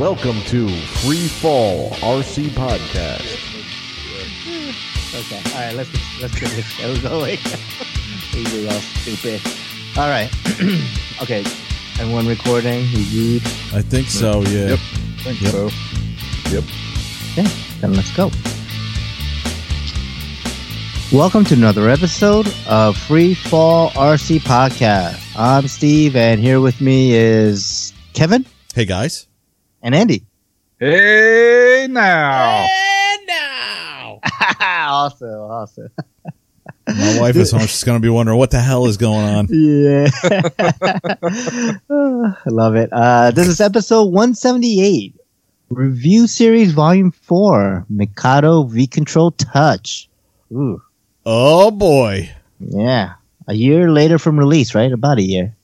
Welcome to Free Fall RC Podcast. Okay. All right. Let's let's get this show going. we all stupid. All right. okay. Everyone recording. We good? I think so. Yeah. Yep. I think Yep. so. Yep. Yeah. Then let's go. Welcome to another episode of Free Fall RC Podcast. I'm Steve, and here with me is Kevin Hey guys. And Andy. Hey now. now, awesome, awesome. My wife is home. She's gonna be wondering what the hell is going on. Yeah. I love it. Uh, this is episode 178, review series volume 4, Mikado V Control Touch. Ooh, Oh boy. yeah. A year later from release, right? About a year.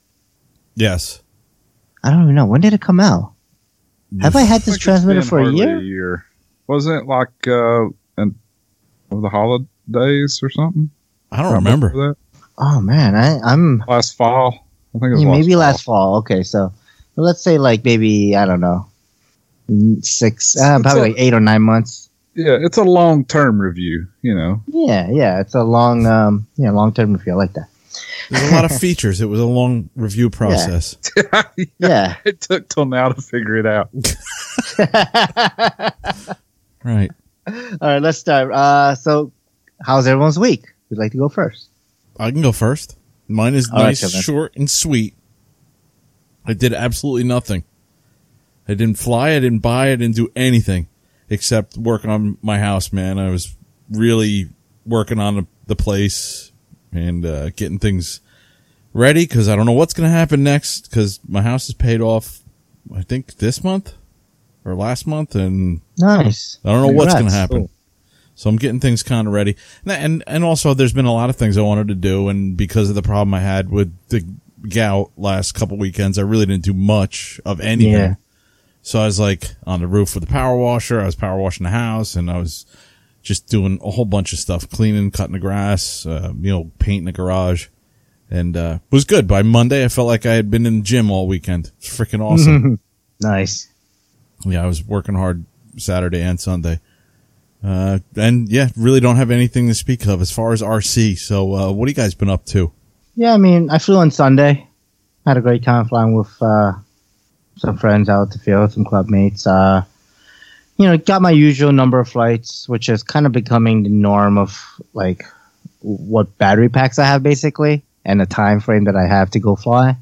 Yes. I don't even know. When did it come out? Have I had this think it's transmitter been for a hardly year? Wasn't it like uh, in, over the holidays or something? I don't remember. that Oh, man. I, I'm last fall. I think it was yeah, last maybe fall. last fall. Okay, so let's say like maybe, I don't know, six, uh, probably a- like eight or nine months. Yeah, it's a long term review. You know. Yeah, yeah. It's a long, um, yeah, long term review. I like that. There's a lot of features. It was a long review process. Yeah. it took till now to figure it out. Right. All right, let's start. Uh, so, how's everyone's week? Who'd like to go first? I can go first. Mine is All right, nice, Kevin. short, and sweet. I did absolutely nothing. I didn't fly. I didn't buy. I didn't do anything except work on my house, man. I was really working on the, the place and uh, getting things ready because I don't know what's going to happen next because my house is paid off, I think this month or last month, and Nice. I don't know what's going to happen. Cool. So I'm getting things kind of ready, and, and and also there's been a lot of things I wanted to do, and because of the problem I had with the gout last couple weekends, I really didn't do much of anything. Yeah. So I was like on the roof with the power washer. I was power washing the house, and I was just doing a whole bunch of stuff, cleaning, cutting the grass, uh, you know, painting the garage, and uh, was good. By Monday, I felt like I had been in the gym all weekend. It's freaking awesome. Nice. yeah, I was working hard Saturday and Sunday. Uh, and yeah, really don't have anything to speak of as far as RC. So, uh, what have you guys been up to? Yeah, I mean, I flew on Sunday. Had a great time flying with uh, some friends out to the field, some club mates. Uh, you know, got my usual number of flights, which is kind of becoming the norm of like what battery packs I have basically, and the time frame that I have to go fly.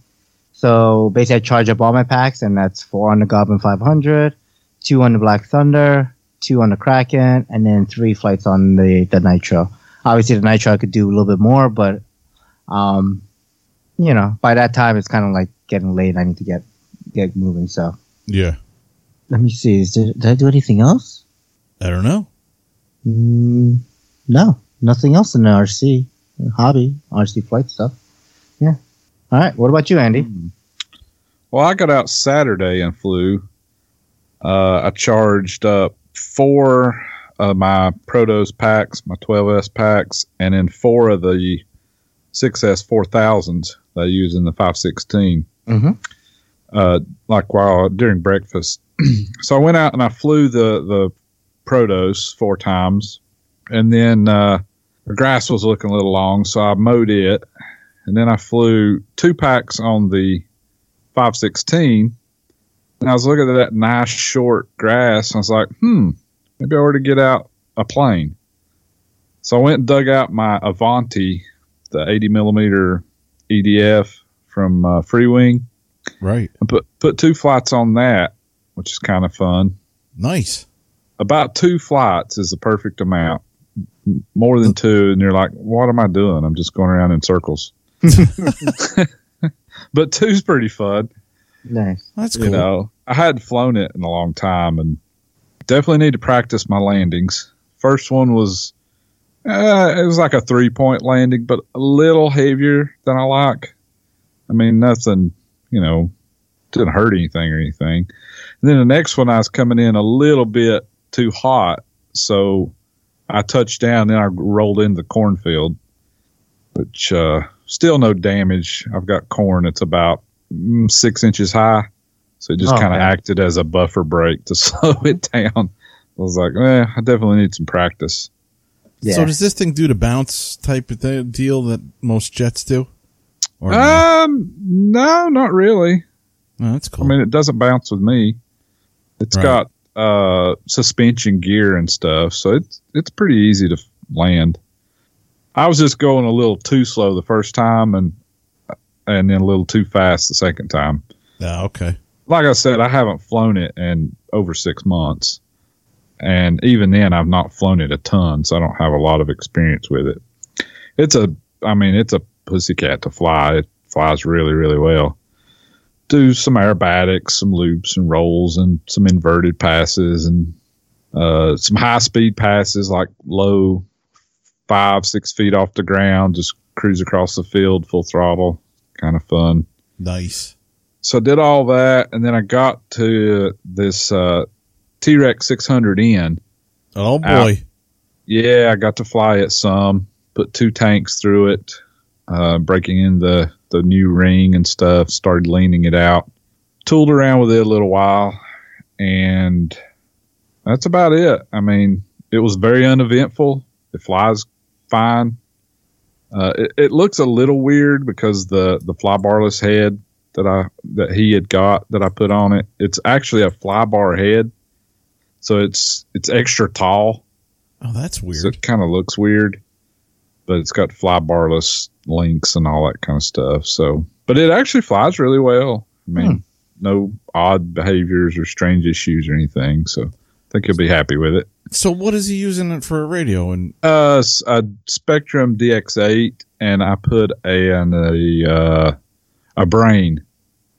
So basically, I charge up all my packs, and that's four on the Goblin 500, two on the Black Thunder, two on the Kraken, and then three flights on the the Nitro. Obviously, the Nitro I could do a little bit more, but um, you know, by that time it's kind of like getting late. I need to get get moving. So Yeah, let me see. Is there, did I do anything else? I don't know. Mm, no, nothing else in the RC hobby, RC flight stuff. Yeah. All right. What about you, Andy? Hmm. Well, I got out Saturday and flew. Uh, I charged up four of my Protos packs, my 12S packs, and then four of the 6S 4000s that I use in the 516. Mm-hmm. uh, like while during breakfast. So I went out and I flew the the Protos four times, and then uh, the grass was looking a little long, so I mowed it, and then I flew two packs on the 516. And I was looking at that nice short grass, and I was like, hmm, maybe I ought to get out a plane. So I went and dug out my Avanti, the 80 millimeter EDF from uh, Freewing Right. and put put two flights on that, which is kind of fun. Nice. About two flights is the perfect amount. More than two, and you're like, "What am I doing? I'm just going around in circles." but two's pretty fun. Nice. That's cool. You know, I hadn't flown it in a long time, and definitely need to practice my landings. First one was, uh, it was like a three point landing, but a little heavier than I like. I mean, nothing, you know, didn't hurt anything or anything. And then the next one, I was coming in a little bit too hot, so I touched down, then I rolled into the cornfield, which uh, still no damage. I've got corn that's about mm, six inches high, So it just Oh, kind of acted as a buffer break to slow it down. I was like, eh, I definitely need some practice. Yeah. So does this thing do the bounce type of deal that most jets do? Or no? Um, no, not really. Oh, that's cool. I mean, it doesn't bounce with me. It's Right. got uh suspension gear and stuff, so it's it's pretty easy to land. I was just going a little too slow the first time, and and then a little too fast the second time. yeah, okay. Like I said, I haven't flown it in over six months, and even then, I've not flown it a ton, so I don't have a lot of experience with it. It's a, I mean, it's a pussycat to fly. It flies really, really well do some aerobatics, some loops and rolls, and some inverted passes, and uh, some high speed passes like low five, six feet off the ground, just cruise across the field full throttle. Kind of fun. Nice. So I did all that, and then I got to this uh, T Rex 600N. Oh boy. Out. Yeah, I got to fly it some, put two tanks through it, uh, breaking in the, the new ring and stuff, started leaning it out, tooled around with it a little while, and that's about it. I mean, it was very uneventful. It flies fine. Uh, it, it looks a little weird because the, the fly barless head that I that he had got that I put on it, it's actually a fly bar head. So it's it's extra tall. Oh, that's So weird. it kind of looks weird, but it's got fly barless links and all that kind of stuff. So, but it actually flies really well. I mean, no odd behaviors or strange issues or anything. So, I think you'll be happy with it. So what is he using it for a radio? And Uh, a Spektrum DX8, and I put a an, a uh, a brain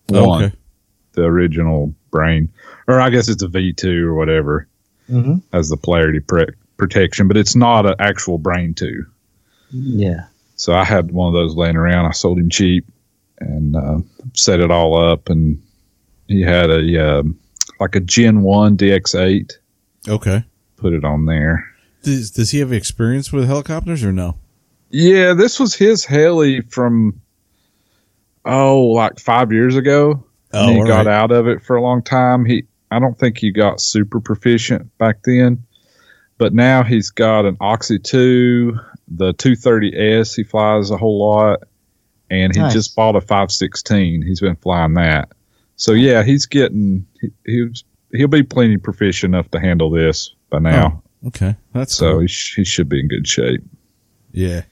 one, okay, the original brain, or I guess it's a V2 or whatever. hmm has the polarity pre- protection, but it's not an actual brain two. Yeah. So I had one of those laying around. I sold him cheap and uh, set it all up, and he had a um like a Gen One DX8. okay. Put it on there. Does, does he have experience with helicopters or no? Yeah, this was his heli from oh, like five years ago. Oh, and he got right. out of it for a long time. He, I don't think he got super proficient back then, but now he's got an Oxy two, the 230S. He flies a whole lot, and he Nice. just bought a 516. He's been flying that. So yeah, he's getting he, he's he'll be plenty proficient enough to handle this by oh, now. Okay, that's So cool. he, sh- he should be in good shape. Yeah.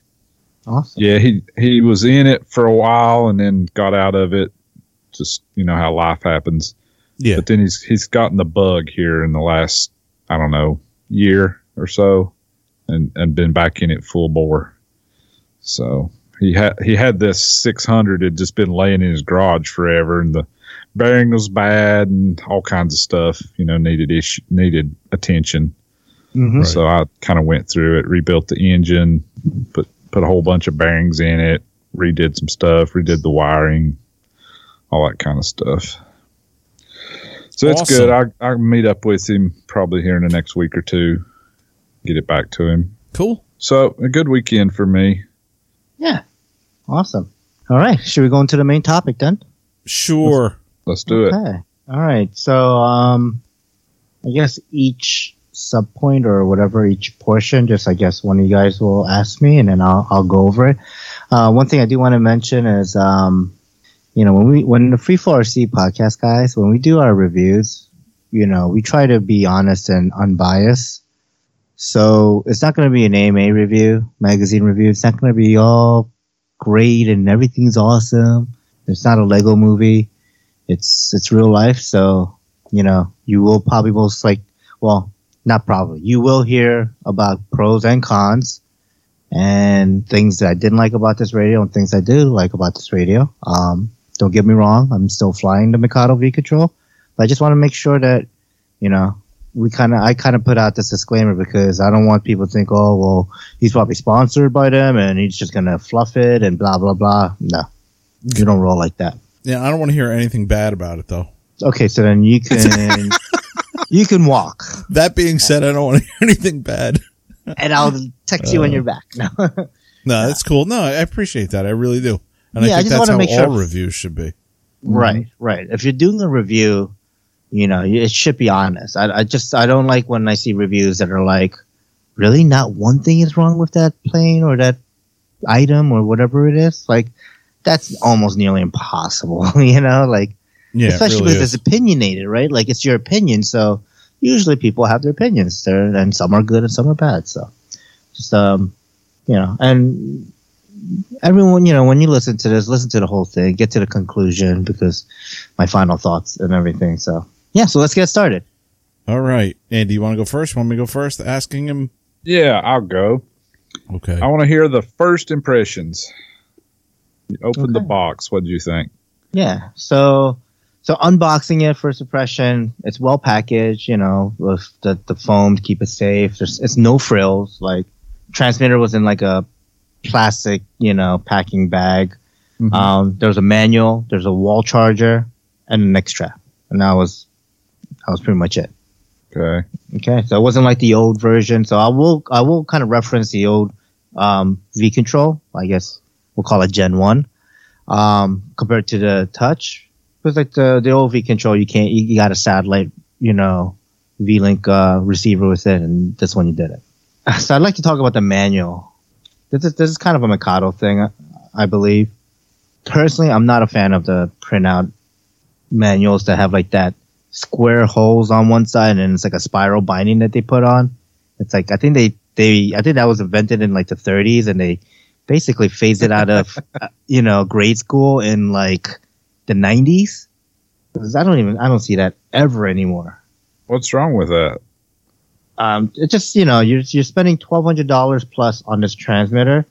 Awesome. Yeah, he he was in it for a while and then got out of it. Just you know how life happens. Yeah. But then he's he's gotten the bug here in the last I don't know year or so, and and been back in it full bore. So he had he had this 600 had just been laying in his garage forever, and the bearing was bad and all kinds of stuff. You know, needed issue needed attention. hmm So I kind of went through it, rebuilt the engine, put put a whole bunch of bearings in it, redid some stuff, redid the wiring, all that kind of stuff. So it's good. I I'll meet up with him probably here in the next week or two, get it back to him. Cool. So a good weekend for me. Yeah. Awesome. All right. Should we go into the main topic then? Sure. Let's do it. Okay. All right. So, um, I guess each sub point or whatever, each portion, just I guess one of you guys will ask me and then I'll, I'll go over it. Uh, one thing I do want to mention is, um, you know, when we, when the Free Fall RC podcast guys, when we do our reviews, you know, we try to be honest and unbiased. So it's not going to be an AMA review, magazine review. It's not going to be all great and everything's awesome. It's not a Lego movie. It's it's real life. So you know you will probably most like well not probably. You will hear about pros and cons and things that i didn't like about this radio and things i do like about this radio. Um don't get me wrong. I'm still flying the mikado v control but i just want to make sure that you know we kind of i kind of put out this disclaimer because i don't want people to think oh well he's probably sponsored by them and he's just gonna fluff it and blah blah blah no you don't roll like that Yeah, I don't want to hear anything bad about it though. Okay, so then you can you can walk, That being said, I don't want to hear anything bad. and I'll text you when you're back. No. No, that's cool. No, I appreciate that. I really do. And Yeah, I I think just that's how make all sure- reviews should be. Right, right. If you're doing a review, you know, it should be honest. I, I just I don't like when I see reviews that are like, really, not one thing is wrong with that plane or that item or whatever it is. Like, that's almost nearly impossible. you know, like Yeah, especially really because is. it's opinionated, right? Like it's your opinion, so usually people have their opinions there, and some are good and some are bad. So just um, you know, and everyone, you know, when you listen to this, listen to the whole thing, get to the conclusion because my final thoughts and everything. So yeah, so let's get started. All right, Andy, you want to go first? Want me to go first? Asking him. Yeah, I'll go. Okay. I want to hear the first impressions. You open the box. What do you think? Yeah. So so unboxing it, first impression, it's well packaged, you know, with the, the foam to keep it safe. There's it's no frills. Like transmitter was in like a plastic, you know, packing bag. Mhm. Um, there's a manual, there's a wall charger, and an X trap. And that was that was pretty much it. Okay. Okay, so it wasn't like the old version. So I will I will kind of reference the old um, V control. I guess we'll call it Gen One um, compared to the Touch. Because like the the old V control, you can't you, you got a satellite you know V Link uh, receiver with it, and this one you did it. So I'd like to talk about the manual. This is this is kind of a Mikado thing, I, I believe. Personally, I'm not a fan of the printout manuals that have like that square holes on one side and it's like a spiral binding that they put on. It's like I think they they I think that was invented in like the 30s and they basically phased it out of uh, you know grade school in like the 90s. 'Cause I don't even I don't see that ever anymore. What's wrong with that? Um, it just you know you're you're spending twelve hundred dollars plus on this transmitter.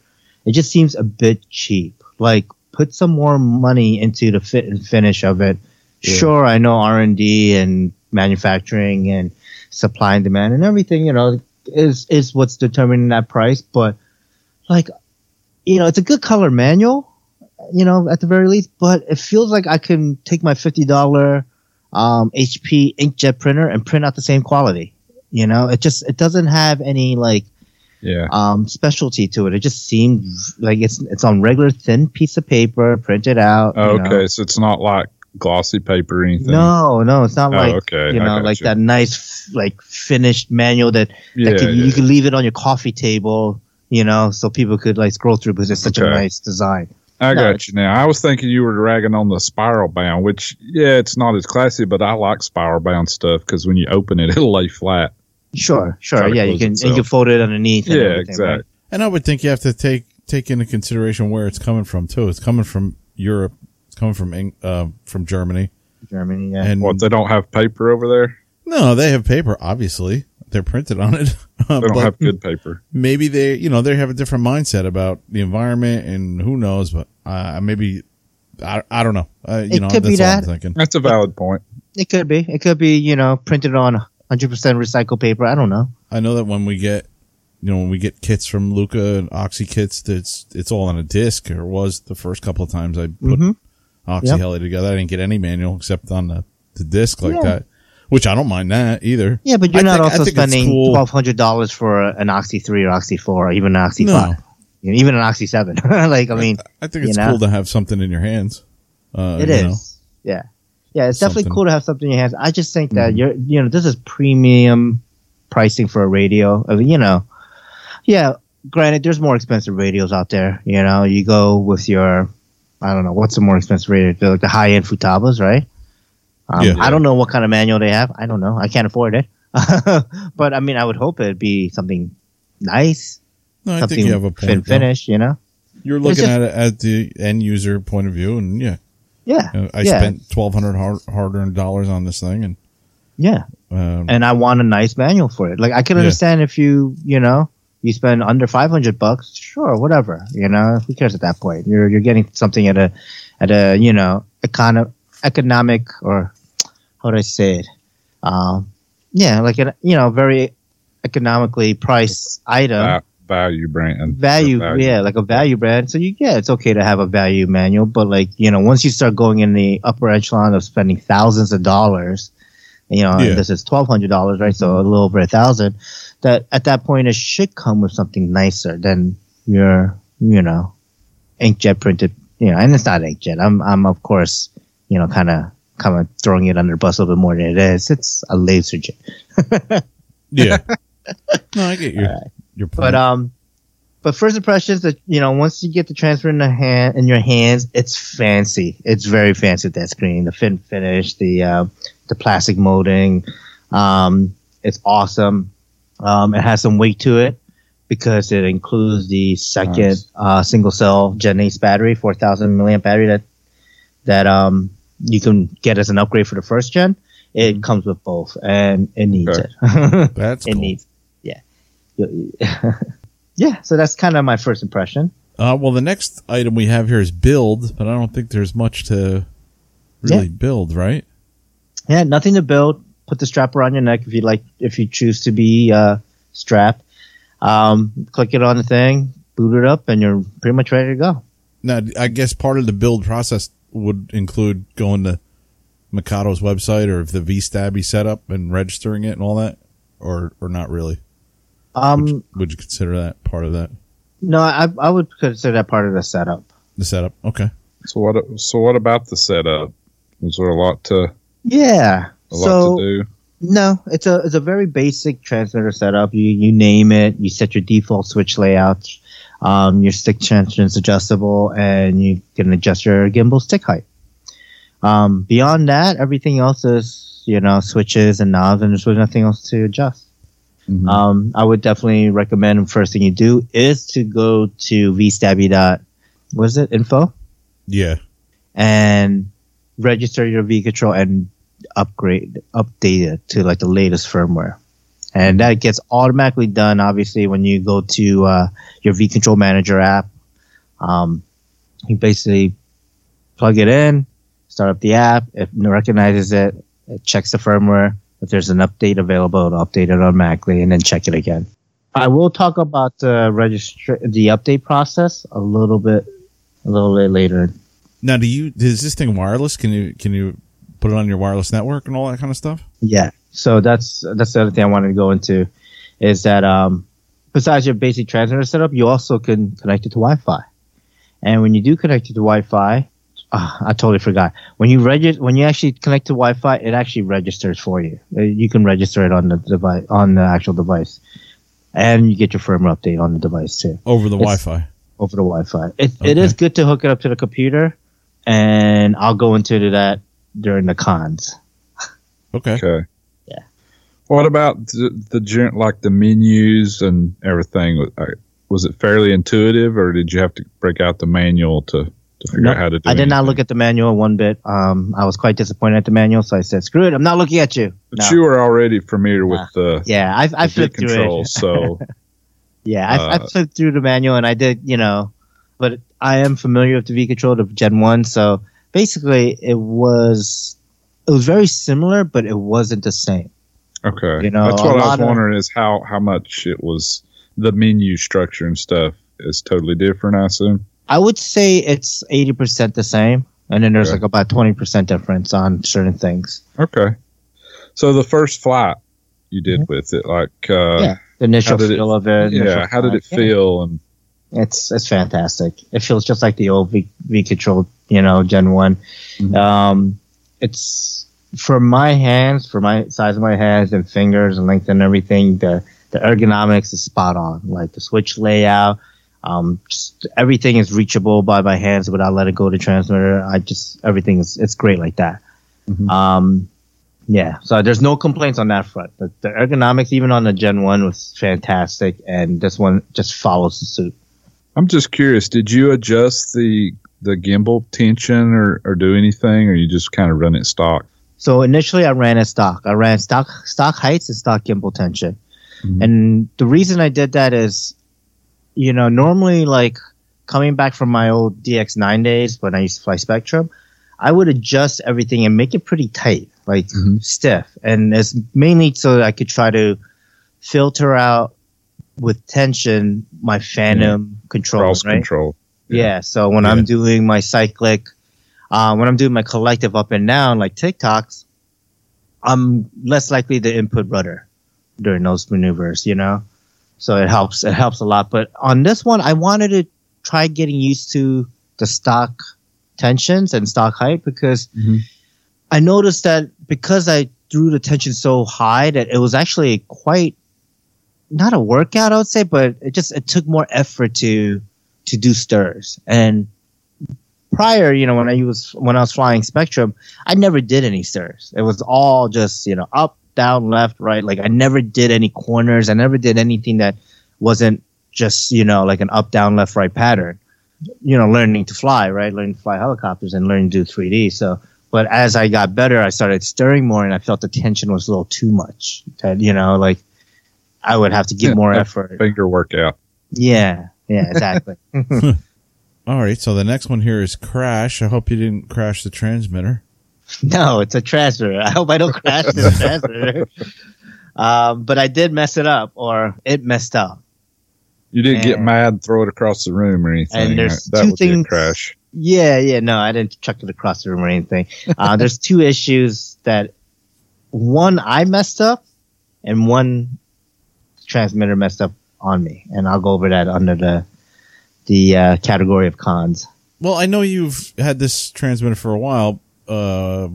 It just seems a bit cheap. Like put some more money into the fit and finish of it. Yeah. Sure, I know R and D and manufacturing and supply and demand and everything. You know is is what's determining that price. But like you know, it's a good color manual. You know, at the very least, but it feels like I can take my fifty dollar um, HP inkjet printer and print out the same quality. You know, it just it doesn't have any like Yeah. um, specialty to it. It just seemed like it's it's on regular thin piece of paper, printed out. Oh, you know. okay. So it's not like glossy paper or anything. No, no, it's not Oh, like okay. you know, like you. that nice like finished manual that, Yeah. that could, yeah. you can leave it on your coffee table. You know, so people could like scroll through because it's such a nice design. I No, got you now. I was thinking you were dragging on the spiral bound, which yeah, it's not as classy, but I like spiral bound stuff because when you open it, it'll lay flat. Sure, sure, yeah, you can itself. you can fold it underneath. Yeah, everything, exactly. right? And I would think you have to take take into consideration where it's coming from too. It's coming from Europe. It's coming from Eng- uh, from Germany. Germany, yeah. And What they don't have paper over there? no, they have paper. Obviously, they're printed on it. They don't But have good paper. maybe they, you know, they have a different mindset about the environment, and who knows? But uh, maybe I, I don't know. Uh, you It know, could be that's all I'm that. thinking. That's a valid point. It could be. It could be, you know, printed on 100% recycled paper. I don't know. I know that when we get, you know, when we get kits from Luca and Oxy kits, it's it's all on a disc, or was the first couple of times I put Mhm. Oxy Yep. Together. I didn't get any manual except on the, the disc like Yeah. that, which I don't mind that either. Yeah, but you're I not think- also spending cool. $1,200 for an Oxy 3 or Oxy 4 or even an Oxy No. 5. Even an Oxy 7. like, I mean, I think you it's know? cool to have something in your hands. Uh, it you is. know. Yeah. Yeah, it's definitely cool to have something in your hands. I just think that Mhm. you're, you know, this is premium pricing for a radio. I mean, you know, yeah, granted, there's more expensive radios out there. You know, you go with your, I don't know, what's the more expensive radio? They're like the high end Futabas, right? Um, Yeah. I don't know what kind of manual they have. I don't know. I can't afford it. but I mean, I would hope it'd be something nice, No, I something think you have a point. fin finish, you know? You're looking just- at it at the end user point of view, and yeah, Yeah. you know, I yeah. spent twelve hundred hard earned dollars on this thing, and Yeah. um, and I want a nice manual for it. Like I can Yeah. understand if you, you know, you spend under five hundred bucks, sure, whatever. You know, who cares at that point? You're you're getting something at a at a you know econo- economic or how do I say it? Um, yeah, like a you know very economically priced item. Va- value brand. value, Value. yeah, like a value brand. So you, yeah, it's okay to have a value manual, but like you know, once you start going in the upper echelon of spending thousands of dollars, you know, Yeah. this is twelve hundred dollars, right? So a little over a thousand. That at that point, it should come with something nicer than your, you know, inkjet printed. You know, and it's not inkjet. I'm, I'm of course, you know, kind of kind of throwing it under the bus a little bit more than it is. It's a laser jet. Yeah. no, I get your your point. But um, but first impressions that you know once you get the transfer in the hand in your hands, it's fancy. It's very fancy that screen, the fin finish, the uh, the plastic molding. Um, it's awesome. Um, it has some weight to it because it includes the second Nice. uh, single cell Gens Ace battery, four thousand milliamp battery that that um you can get as an upgrade for the first gen. It comes with both, and it needs Okay. it. That's it cool. needs, yeah, yeah. So that's kind of my first impression. Uh, well, the next item we have here is build, but I don't think there's much to really build, right? Yeah, nothing to build. Put the strap around your neck if you like. If you choose to be uh, strapped, um, click it on the thing, boot it up, and you're pretty much ready to go. Now, I guess part of the build process would include going to Mikado's website or if the VStabi setup and registering it and all that, or or not really. Um, Would you consider that part of that? no, I I would consider that part of the setup. The setup, okay. So what? So what about the setup? Was there a lot to Yeah. A lot so to do? no, it's a it's a very basic transmitter setup. You you name it, you set your default switch layout. Um, your stick tension is adjustable, and you can adjust your gimbal stick height. Um, beyond that, everything else is you know switches and knobs, and there's really nothing else to adjust. Mhm. Um, I would definitely recommend first thing you do is to go to vstabi dot what is it info Yeah, and register your V control and upgrade update it to like the latest firmware. And that gets automatically done obviously when you go to uh, your V control manager app. Um, you basically plug it in, start up the app, it recognizes it, it checks the firmware. If there's an update available, it'll update it automatically and then check it again. I will talk about the register the update process a little bit a little bit later Now, do you is this thing wireless? Can you can you put it on your wireless network and all that kind of stuff? Yeah. So that's that's the other thing I wanted to go into is that um, besides your basic transmitter setup, you also can connect it to Wi-Fi. And when you do connect it to Wi-Fi, ah, I totally forgot. When you regi- when you actually connect to Wi-Fi, it actually registers for you. Uh, You can register it on the device on the actual device, and you get your firmware update on the device too Over the It's- Wi-Fi. over the Wi-Fi. It it Okay. is good to hook it up to the computer, and I'll go into that during the cons. Okay. Okay. Yeah. What about the, the gen- like the menus and everything? Was- uh, it fairly intuitive, or did you have to break out the manual to, to figure No, out how to do? I did not look at the manual one bit. Um, I was quite disappointed at the manual, so I said, "Screw it! I'm not looking at you." But No. you were already familiar with the, Yeah, I, I the V flipped through control, it. so Yeah, I, I uh, flipped through the manual, and I did, you know, but I am familiar with the V control, the Gen One. So basically, it was it was very similar, but it wasn't the same. okay. You know, That's what I was lot of- wondering is how how much it was the menu structure and stuff is totally different. I assume. I would say it's eighty percent the same, and then there's Okay. like about twenty percent difference on certain things. Okay. So the first flight you did with it, like, uh, Mm-hmm. Yeah, The initial did it- feel of it. yeah, how did it flight, yeah. feel? And It's it's fantastic. It feels just like the old V, v control, you know, Gen One. Mhm. Um, it's for my hands, for my size of my hands and fingers and length and everything. The the ergonomics is spot on. Like the switch layout, um, just everything is reachable by my hands without letting go of the transmitter. I just everything is it's great like that. Mhm. Um, yeah, so there's no complaints on that front. The, the ergonomics, even on the Gen One, was fantastic, and this one just follows the suit. I'm just curious, did you adjust the the gimbal tension or, or do anything, or you just kind of run it stock? So initially, I ran a stock. I ran stock stock heights and stock gimbal tension, Mhm. and the reason I did that is, you know, normally like coming back from my old DX9 days when I used to fly Spektrum, I would adjust everything and make it pretty tight, like Mhm. stiff, and it's mainly so that I could try to filter out with tension my phantom control, right? control. Yeah. So when Yeah. I'm doing my cyclic, uh, when I'm doing my collective up and down like TikToks, I'm less likely to input rudder during those maneuvers, you know? So it helps, it helps a lot. But on this one, I wanted to try getting used to the stock tensions and stock height because Mhm. I noticed that because I threw the tension so high that it was actually quite not a workout, I would say, but it just it took more effort to to do stirs. And prior, you know, when I was when I was flying Spektrum, I never did any stirs. It was all just you know up, down, left, right. Like I never did any corners. I never did anything that wasn't just you know like an up, down, left, right pattern. You know, learning to fly, right? Learning to fly helicopters and learning to do 3D. So, but as I got better, I started stirring more, and I felt the tension was a little too much. That you know, like I would have to give Yeah, more effort. Finger workout. Yeah, yeah, exactly. All right, so the next one here is crash. I hope you didn't crash the transmitter. no, it's a transmitter. I hope I don't crash this transmitter. Um, but I did mess it up, or it messed up. You didn't get mad And- throw it across the room or anything. And there's that two would be a things- crash. Yeah, yeah, no, I didn't chuck it across the room or anything. Uh, there's two issues that one I messed up, and one transmitter messed up on me, and I'll go over that under the the uh, category of cons. Well, I know you've had this transmitter for a while. Uh,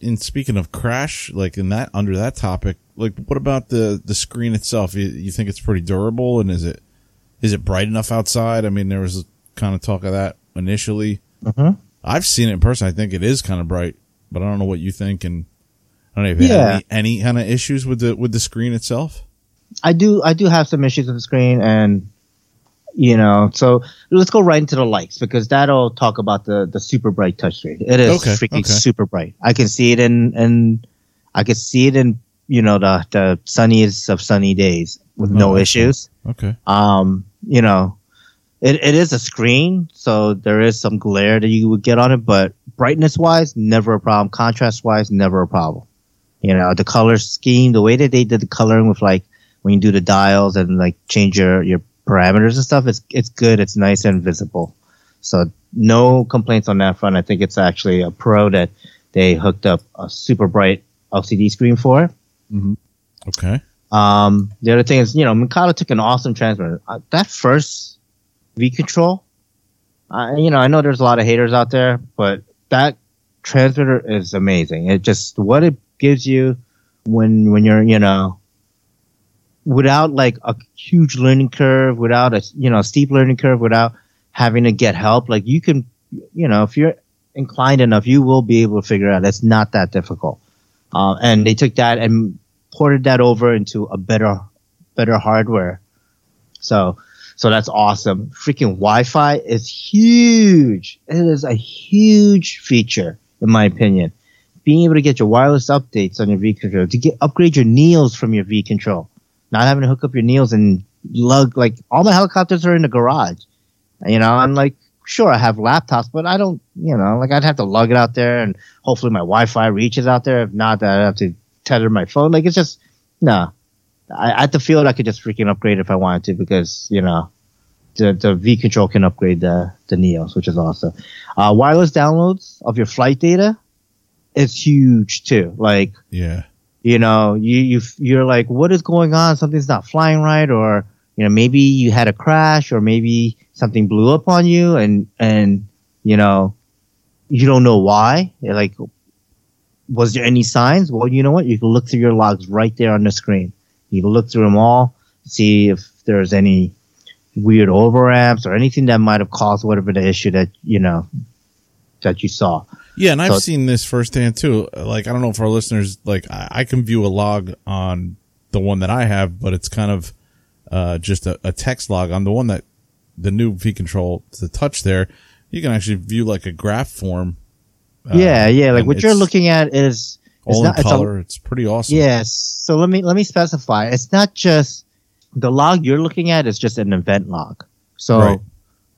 in speaking of crash, like in that under that topic, like what about the the screen itself? You, you think it's pretty durable, and is it is it bright enough outside? I mean, there was kind of talk of that initially. Mhm. I've seen it in person. I think it is kind of bright, but I don't know what you think. And I don't know if you Yeah. had any, any kind of issues with the with the screen itself. I do I do have some issues with the screen and you know so let's go right into the lights because that'll talk about the the super bright touchscreen. It is Okay, freaking okay. super bright. I can see it in and I can see it in you know the the sunniest of sunny days with Oh, no excellent. issues. Okay. Um, you know, it, it is a screen, so there is some glare that you would get on it, but brightness wise, never a problem. Contrast wise, never a problem. You know, the color scheme, the way that they did the coloring with like when you do the dials and like change your, your parameters and stuff, it's it's good, it's nice and visible. So no complaints on that front. I think it's actually a pro that they hooked up a super bright LCD screen for. Okay. Um, the other thing is, you know, Mikado took an awesome transmitter. Uh, that first V control, uh, you know, I know there's a lot of haters out there, but that transmitter is amazing. It just what it gives you when when you're, you know, without like a huge learning curve, without a you know steep learning curve, without having to get help. Like you can, you know, if you're inclined enough, you will be able to figure out. It's not that difficult. Uh, and they took that and ported that over into a better better hardware. So so that's awesome. Freaking Wi-Fi is huge. It is a huge feature in my opinion. Being able to get your wireless updates on your V control, to get upgrade your Neos from your V control, not having to hook up your Neos and lug like all my helicopters are in the garage. You know, I'm like, sure, I have laptops, but I don't, you know, like I'd have to lug it out there and hopefully my Wi-Fi reaches out there. If not, that I have to tether my phone. Like it's just no. I, at the field, I could just freaking upgrade if I wanted to because you know the the V control can upgrade the the Neos, which is awesome. Uh, wireless downloads of your flight data is huge too. Like Yeah. You know, you you you're like, what is going on? Something's not flying right, or you know, maybe you had a crash, or maybe something blew up on you, and and you know, you don't know why. Like, was there any signs? Well, you know what? You can look through your logs right there on the screen. You can look through them all, see if there's any weird overamps or anything that might have caused whatever the issue that you know that you saw. Yeah, and I've So- seen this firsthand too. Like, I don't know if our listeners like. I, I can view a log on the one that I have, but it's kind of uh, just a, a text log on the one that the new V control, the touch there. You can actually view like a graph form. uh, yeah, yeah. Like what you're looking at is it's all not in it's a- color. It's pretty awesome. Yes. So let me let me specify. It's not just the log you're looking at is just an event log. So Right.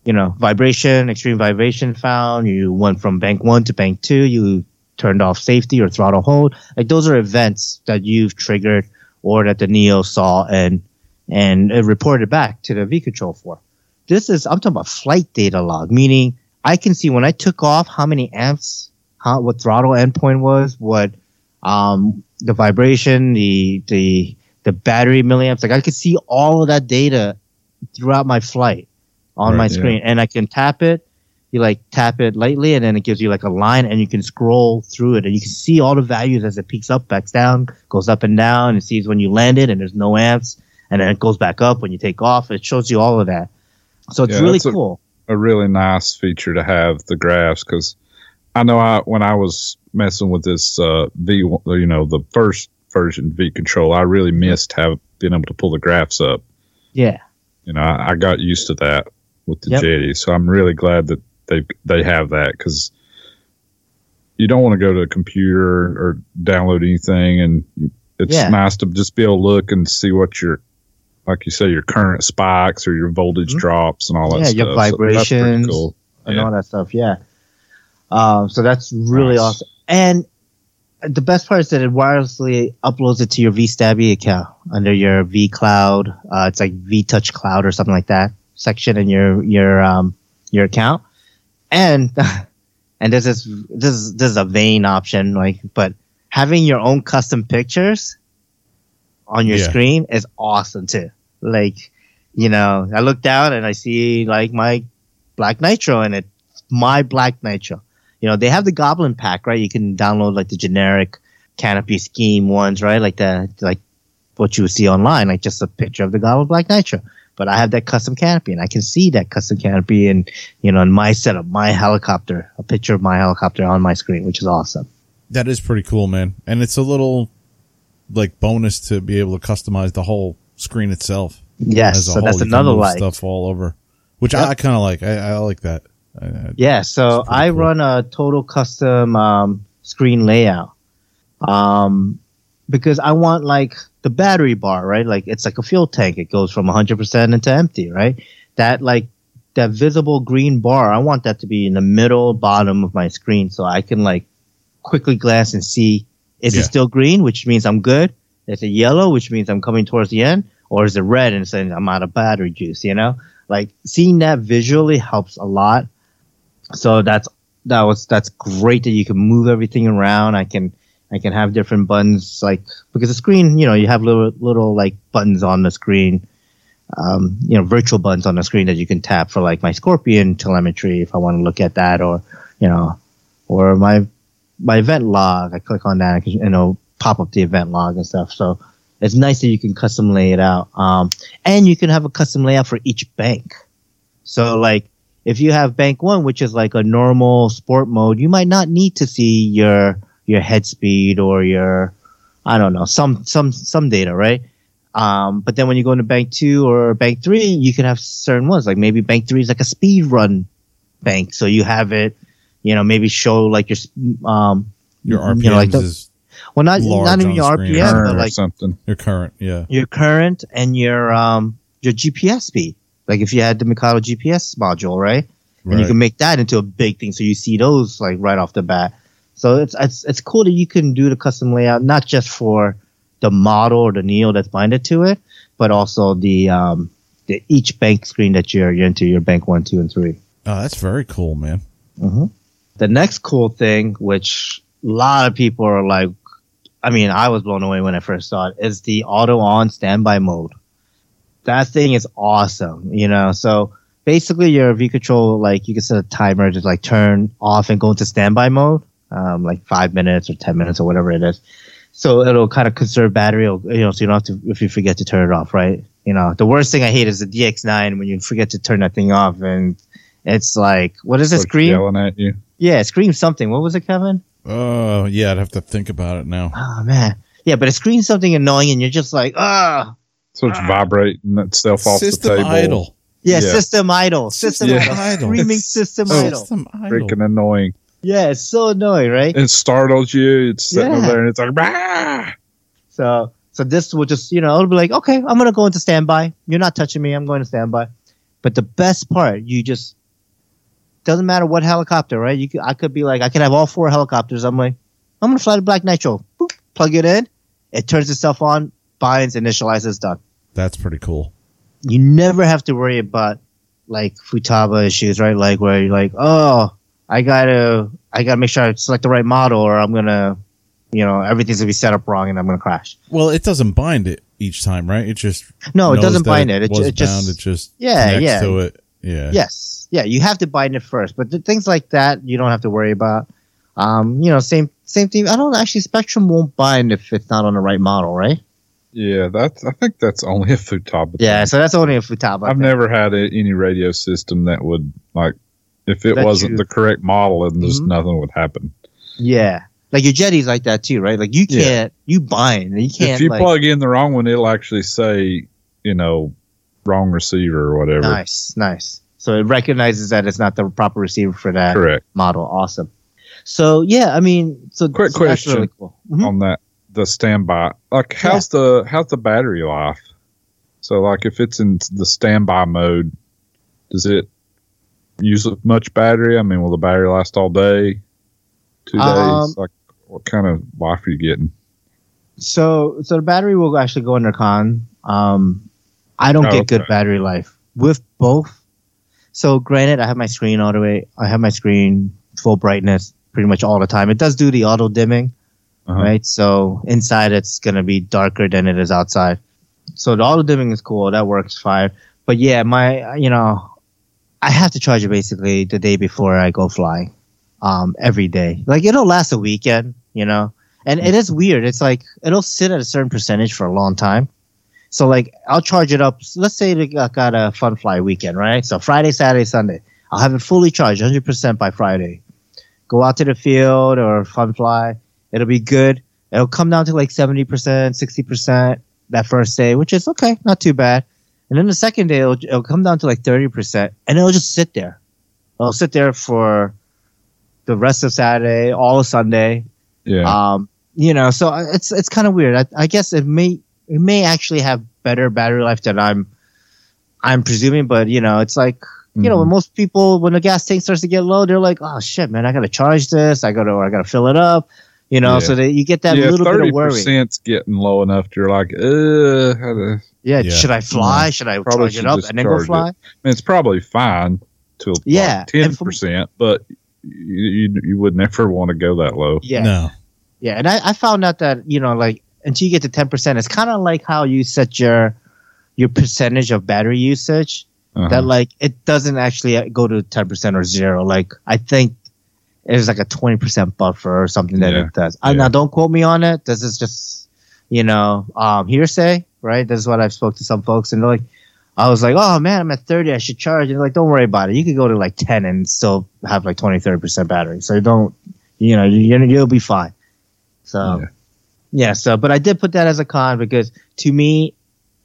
You know, vibration, extreme vibration found, you went from bank one to bank two, you turned off safety or throttle hold. Like those are events that you've triggered or that the Neo saw and and reported back to the V control for. This is I'm talking about flight data log, meaning I can see when I took off how many amps, how what throttle endpoint was, what um, the vibration, the the the battery milliamps. Like I could see all of that data throughout my flight on Right, my yeah. screen, and I can tap it, you like tap it lightly and then it gives you like a line and you can scroll through it and you can see all the values as it peaks up, backs down, goes up and down. It sees when you landed and there's no amps and then it goes back up when you take off. It shows you all of that. So it's Yeah, really that's a- cool. a really nice feature to have the graphs because I know I when I was messing with this uh, V, you know, the first version V control, I really missed have being able to pull the graphs up. yeah. You know, I, I got used to that with the Yep. Jeti, so I'm really glad that they they have that because you don't want to go to a computer or download anything, and it's Yeah. nice to just be able to look and see what your like you say your current spikes or your voltage Mhm. drops and all that Yeah, stuff. your So vibrations. cool. and Yeah. all that stuff. Yeah. Um, so that's really Nice. awesome. And the best part is that it wirelessly uploads it to your vStabi account under your vCloud. Uh, it's like vTouch Cloud or something like that section in your your um, your account. And and this is this is this is a vain option, like, but having your own custom pictures on your Yeah. screen is awesome too. Like, you know, I look down and I see like my Black Nitro and it's my Black Nitro. You know, they have the Goblin pack, right? You can download like the generic canopy scheme ones, right? Like the like what you would see online, like just a picture of the Goblin Black Nitro. But I have that custom canopy and I can see that custom canopy and you know in my setup, my helicopter, a picture of my helicopter on my screen, which is awesome. That is pretty cool, man. And it's a little like bonus to be able to customize the whole screen itself. Yes, so that's whole. You can another like. stuff all over, which Yep. I, I kind of like. I, I like that. I, Yeah, so I cool. run a total custom um, screen layout. Um, because I want like the battery bar, right? Like it's like a fuel tank. It goes from 100% into empty, right? That like that visible green bar, I want that to be in the middle bottom of my screen so I can like quickly glance and see is Yeah. it still green, which means I'm good? Is it yellow, which means I'm coming towards the end? Or is it red and saying I'm out of battery juice, you know? Like seeing that visually helps a lot. So that's that was that's great that you can move everything around. I can I can have different buttons like because the screen, you know, you have little little like buttons on the screen, um, you know, virtual buttons on the screen that you can tap for like my Scorpion telemetry if I want to look at that, or you know, or my my event log. I click on that, I can, you know, pop up the event log and stuff. So it's nice that you can custom lay it out, um, and you can have a custom layout for each bank. So like if you have bank one, which is like a normal sport mode, you might not need to see your your head speed or your I don't know some some some data, right? Um, but then when you go into bank two or bank three, you can have certain ones. Like maybe bank three is like a speed run bank, so you have it, you know, maybe show like your um your RPMs you know, like the, is well not not even your screen. RPM, but like something. your current. Yeah. your current and your um your GPS speed. Like if you had the Mikado GPS module, right? and you can make that into a big thing so you see those like right off the bat so it's it's it's cool that you can do the custom layout not just for the model or the neo that's binded to it but also the um the each bank screen that you're, you're into your bank one two and three. Oh, that's very cool, man. hmm the next cool thing which a lot of people are like i mean i was blown away when i first saw it is the auto on standby mode. That thing is awesome you know? So basically your V control like you can set a timer to like turn off and go into standby mode, um, like five minutes or ten minutes or whatever it is. So it'll kind of conserve battery, it'll- you know, so you don't have to if you forget to turn it off, right? You know, the worst thing I hate is the DX9 when you forget to turn that thing off and it's like, what is it? Starts Scream? yelling at you. Yeah, scream something. What was it, Kevin? Oh, yeah. I'd have to think about it now. Oh man, yeah, but it screams something annoying and you're just like, ah, So it's vibrating itself off System the table. idle. yeah, Yeah. system idle, system System idle, idle. screaming system Oh. idle. System idle. Freaking annoying. Yeah, it's so annoying, right? It startles you. It's sitting Yeah. over there and it's like, bah! So so this will just you know it'll be like okay I'm gonna go into standby. You're not touching me. I'm going to standby. But the best part, you just doesn't matter what helicopter, right? You could, I could be like I could have all four helicopters. I'm like I'm gonna fly the Black Nitro. Boop, plug it in. It turns itself on, binds, initializes, done. That's pretty cool. You never have to worry about like Futaba issues, right? Like where you're like, oh, I gotta I gotta make sure I select the right model, or I'm gonna, you know, everything's gonna be set up wrong and I'm gonna crash. Well, it doesn't bind it each time, right? It just No, it doesn't bind it. It, was it just bound. It just Yeah, yeah. to it. Yeah. Yes, yeah, you have to bind it first, but the things like that you don't have to worry about. Um, you know, same same thing. I don't actually Spektrum won't bind if it's not on the right model, right? Yeah, that's. I think that's only a Futaba. Yeah, so that's only a Futaba. I've thing. never had a, any radio system that would like if it wasn't you- the correct model and just Mhm. nothing would happen. Yeah, like your Jeti's like that too, right? Like you can't, you bind, you can't. if you like, plug in the wrong one, it'll actually say, you know, wrong receiver or whatever. nice, nice. So it recognizes that it's not the proper receiver for that Correct. model. Awesome. So yeah, I mean, so Quick so question. really cool. Mhm. On that, the standby, like how's the how's the battery life? So like if it's in the standby mode, does it use much battery? I mean, will the battery last all day? Two days? Um, like what kind of life are you getting? So so the battery will actually go under con. Um, I don't Oh, get good battery life with both. So granted, I have my screen all the way. I have my screen full brightness pretty much all the time. It does do the auto dimming, Uh-huh. right? So inside it's gonna be darker than it is outside. So the auto dimming is cool. That works fine. But yeah, my you know, I have to charge it basically the day before I go flying. Um, every day. Like it'll last a weekend, you know. And it is weird. It's like it'll sit at a certain percentage for a long time. So like I'll charge it up. Let's say I got- a fun fly weekend, right? So Friday, Saturday, Sunday. I'll have it fully charged, 100% by Friday. Go out to the field or fun fly. It'll be good. It'll come down to like 70%, 60% that first day, which is okay, not too bad. And then the second day, it'll, it'll come down to like 30%, and it'll just sit there. It'll sit there for the rest of Saturday, all of Sunday. Yeah. Um, you know, so it's it's kind of weird. I, I guess it may it may actually have better battery life than I'm I'm presuming, but you know, it's like you know, Mhm. when most people when the gas tank starts to get low, they're like, oh shit, man, I gotta charge this, I gotta I gotta fill it up, you know, Yeah. so that you get that yeah, little bit of worry. Thirty percent's getting low enough. to You're like, uh, Yeah, Yeah. should I fly? Should I Probably charge should it up and then go charge it. fly? I mean, it's probably fine to Yeah, ten and from- percent, but you, you you would never want to go that low. Yeah, No. Yeah, and I, I found out that you know, like until you get to ten percent, it's kind of like how you set your your percentage of battery usage. Uh-huh. That like it doesn't actually go to ten percent or zero. Like I think it's like a twenty percent buffer or something that Yeah, it does. Uh, yeah. now, don't quote me on it. This is just you know um, hearsay, right? This is what I've spoke to some folks, and they're like. I was like, oh man, I'm at 30. I should charge. And they're like, don't worry about it. You could go to like 10 and still have like 20, 30% battery. So don't, you know, you, you'll be fine. So, Yeah. yeah. So, but I did put that as a con because to me,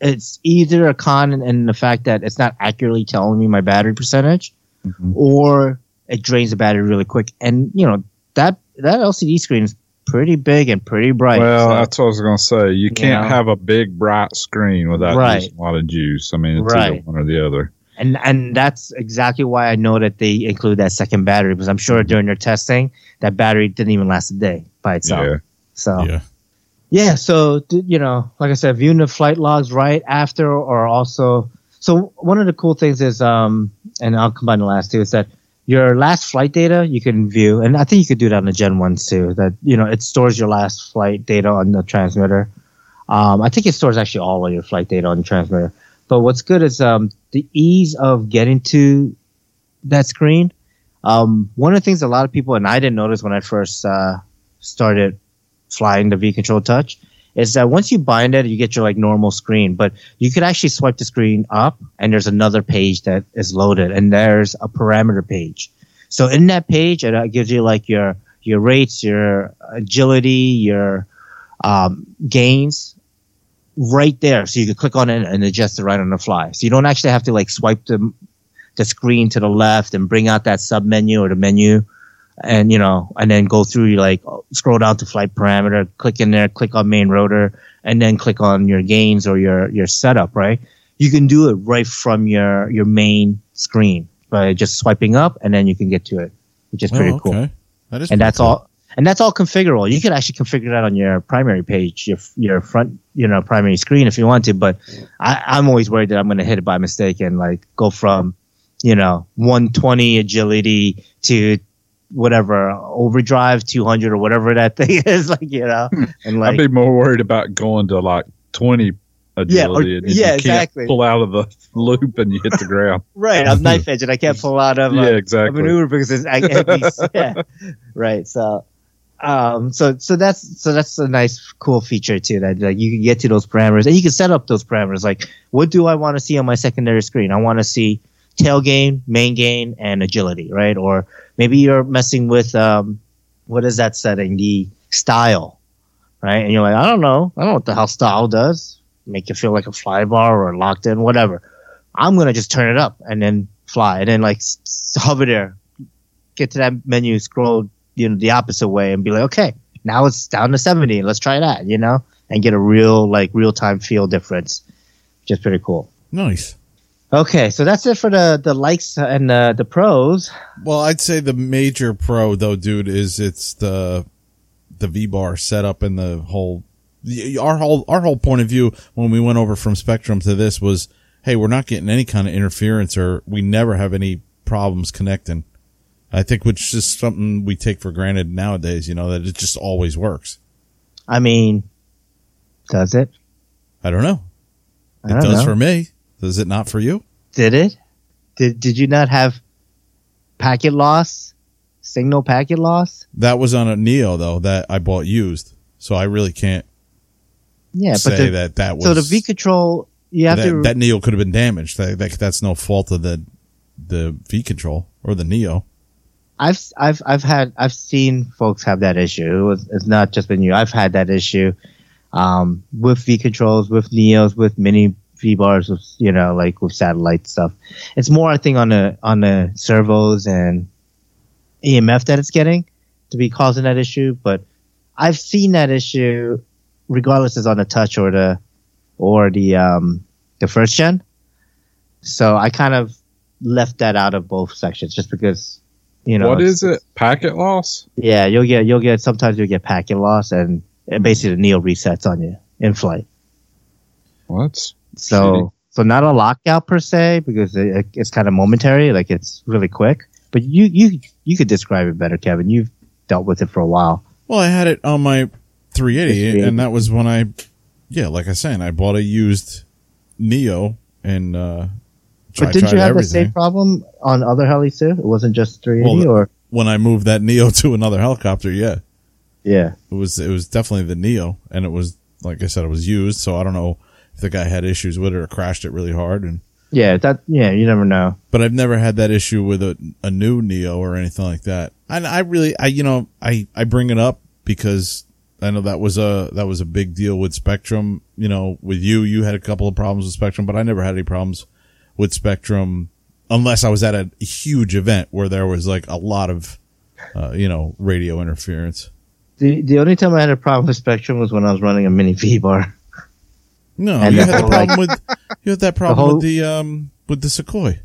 it's either a con in, in the fact that it's not accurately telling me my battery percentage, Mhm. or it drains the battery really quick. And you know that that LCD screen is pretty big and pretty bright. Well, so- that's what I was going to say. You can't know. have a big bright screen without Right. using a lot of juice. I mean, it's Right. either one or the other. and and that's exactly why I know that they include that second battery because I'm sure during their testing that battery didn't even last a day by itself. Yeah. So Yeah. Yeah, so you know, like I said, viewing the flight logs right after, or also, so one of the cool things is, um, and I'll combine the last two is that your last flight data you can view, and I think you could do that on the Gen ones too. That you know, it stores your last flight data on the transmitter. Um, I think it stores actually all of your flight data on the transmitter. But what's good is um, the ease of getting to that screen. Um, one of the things a lot of people, and I didn't notice when I first uh, started flying the V Control Touch, is that once you bind it, you get your like normal screen, but you could actually swipe the screen up and there's another page that is loaded and there's a parameter page. So in that page, it uh, gives you like your, your rates, your agility, your um, gains right there. So you can click on it and adjust it right on the fly. So you don't actually have to like swipe the, the screen to the left and bring out that sub menu or the menu and you know, and then go through you like scroll down to flight parameter, click in there, click on main rotor, and then click on your gains or your your setup. Right, you can do it right from your your main screen by just swiping up, and then you can get to it, which is pretty Oh, cool. That is And that's cool. all. And that's all configurable. You can actually configure that on your primary page, your your front, you know, primary screen if you want to. But I, I'm always worried that I'm going to hit it by mistake and like go from, you know, 120 agility to whatever overdrive 200 or whatever that thing is like you know and like I'd be more worried about going to like 20 agility. or- and yeah, exactly. Pull out of the loop and you hit the ground. Right, I'm knife edge and I can't pull out of uh, yeah, a exactly. maneuver because it's I be yeah. right. So, um, so so that's so that's a nice cool feature too that like you can get to those parameters and you can set up those parameters. Like, what do I want to see on my secondary screen? I want to see tail gain, main gain, and agility, right? Or maybe you're messing with um, what is that setting? The style, right? And you're like, I don't know, I don't know what the hell style does. Make you feel like a fly bar or locked in, whatever. I'm gonna just turn it up and then fly, and then like s- hover there, get to that menu, scroll, you know, the opposite way, and be like, okay, now it's down to 70. Let's try that, you know, and get a real like real time feel difference, which is pretty cool. Nice. Okay, so that's it for the the likes and the the pros. Well, I'd say the major pro though, dude, is it's the the V bar setup and the whole our whole our whole point of view when we went over from Spektrum to this was, hey, we're not getting any kind of interference or we never have any problems connecting. I think which is something we take for granted nowadays, you know, that it just always works. I mean, does it? I don't know. I It don't does know. for me. Does it not for you? Did it? Did Did you not have packet loss? Signal packet loss? That was on a Neo though that I bought used, so I really can't Yeah, say but the, that that was so the V control you have that, to that Neo could have been damaged. That, that that's no fault of the the V control or the Neo. I've I've I've had I've seen folks have that issue. It was, it's not just been you. I've had that issue um, with V controls, with Neos, with mini V bars, with you know like with satellite stuff. It's more I think on the on the servos and EMF that it's getting to be causing that issue. But I've seen that issue regardless is on the touch or the or the um, the first gen. So I kind of left that out of both sections just because you know what is it? Packet loss? yeah, you'll get you'll get sometimes you'll get packet loss and, and basically the Neo resets on you in flight. What? So so not a lockout per se because it, it's kind of momentary, like it's really quick. But you you you could describe it better, Kevin. You've dealt with it for a while. Well, I had it on my 380, 380. and that was when I, yeah, like I said, I bought a used Neo and uh, but didn't you have everything. the same problem on other helis too? It wasn't just 380 Well, or when I moved that Neo to another helicopter. Yeah, yeah. it was it was definitely the Neo, and it was like I said, it was used. So I don't know if the guy had issues with it or crashed it really hard, and Yeah, that yeah, you never know. but I've never had that issue with a, a new Neo or anything like that. And I really, I, you know, I, I bring it up because I know that was a, that was a big deal with Spektrum. You know, with you, you had a couple of problems with Spektrum, but I never had any problems with Spektrum unless I was at a huge event where there was like a lot of, uh, you know, radio interference. The the only time I had a problem with Spektrum was when I was running a mini V bar. No, And you had the whole, problem with, you had that problem whole- with the, um, with the Sequoia.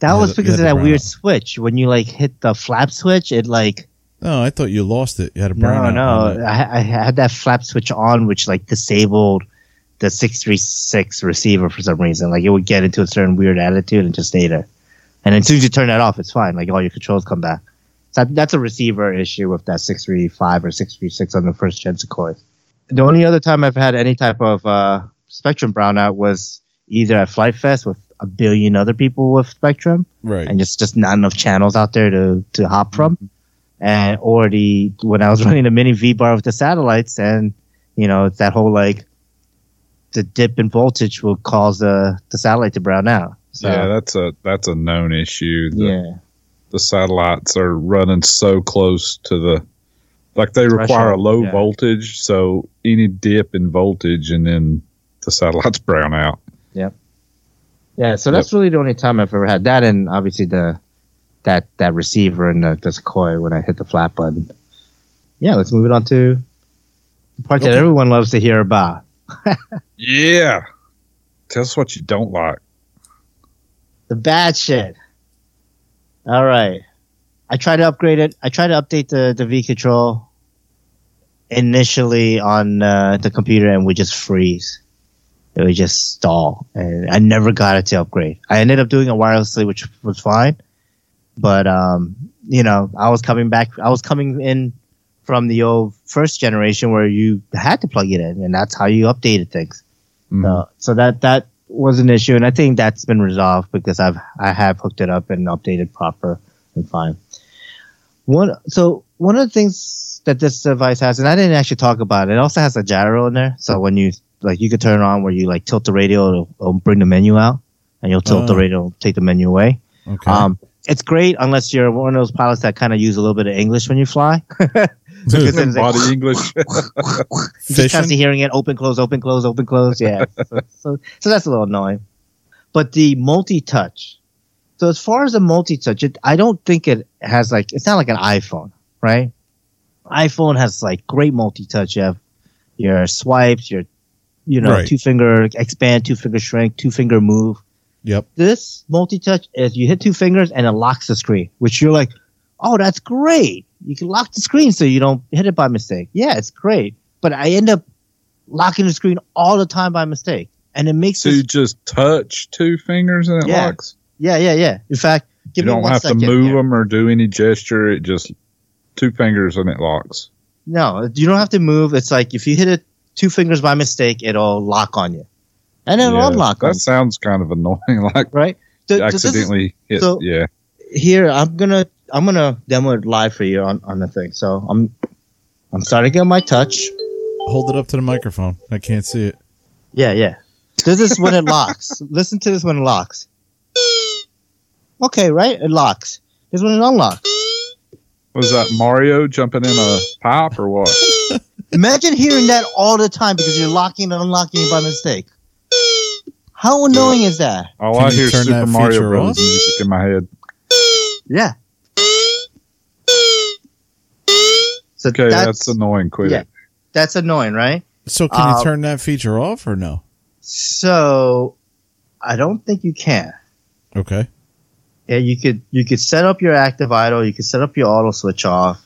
That You was had because of that brown weird switch. When you like hit the flap switch, it like Oh, I thought you lost it. You had a No, no. I, I had that flap switch on, which like disabled the six three six receiver for some reason. Like it would get into a certain weird attitude and just stay there. And as soon as you turn that off, it's fine. Like all your controls come back. So that's a receiver issue with that six three five or six three six on the first gen Sequoia. The only other time I've had any type of uh, Spektrum brownout was either at Flight Fest with a billion other people with Spektrum Right. and just just not enough channels out there to to hop from, and or the when I was running the mini V bar with the satellites, and you know that whole like the dip in voltage will cause the the satellite to brown out. So, yeah, that's a that's a known issue. The, yeah, the satellites are running so close to the like they require a low yeah. voltage, so any dip in voltage and then the satellites brown out. Yep. Yeah. So that's really the only time I've ever had that, and obviously the that that receiver and the, the Sequoia when I hit the flat button. Yeah, let's move it on to the part that everyone loves to hear about. Yeah. Tell us what you don't like. The bad shit. All right. I tried to upgrade it. I tried to update the, the V control initially on uh, the computer and would just freeze. It would just stall. And I never got it to upgrade. I ended up doing it wirelessly, which was fine. But, um, you know, I was coming back, I was coming in from the old first generation where you had to plug it in and that's how you updated things. So, so that that was an issue, and I think that's been resolved because I've I have hooked it up and updated proper and fine. One so one of the things that this device has, and I didn't actually talk about it, it also has a gyro in there. So when you like, you could turn it on where you like tilt the radio, it'll, it'll bring the menu out, and you'll tilt the Oh. radio, take the menu away. Okay. Um, it's great unless you're one of those pilots that kind of use a little bit of English when you fly. Because then it's like- Body English. Just Fishing? constantly hearing it open, close, open, close, open, close. Yeah. so, so, so that's a little annoying. But the multi touch. So as far as the multi touch, it, I don't think it has like, it's not like an iPhone, right? iPhone has like great multi touch. You have your swipes, your, you know, Right. two finger expand, two finger shrink, two finger move. Yep. This multi touch is you hit two fingers and it locks the screen, which you're like, oh, that's great. You can lock the screen so you don't hit it by mistake. Yeah, it's great. But I end up locking the screen all the time by mistake. And it makes so this, you just touch two fingers and it Yeah. locks. yeah, yeah, yeah. In fact, give you me don't one have to move here. them or do any gesture. It just two fingers and it locks. No, you don't have to move. It's like if you hit it two fingers by mistake, it'll lock on you. And it'll Yeah, unlock on that you, sounds kind of annoying. Like right? So- so this is- accidentally hit. so- yeah. here I'm gonna I'm gonna demo it live for you on, on the thing. So I'm I'm starting to get my touch. Hold it up to the microphone. I can't see it. Yeah, yeah. This is when it locks. Listen to this when it locks. Okay, right? It locks. This is when it unlocks. Was that Mario jumping in a pipe or what? Imagine hearing that all the time because you're locking and unlocking it by mistake. How annoying is that? All Can I you hear is turn Super that Mario Bros. music in my head. Yeah. So Okay, that's that's, annoying. Quit yeah. it. that's annoying, right? So can Um, you turn that feature off or no? So I don't think you can. Okay. Yeah, you could you could set up your active idle, you could set up your auto switch off,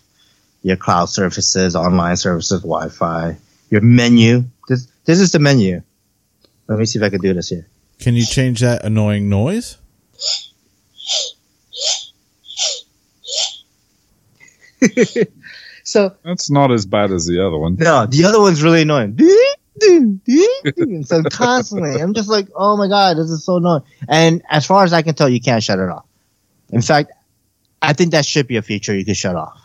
your cloud services, online services, Wi-Fi, your menu. This this is the menu. Let me see if I can do this here. Can you change that annoying noise? So That's not as bad as the other one. no, the other one's really annoying. so constantly, I'm just like, oh my god, this is so annoying. And as far as I can tell, you can't shut it off. In fact, I think that should be a feature you could shut off.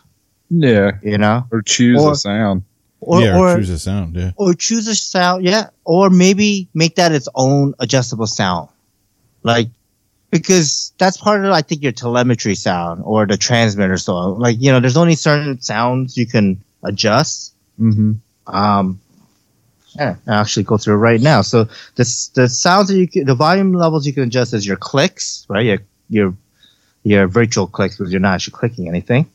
Yeah, You know, or choose Or- a sound. or yeah, or, or choose a sound. Yeah. or choose a sound, yeah, or maybe make that its own adjustable sound, like because that's part of I think your telemetry sound or the transmitter sound. Like you know, there's only certain sounds you can adjust. Mm-hmm. Um, yeah, I'll actually go through it right now. So the the sounds that you can, the volume levels you can adjust is your clicks, right? Your your your virtual clicks because you're not actually clicking anything.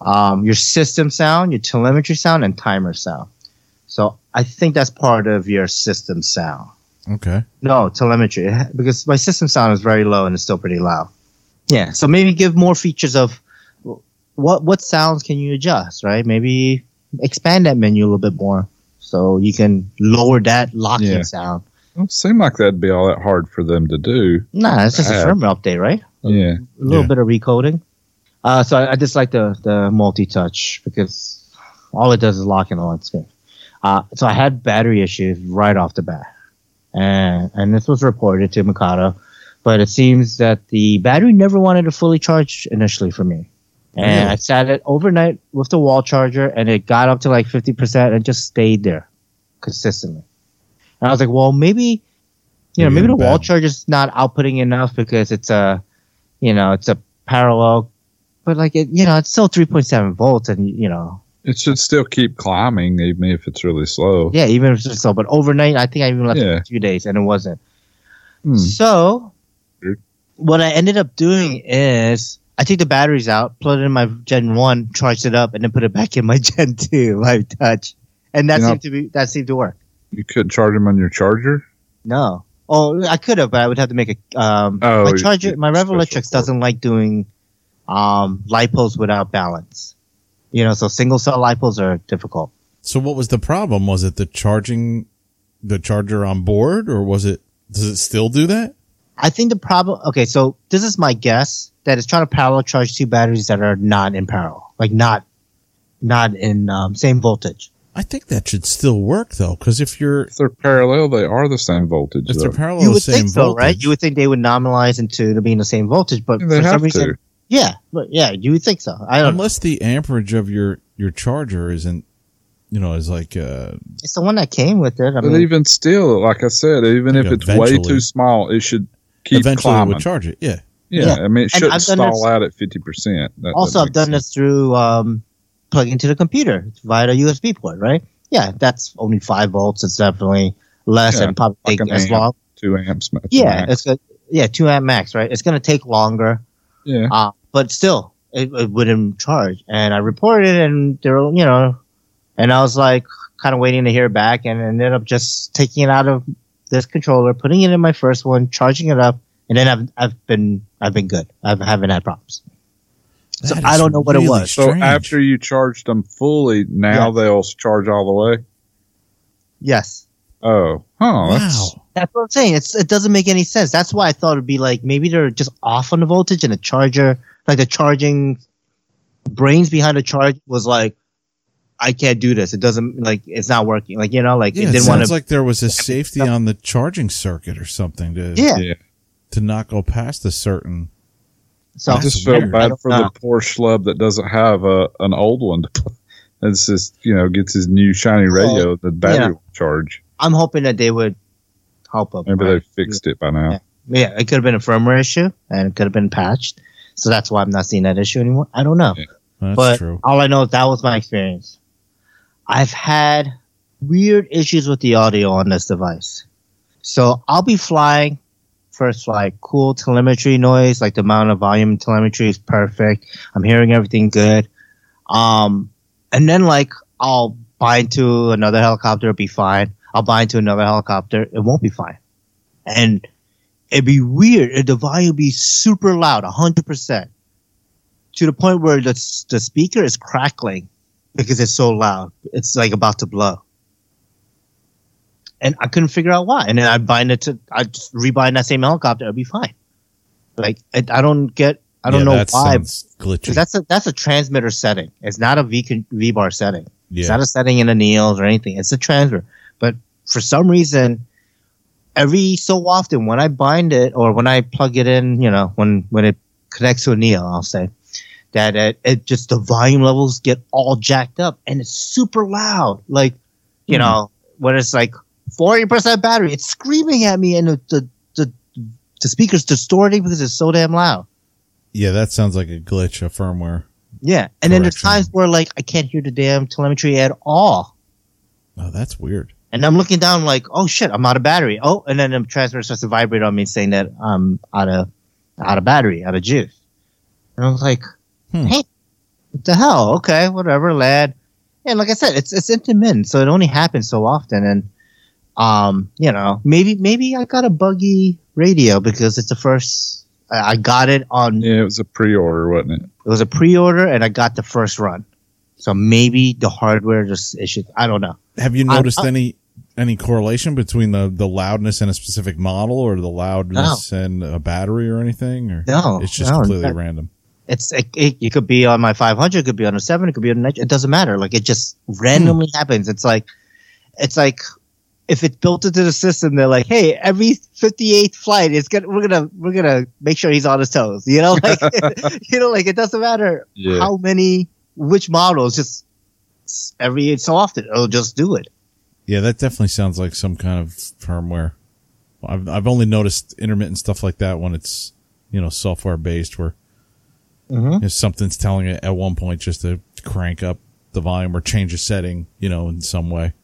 Um, your system sound, your telemetry sound, and timer sound. So I think that's part of your system sound. Okay. No, telemetry because my system sound is very low and it's still pretty loud. Yeah, so maybe give more features of what what sounds can you adjust, right? Maybe expand that menu a little bit more so you can lower that locking Yeah. sound. Don't seem like that'd be all that hard for them to do. Nah, it's just a firmware update, right? Yeah. A little Yeah. bit of recoding. Uh, so I, I just like the the multi touch because all it does is lock in on screen. Uh, so I had battery issues right off the bat, and and this was reported to Mikado, but it seems that the battery never wanted to fully charge initially for me, and Really? I sat it overnight with the wall charger, and it got up to like fifty percent and just stayed there consistently. And I was like, well, maybe, you know, Maybe the in wall charger's not outputting enough because it's a, you know, it's a parallel, but like it, you know, it's still 3.7 volts and, you know, It should still keep climbing, even if it's really slow. yeah, even if it's so, but overnight, I think I even left it for a few days and it wasn't. Hmm. So, what I ended up doing is I take the batteries out, plug it in my Gen 1, charged it up, and then put it back in my Gen 2, my touch. And that You know- seemed to be, that seemed to work. You couldn't charge them on your charger. No. Oh, I could have, but I would have to make a. Um, Oh, my you- charger, my special Revolectrix doesn't like doing um, lipos without balance. You know, so single cell lipos are difficult. So what was the problem? Was it the charging, the charger on board, or was it? Does it still do that? I think the problem. Okay, so this is my guess that it's trying to parallel charge two batteries that are not in parallel, like not, not in um, same voltage. I think that should still work though, because if you're If they're parallel, they are the same voltage. if though. they're parallel, You the would same think so, voltage, right? You would think they would normalize into being the same voltage, but Yeah, for they some have reason, to. yeah, but yeah, you would think so. I don't. know. unless the amperage of your your charger isn't, you know, is like uh It's the one that came with it. I But mean, even still, like I said, even if it's way too small, it should keep eventually it climbing. would charge it. Yeah. yeah, Yeah. I mean, it shouldn't I've done stall this- out at fifty percent. also, I've done this through um, plugging into the computer via the USB port, right? Yeah, that's only five volts. It's definitely less Yeah, and probably like as amp. long. two amps. Yeah, max. it's good. Yeah, two amp max, right? It's gonna take longer, yeah. uh, but still, it, it wouldn't charge. And I reported, it and they're, you know, and I was like, kind of waiting to hear back, and ended up just taking it out of this controller, putting it in my first one, charging it up, and then I've I've been I've been good. I haven't had problems. So I don't know what it really was. So strange. after you charged them fully, now Yeah. they'll charge all the way. Yes. Oh, that's, wow. That's what I'm saying. It's it doesn't make any sense. That's why I thought it'd be like maybe they're just off on the voltage and the charger, like the charging brains behind the charge was like, I can't do this. It doesn't like it's not working. Like you know, like Yeah, it it didn't sounds want to. like there was a safety on the charging circuit or something to yeah. yeah. to not go past a certain. So I just feel bad for know. the poor schlub that doesn't have a an old one. To play. It's just you know gets his new shiny radio. The battery yeah. will charge. I'm hoping that they would help them. Maybe right? they fixed it by now. Yeah. Yeah, it could have been a firmware issue and it could have been patched. So that's why I'm not seeing that issue anymore. I don't know. Yeah. That's but true. all I know is that was my experience. I've had weird issues with the audio on this device. So I'll be flying first like cool telemetry noise, like the amount of volume telemetry is perfect. I'm hearing everything good. Um, and then like I'll bind to another helicopter, it'll be fine. I'll bind to another helicopter, it won't be fine. And it'd be weird. The volume would be super loud, hundred percent to the point where the the speaker is crackling because it's so loud. It's like about to blow. And I couldn't figure out why. And then I'd bind it to I'd just rebind that same helicopter. It'll be fine. Like it, I don't get. I don't Yeah, know that why. glitchy. that's a that's a transmitter setting. It's not a V con- bar setting. It's not a setting in the Neos or anything. It's a transmitter. But for some reason, every so often when I bind it or when I plug it in, you know, when when it connects to a Neo, I'll say that it, it just the volume levels get all jacked up and it's super loud. Like, you Hmm. know, when it's like forty percent battery, it's screaming at me and the the the, the speaker's distorting because it's so damn loud. yeah, that sounds like a glitch, a firmware. Yeah, and then there's times where like I can't hear the damn telemetry at all. Oh, that's weird. And I'm looking down like, oh shit, I'm out of battery. Oh, and then the transmitter starts to vibrate on me saying that I'm out of out of battery, out of juice. And I was like, Hmm. hey, what the hell? Okay, whatever, lad. And like I said, it's it's intermittent, so it only happens so often. And um, you know, maybe maybe I got a buggy radio because it's the first I, I got it on Yeah, it was a pre-order, wasn't it? it was a pre-order and I got the first run. So maybe the hardware just issues. I don't know. Have you noticed I- any any correlation between the the loudness in a specific model or the loudness and a battery or anything? Or No, it's just no, completely that- random. It's it, it, it could be on my 500, it could be on a seven, it could be on a. It doesn't matter. Like it just randomly happens. It's like it's like if it's built into the system, they're like, hey, every 58th flight, it's gonna we're gonna we're gonna make sure he's on his toes. You know, like you know, like it doesn't matter Yeah. how many which models. Just every so often, it'll just do it. Yeah, that definitely sounds like some kind of firmware. I've I've only noticed intermittent stuff like that when it's you know software based, where Mm-hmm. if something's telling it at one point just to crank up the volume or change a setting, you know, in some way.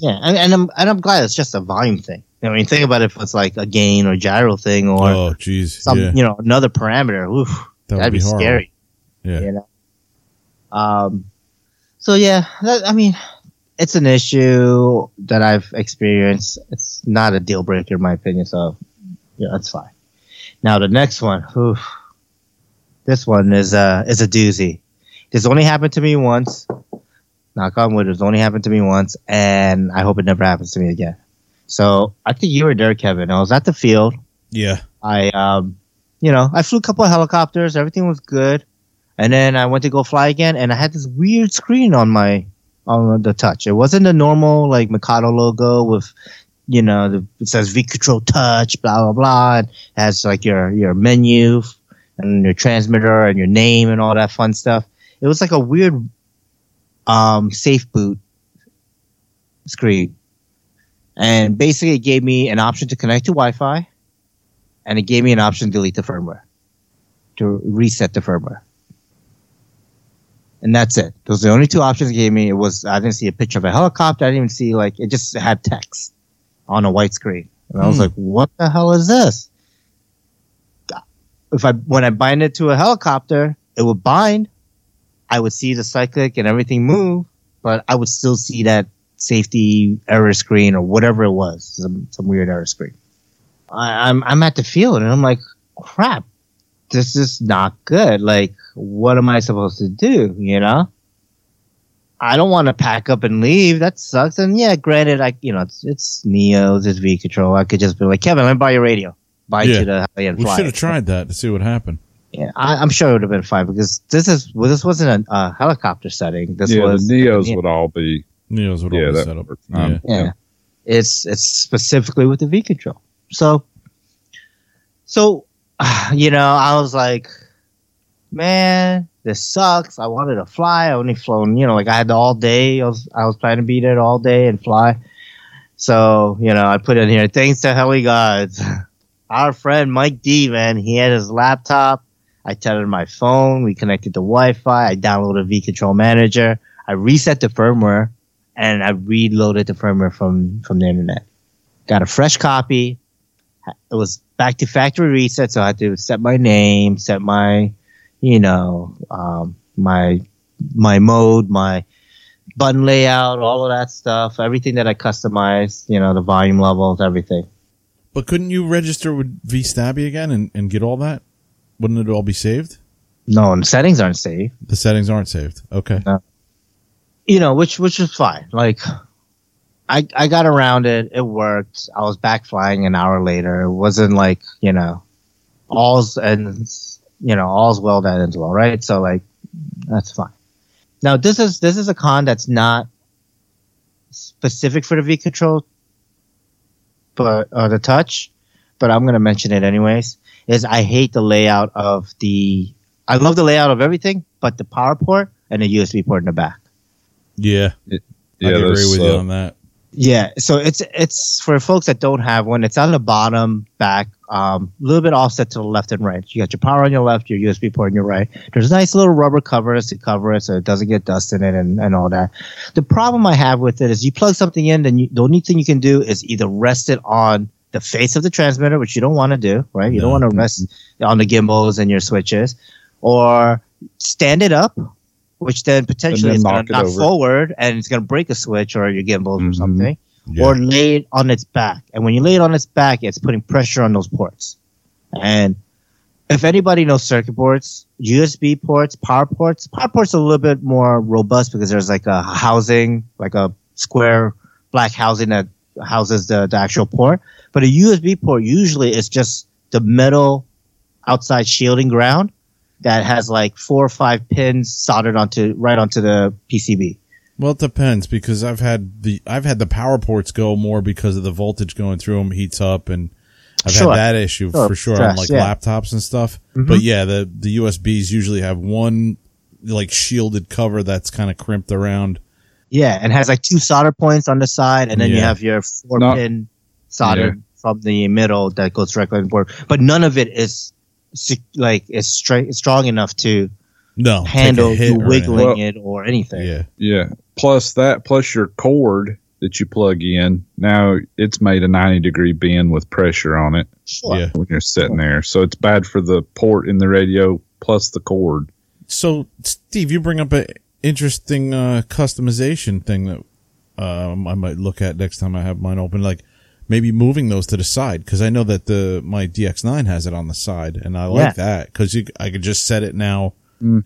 Yeah, and, and I'm and I'm glad it's just a volume thing. I mean, think about if it's like a gain or gyro thing or oh, geez, some, yeah, you know, another parameter. Oof, that would that'd be, be, scary. Yeah, You know. Um. So yeah, that, I mean, it's an issue that I've experienced. It's not a deal breaker in my opinion. So yeah, that's fine. Now the next one. Oof, this one is uh is a doozy. This only happened to me once. Knock on wood. It's only happened to me once, and I hope it never happens to me again. So I think you were there, Kevin. I was at the field. yeah. I, um, you know, I flew a couple of helicopters. Everything was good. And then I went to go fly again, and I had this weird screen on my on the touch. It wasn't the normal like Mikado logo with, you know, the, it says V Control Touch, blah blah blah. It has like your your menu and your transmitter and your name and all that fun stuff. It was like a weird um, safe boot screen, and basically it gave me an option to connect to Wi-Fi, and it gave me an option to delete the firmware, to reset the firmware and that's it. Those are the only two options it gave me. It was I didn't see a picture of a helicopter. I didn't even see like it just had text on a white screen, and I was Hmm. like, "What the hell is this?" If I when I bind it to a helicopter, it will bind. I would see the cyclic and everything move, but I would still see that safety error screen or whatever it was, some some weird error screen. I, I'm I'm at the field and I'm like, crap, this is not good. Like, what am I supposed to do? You know? I don't want to pack up and leave. That sucks. And yeah, granted, I you know it's it's Neo's, it's V Control. I could just be like, Kevin, let me buy your radio. Buy Yeah. you the We should have tried that to see what happened. Yeah, I, I'm sure it would have been fine because this is well, this wasn't a, a helicopter setting. This yeah, was the Neos yeah. would all be. Neos would Yeah, always that set up. would work. Yeah. yeah. It's it's specifically with the V control. So so you know, I was like, man, this sucks. I wanted to fly. I only flown, you know, like I had all day. I was I was planning to be there all day and fly. So, you know, I put in here, thanks to Heli Gods. Our friend Mike D, man, he had his laptop. I tethered my phone. We connected to Wi-Fi. I downloaded V Control Manager. I reset the firmware and I reloaded the firmware from from the internet. Got a fresh copy. It was back to factory reset, so I had to set my name, set my, you know, um, my my mode, my button layout, all of that stuff, everything that I customized, you know, the volume levels, everything. But couldn't you register with vStabi again and, and get all that? Wouldn't it all be saved? No, and the settings aren't saved. The settings aren't saved. Okay. you know, which which was fine. Like, I I got around it. It worked. I was back flying an hour later. It wasn't like you know, all's and you know all's well that ends well, right? So like, that's fine. Now this is this is a con that's not specific for the V control, but uh, the touch. But I'm gonna mention it anyways. Is I hate the layout of the. I love the layout of everything, but the power port and the USB port in the back. Yeah. Yeah, I agree those, with you uh, on that. Yeah, so it's it's for folks that don't have one. It's on the bottom back, um, a little bit offset to the left and right. You got your power on your left, your USB port on your right. There's nice little rubber covers to cover it so it doesn't get dust in it and, and all that. The problem I have with it is you plug something in, then you, the only thing you can do is either rest it on the face of the transmitter, which you don't want to do, right? You No. don't want to rest on the gimbals and your switches, or stand it up, which then potentially is going to knock forward and it's going to break a switch or your gimbals or Mhm. something Yeah. or lay it on its back. And when you lay it on its back, it's putting pressure on those ports. And if anybody knows circuit boards, USB ports, power ports, power ports are a little bit more robust because there's like a housing, like a square black housing that houses the, the actual port. But a USB port usually is just the metal outside shielding ground that has like four or five pins soldered onto right onto the PCB. Well, it depends because I've had the I've had the power ports go more because of the voltage going through them heats up, and I've Sure. had that issue Sure. for sure on like yeah. laptops and stuff. Mhm. But yeah, the the USBs usually have one like shielded cover that's kind of crimped around. Yeah, and has like two solder points on the side, and then you have your four No. pin soldered from the middle that goes directly on the board. But none of it is like is straight strong enough to No, handle you or wiggling Well, it or anything. anything. Yeah. Plus that, plus your cord that you plug in. Now it's made a 90 degree bend with pressure on it Sure. Yeah, yeah. when you're sitting there. So it's bad for the port in the radio plus the cord. So, Steve, you bring up a interesting uh, customization thing that um, I might look at next time I have mine open. Like maybe moving those to the side because I know that the my DX9 has it on the side, and I like that because I could just set it now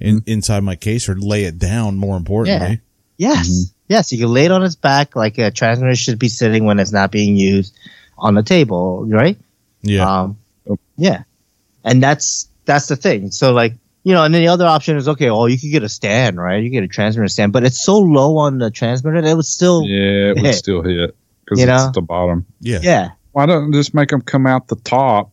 in, inside my case or lay it down. More importantly, Yes. Mm-hmm. Yes, you can lay it on its back like a transmitter should be sitting when it's not being used on the table, right? yeah, Um, yeah, and that's that's the thing. So like you know, and then the other option is okay. Oh, you could get a stand, right? You get a transmitter stand, but it's so low on the transmitter that it would still, Yeah, it would still hit because You it's know? at the bottom. Yeah. yeah. Why don't just make them come out the top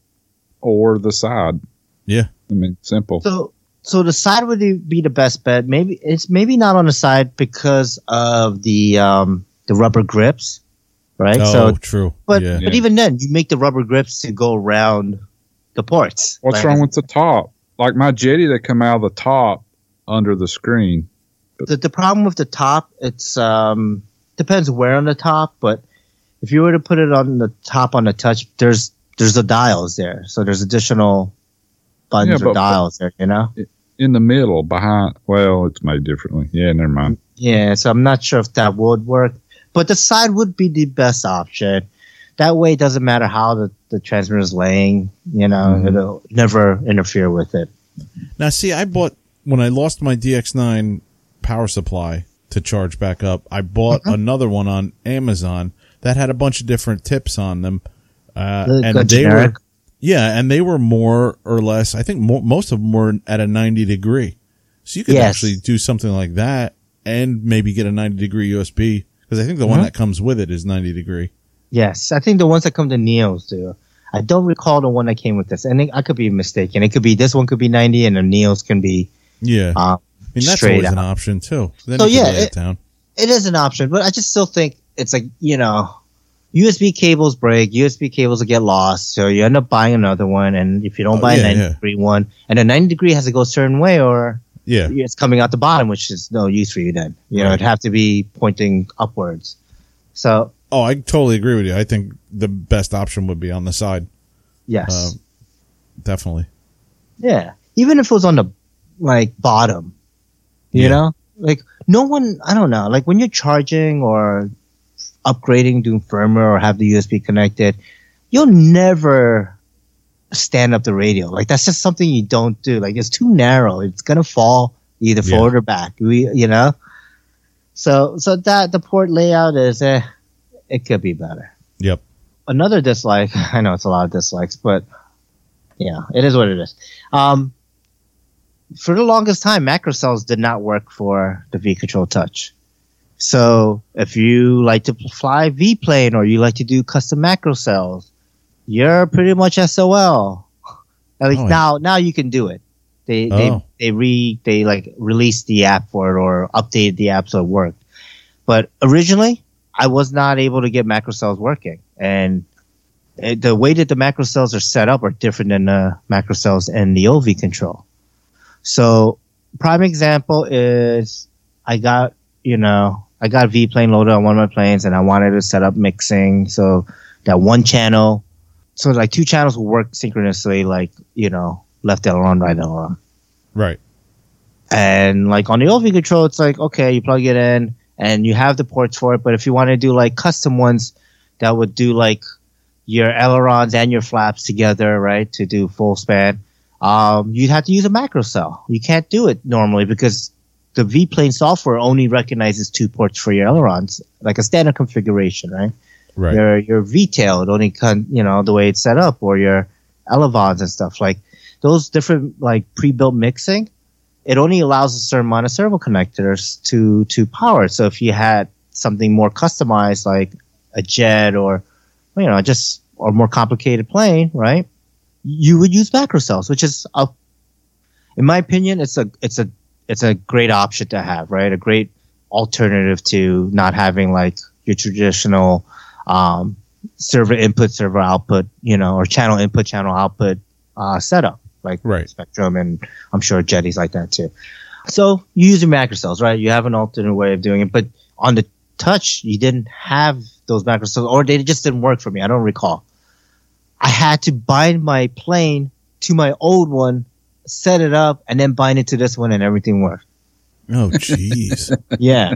or the side? Yeah. I mean, simple. So, so the side would be the best bet. Maybe it's maybe not on the side because of the um the rubber grips, right? Oh, so, true. but yeah. but even then, you make the rubber grips to go around the ports. What's Like, wrong with the top? Like my Jeti, they come out of the top under the screen. the, the problem with the top? It's um depends where on the top, but if you were to put it on the top on the touch, there's there's the dials there, so there's additional buttons Yeah, or dials there, you know. In the middle, behind. Well, it's made differently. Yeah, never mind. Yeah, so I'm not sure if that would work, but the side would be the best option. That way, it doesn't matter how the, the transmitter is laying, you know, Mhm. it'll never interfere with it. Now, see, I bought when I lost my DX9 power supply to charge back up. I bought Mm-hmm. another one on Amazon that had a bunch of different tips on them, uh, The- and the they generic? were yeah, and they were more or less. I think mo- most of them were at a ninety degree, so you could Yes. actually do something like that and maybe get a ninety degree USB because I think the one Mhm. that comes with it is ninety degree. Yes, I think the ones that come to Neos do. I don't recall the one that came with this, and I could be mistaken. It could be this one could be 90, and the Neos can be. Yeah, Uh, I mean that's always out. an option too. Then So, yeah, it it- down. It is an option, but I just still think it's like you know, USB cables break, USB cables will get lost, so you end up buying another one, and if you don't Oh, buy a 90 yeah. degree one, and a 90 degree has to go a certain way, or Yeah, it's coming out the bottom, which is no use for you then. You know, it'd have to be pointing upwards. So Oh, I totally agree with you. I think the best option would be on the side. yes, Uh, Definitely. yeah. Even if it was on the like bottom, you Yeah. know, like no one. I don't know. Like when you're charging or upgrading, doing firmware or have the USB connected, you'll never stand up the radio. Like that's just something you don't do. Like it's too narrow. It's gonna fall either Yeah. forward or back. We, you know. So so that the port layout is eh, it could be better. Yep. Another dislike. I know it's a lot of dislikes, but yeah, it is what it is. Um, for the longest time, macro cells did not work for the V Control Touch. So if you like to fly V plane or you like to do custom macro cells, you're pretty much SOL. At least Oh, now, now you can do it. They they Oh. they re they like released the app for it or updated the app so it worked. But originally, I was not able to get macro cells working, and it, the way that the macro cells are set up are different than the macro cells in the OV control. So, prime example is I got you know I got V plane loaded on one of my planes, and I wanted to set up mixing so that one channel, so like two channels will work synchronously, like you know left aileron, right aileron. Right. And like on the OV control, it's like okay, you plug it in and you have the ports for it. But if you want to do like custom ones that would do like your ailerons and your flaps together, right, to do full span, um, you'd have to use a macro cell. You can't do it normally because the V plane software only recognizes two ports for your ailerons, like a standard configuration, right? Right. your your V-tail, it only con, you know the way it's set up, or your elevons and stuff like those different like pre-built mixing. It only allows a certain amount of servo connectors to to power. So if you had something more customized, like a jet or you know just or more complicated plane, right? You would use macro cells, which is a, in my opinion, it's a it's a it's a great option to have, right? A great alternative to not having like your traditional um, server input, server output, you know, or channel input, channel output uh, setup, like Right. Spektrum, and I'm sure Jeti's like that too. So you use your macro cells, right? You have an alternate way of doing it, but on the touch, you didn't have those macro cells, or they just didn't work for me. I don't recall. I had to bind my plane to my old one, set it up, and then bind it to this one, and everything worked Oh, jeez. yeah.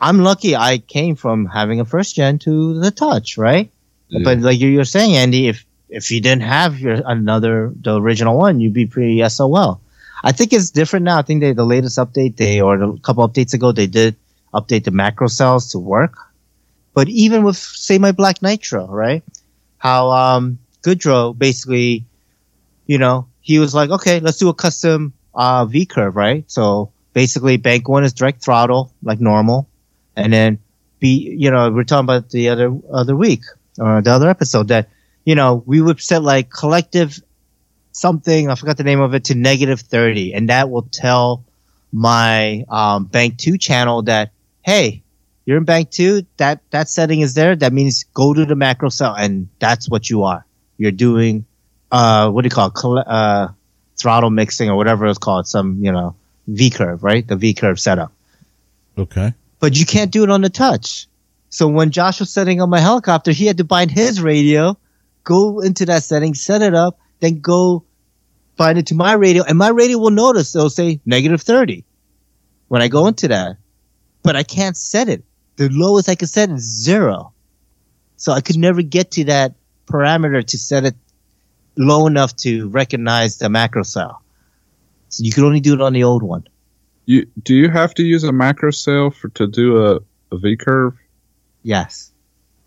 I'm lucky I came from having a first gen to the touch, right? Yeah. But like you're saying, Andy, if if you didn't have your another the original one, you'd be pretty SOL. I think it's different now. I think they the latest update they or a couple updates ago they did update the macro cells to work. But even with say my Black Nitro, right? How um Goodrow basically, you know, he was like, okay, let's do a custom uh, V curve, right? So basically, bank one is direct throttle like normal, and then B, you know, we're talking about the other other week or the other episode that you know we would set like collective something I forgot the name of it to negative thirty, and that will tell my um, bank two channel that hey, you're in bank two. That that setting is there. That means go to the macro cell, and that's what you are. You're doing uh, what do you call it? Coll- uh, throttle mixing or whatever it's called. Some you know V curve, right? The V curve setup. Okay. But you can't do it on the touch. So when Josh was setting up my helicopter, he had to bind his radio, go into that setting, set it up, then go find it to my radio, and my radio will notice. It'll say negative 30 when I go into that. But I can't set it. The lowest I can set is zero. So I could never get to that parameter to set it low enough to recognize the macro cell. So you could only do it on the old one. You do you have to use a macro cell for to do a, a V curve? Yes.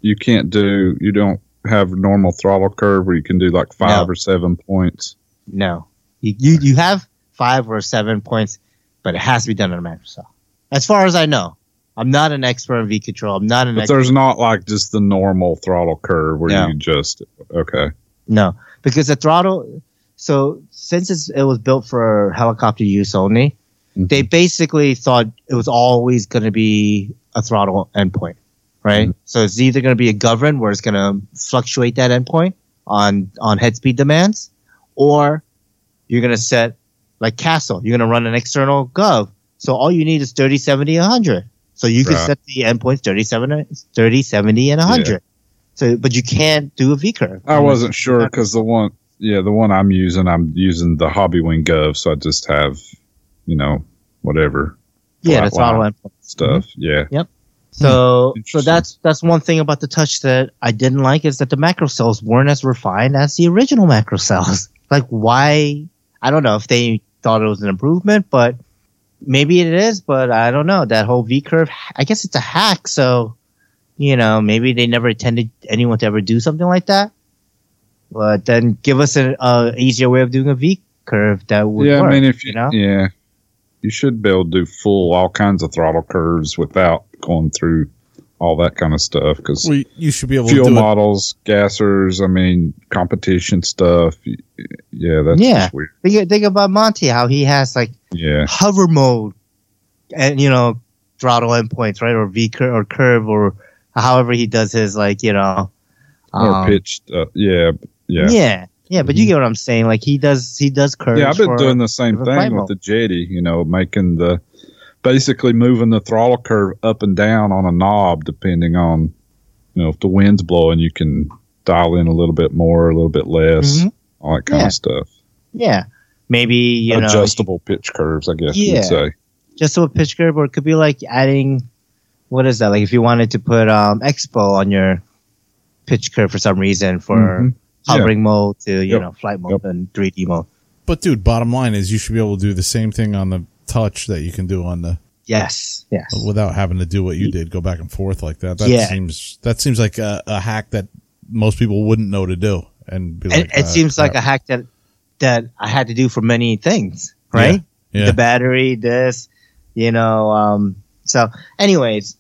You can't do. You don't have normal throttle curve where you can do like five No. or seven points. No. You, you you have five or seven points, but it has to be done on a cell. As far as I know. I'm not an expert in V control. I'm not an But expert. there's not like just the normal throttle curve where No. you just okay. No, because the throttle. So since it's, it was built for helicopter use only, Mhm. they basically thought it was always going to be a throttle endpoint, right? Mhm. So it's either going to be a govern where it's going to fluctuate that endpoint on on head speed demands, or you're going to set like Castle. You're going to run an external gov. So all you need is 30, 70, 100. So you can Right. set the endpoints 30, 70, 30, 70, and 100. So, but you can't do a V curve. I wasn't sure because the one, yeah, the one I'm using, I'm using the Hobby Wing Gov, so I just have, you know, whatever Yeah, the all throttle line endpoint. stuff. Yeah, So, so that's that's one thing about the touch that I didn't like is that the macro cells weren't as refined as the original macro cells. Like, why? I don't know if they thought it was an improvement, but maybe it is. But I don't know that whole V curve. I guess it's a hack, so you know maybe they never intended anyone to ever do something like that. But then give us an uh, easier way of doing a V curve that would yeah. work. I mean, if you, you know? yeah, you should be able to do full all kinds of throttle curves without going through all that kind of stuff because Well, you should be able fuel to do it. models, gassers, I mean, competition stuff. Yeah, that's Yeah. weird. think, think about Monty, how he has like Yeah, hover mode and you know throttle endpoints right or v curve or curve or however he does his like you know or um, pitched. Uh, yeah, yeah. yeah yeah but you get what i'm saying like he does he does curves Yeah, I've been for- doing the same thing with mode. the Jeti. You know, making the basically moving the throttle curve up and down on a knob depending on you know if the wind's blowing, you can dial in a little bit more, a little bit less, Mhm. all that kind Yeah. of stuff. yeah maybe you know Adjustable pitch curves, I guess Yeah. you'd say. just so a pitch curve or it could be like adding what is that like if you wanted to put um expo on your pitch curve for some reason for Mhm. Yeah. hovering mode to you Yep. know flight mode Yep. and 3d mode But dude, bottom line is you should be able to do the same thing on the touch that you can do on the yes yes without having to do what you did, go back and forth like that. That Yeah. seems that seems like a, a hack that most people wouldn't know to do. And be like, it, it uh, seems like a hack that that I had to do for many things, right? Yeah. The battery, this, you know. Um, so, anyways,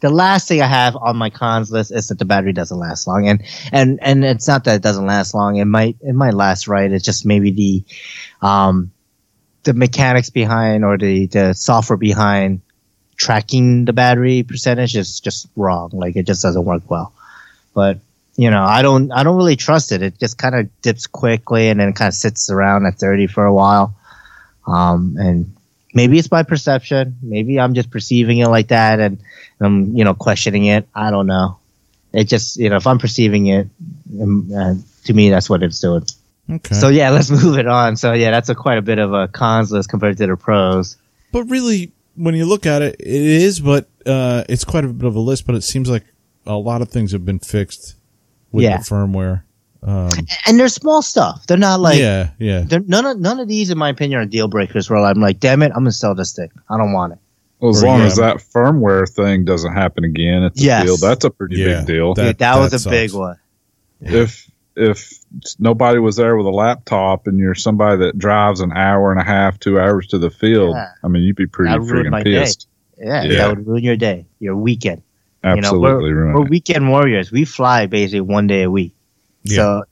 the last thing I have on my cons list is that the battery doesn't last long, and and and it's not that it doesn't last long. It might it might last right. It's just maybe the um the mechanics behind or the the software behind tracking the battery percentage is just wrong. Like it just doesn't work well. But you know, I don't I don't really trust it. It just kind of dips quickly and then kind of sits around at 30 for a while. Um, and maybe it's my perception. Maybe I'm just perceiving it like that and I'm, you know, questioning it. I don't know. It just, you know, if I'm perceiving it, um, uh, to me, that's what it's doing. Okay. So yeah, let's move it on. So yeah, that's a quite a bit of a cons list compared to the pros. But really, when you look at it, it is, but uh, it's quite a bit of a list. But it seems like a lot of things have been fixed with Yeah. the firmware. Um, And they're small stuff. They're not like, yeah, yeah. they're, none of, none of these, in my opinion, are deal breakers where I'm like, damn it, I'm going to sell this thing. I don't want it. Well, as Or, long yeah. as that firmware thing doesn't happen again at the Yes. field, that's a pretty Yeah. big deal. That- Dude, that, was a sucks. big one. if if nobody was there with a laptop and you're somebody that drives an hour and a half, two hours to the field, Yeah. I mean, you'd be pretty That ruined my freaking pissed. Yeah, Yeah. that would ruin your day, your weekend. You know, Absolutely we're, ruined. we're weekend warriors. We fly basically one day a week. Yeah. So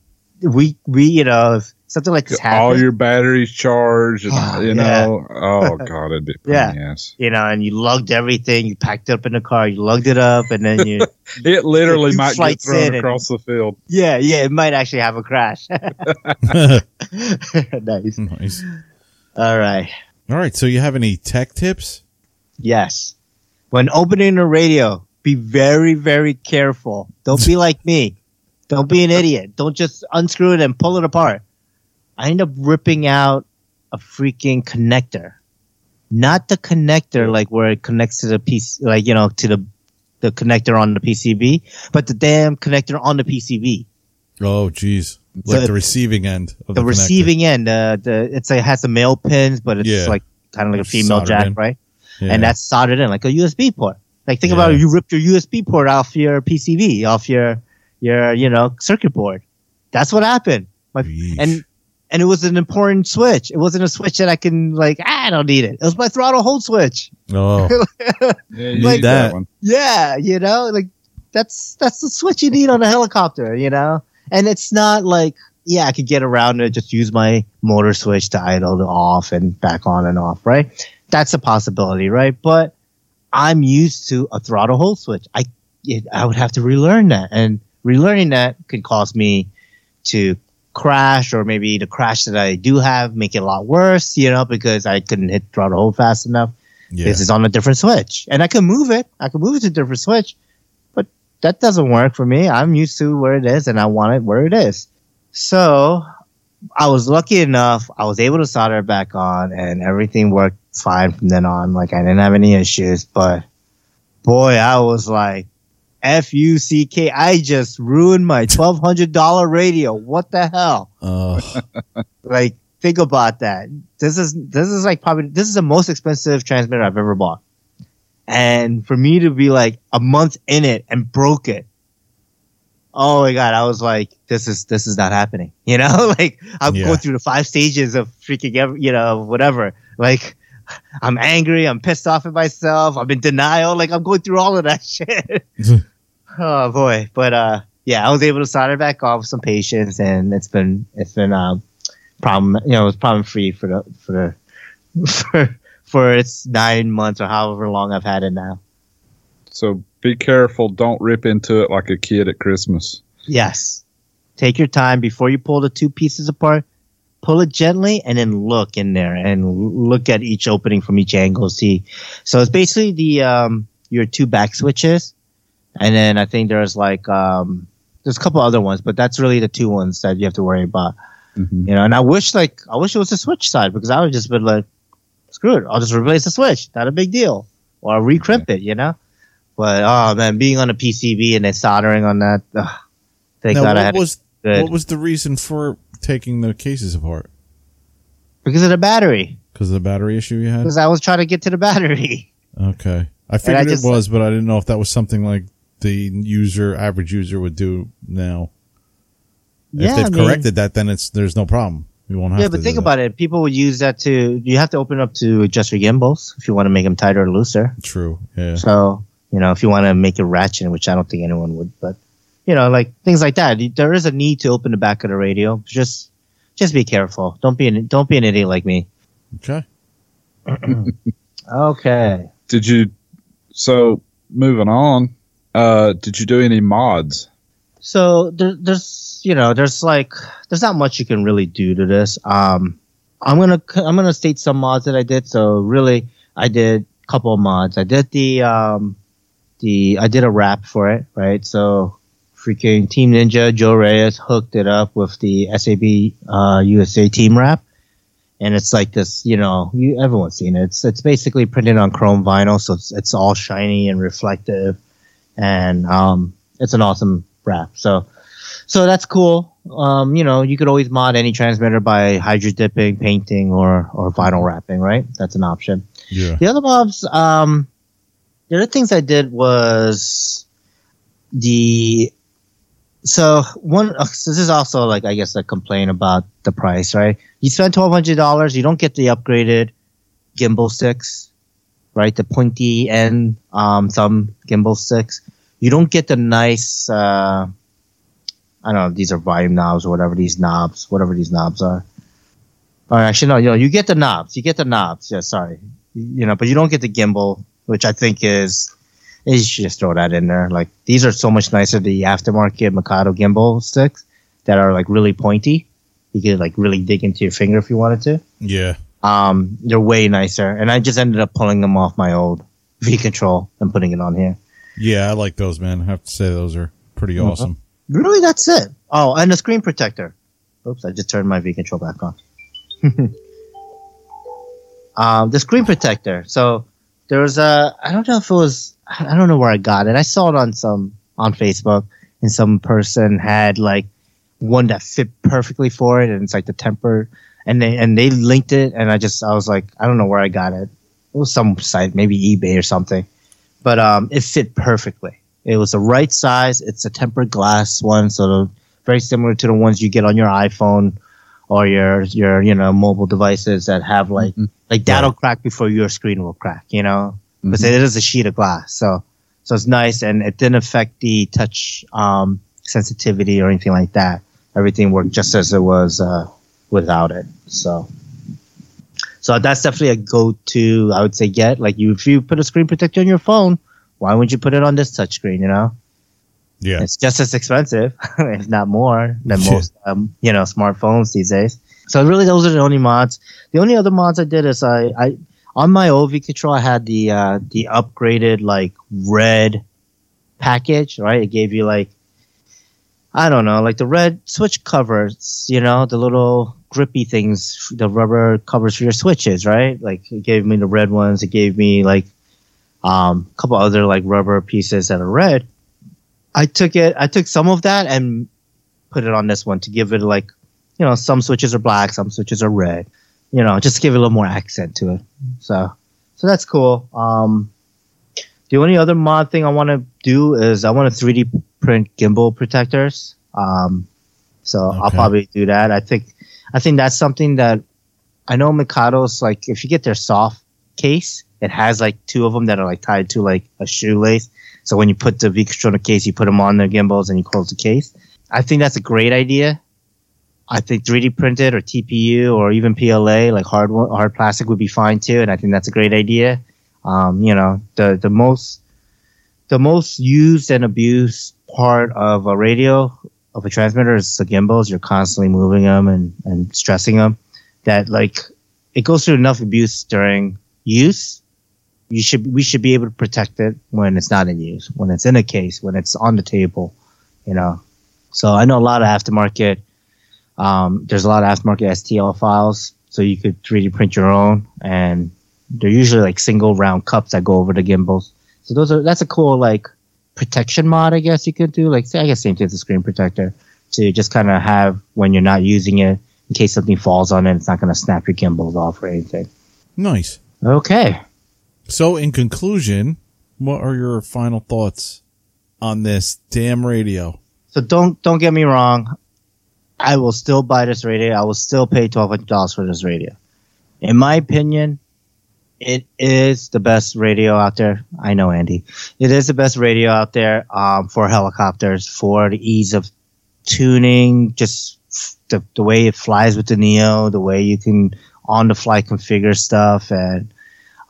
we we you know if something like this All happens, your batteries charged, and, Oh, you yeah. know. Oh god, it'd be Yeah. in the ass. you know, and you lugged everything, you packed it up in the car, you lugged it up, and then you It literally Two might get flights in thrown and- across the field. yeah yeah it might actually have a crash. nice. nice. All right. All right. So you have any tech tips? Yes. When opening the radio, be very, very careful. Don't be like me. Don't be an idiot. Don't just unscrew it and pull it apart. I end up ripping out a freaking connector. Not the connector like where it connects to the piece, like, you know, to the, the connector on the PCB, but the damn connector on the PCB. Oh, geez. Like The- the receiving end of The, the, receiving end, uh, the, it's like, it has the male pins, but it's Yeah. like kind of like a female jack, in. right? Yeah. and that's soldered in like a USB port. Like think Yeah. about it, you ripped your USB port off your PCB, off your your you know circuit board. That's what happened. My, and and it was an important switch. It wasn't a switch that I can like ah, I don't need it. It was my throttle hold switch. oh, Yeah, you Like need that. one. Yeah, you know, like that's that's the switch you need on a helicopter, you know. And it's not like yeah, I could get around it, just use my motor switch to idle it off and back on and off, right? That's a possibility, right? But I'm used to a throttle hold switch. I it, I would have to relearn that, and relearning that could cause me to crash, or maybe the crash that I do have make it a lot worse, you know, because I couldn't hit throttle hold fast enough. yeah. This is on a different switch, and I can move it. I can move it to a different switch, but that doesn't work for me. I'm used to where it is, and I want it where it is. So I was lucky enough. I was able to solder it back on, and everything worked fine from then on. Like I didn't have any issues. But boy, I was like, "F U C K!" I just ruined my twelve hundred dollar radio. What the hell? Oh, Like, think about that. This is this is like probably this is the most expensive transmitter I've ever bought. And for me to be like a month in it and broke it. Oh my god, I was like, this is this is not happening. You know, like I'm Yeah. going through the five stages of freaking ev- you know, whatever. Like I'm angry, I'm pissed off at myself, I'm in denial, like I'm going through all of that shit. Oh boy. But uh yeah, I was able to solder back off with some patience and it's been it's been um problem you know it's problem free for the for the for for its nine months or however long I've had it now. So be careful. Don't rip into it like a kid at Christmas. Yes. Take your time before you pull the two pieces apart. Pull it gently and then look in there and look at each opening from each angle. See, so it's basically the um your two back switches, and then I think there's like um there's a couple other ones, but that's really the two ones that you have to worry about. Mhm. You know, and I wish like I wish it was the switch side because I would just been like, screw it, I'll just replace the switch, not a big deal, or I'll recrimp it, you know. But oh man, being on a PCB and then soldering on that, ugh, thank now God I what had was it good what was the reason for taking the cases apart? because of the battery. Because of the battery issue you had. Because I was trying to get to the battery. Okay, I figured just- it was, but I didn't know if that was something like the user, average user, would do now. Yeah, if they've I mean- corrected that, then it's there's no problem. You won't have Yeah, to. but think that. about it. People would use that to. You have to open up to adjust your gimbals if you want to make them tighter or looser. True. Yeah. So you know, if you want to make it ratchet, which I don't think anyone would, but you know, like things like that. There is a need to open the back of the radio. Just, just be careful. Don't be an don't be an idiot like me. Okay. Okay. Did you? So moving on. Uh, did you do any mods? So there, there's you know there's like there's not much you can really do to this. Um, I'm gonna I'm gonna state some mods that I did. So really, I did a couple of mods. I did the um, the I did a wrap for it, right? So freaking Team Ninja Joe Reyes hooked it up with the SAB uh, USA Team Wrap, and it's like this. You know, you everyone's seen it. It's it's basically printed on chrome vinyl, so it's it's all shiny and reflective, and um, it's an awesome wrap. So, so that's cool. Um, you know, you could always mod any transmitter by hydro dipping, painting, or or vinyl wrapping, right? That's an option. Yeah. The other mobs, um, the other things I did was the so one, uh, so this is also like I guess a complaint about the price, right? You spend twelve hundred dollars, you don't get the upgraded gimbal sticks, right? The pointy end, um, thumb gimbal sticks. You don't get the nice, uh, I don't know, these are volume knobs or whatever these knobs, whatever these knobs are. Or actually, no, you know, you get the knobs. You get the knobs. Yeah, sorry. You know, but you don't get the gimbal, which I think is, you should just throw that in there. Like, these are so much nicer, the aftermarket Mikado gimbal sticks that are like really pointy. You could like really dig into your finger if you wanted to. Yeah. Um, they're way nicer. And I just ended up pulling them off my old V Control and putting it on here. Yeah, I like those, man. I have to say those are pretty Mhm. awesome. Really, that's it. Oh, and a screen protector. Oops, I just turned my V control back on. um, the screen protector. So there was a, I don't know if it was, I don't know where I got it. I saw it on some, on Facebook and some person had like one that fit perfectly for it and it's like the temper and they, and they linked it and I just, I was like, I don't know where I got it. It was some site, maybe eBay or something, but, um, it fit perfectly. It was the right size. It's a tempered glass one, so the, very similar to the ones you get on your iPhone or your your you know mobile devices that have like Mhm. like that'll crack before your screen will crack. You know, because Mhm. it is a sheet of glass, so so it's nice and it didn't affect the touch um, sensitivity or anything like that. Everything worked just as it was uh, without it. So. So that's definitely a go-to. I would say get like you if you put a screen protector on your phone, why wouldn't you put it on this touchscreen? You know, Yeah. it's just as expensive, if not more, than most um, you know smartphones these days. So really, those are the only mods. The only other mods I did is I, I on my OV control I had the uh, the upgraded like red package. Right, it gave you like I don't know, like the red switch covers. You know, the little grippy things, the rubber covers for your switches. Right, like it gave me the red ones. It gave me like um, a couple other like rubber pieces that are red. I took it. I took some of that and put it on this one to give it like, you know, some switches are black, some switches are red. You know, just give it a little more accent to it. So, so that's cool. Um, the only other mod thing I want to do is I want to 3D print gimbal protectors. Um, so I'll probably do that. I think, I think that's something that I know Mikado's like if you get their soft case, it has like two of them that are like tied to like a shoelace. So when you put the V controller case, you put them on the gimbals and you close the case. I think that's a great idea. I think 3D printed or TPU or even PLA, like hard hard plastic, would be fine too. And I think that's a great idea. Um, you know, the the most the most used and abused part of a radio of a transmitter is the gimbals. You're constantly moving them and and stressing them. That like it goes through enough abuse during use you should we should be able to protect it when it's not in use, when it's in a case, when it's on the table, you know. So I know a lot of aftermarket. Um, there's a lot of aftermarket STL files, so you could 3D print your own, and they're usually like single round cups that go over the gimbals. So those are that's a cool like protection mod, I guess you could do. Like say, I guess same thing as a screen protector to just kind of have when you're not using it in case something falls on it, it's not going to snap your gimbals off or anything. Nice. Okay. So, in conclusion, what are your final thoughts on this damn radio? So don't don't get me wrong. I will still buy this radio. I will still pay twelve hundred dollars for this radio. In my opinion, it is the best radio out there. I know, Andy. It is the best radio out there um, for helicopters for the ease of tuning, just the the way it flies with the Neo, the way you can on the fly configure stuff, and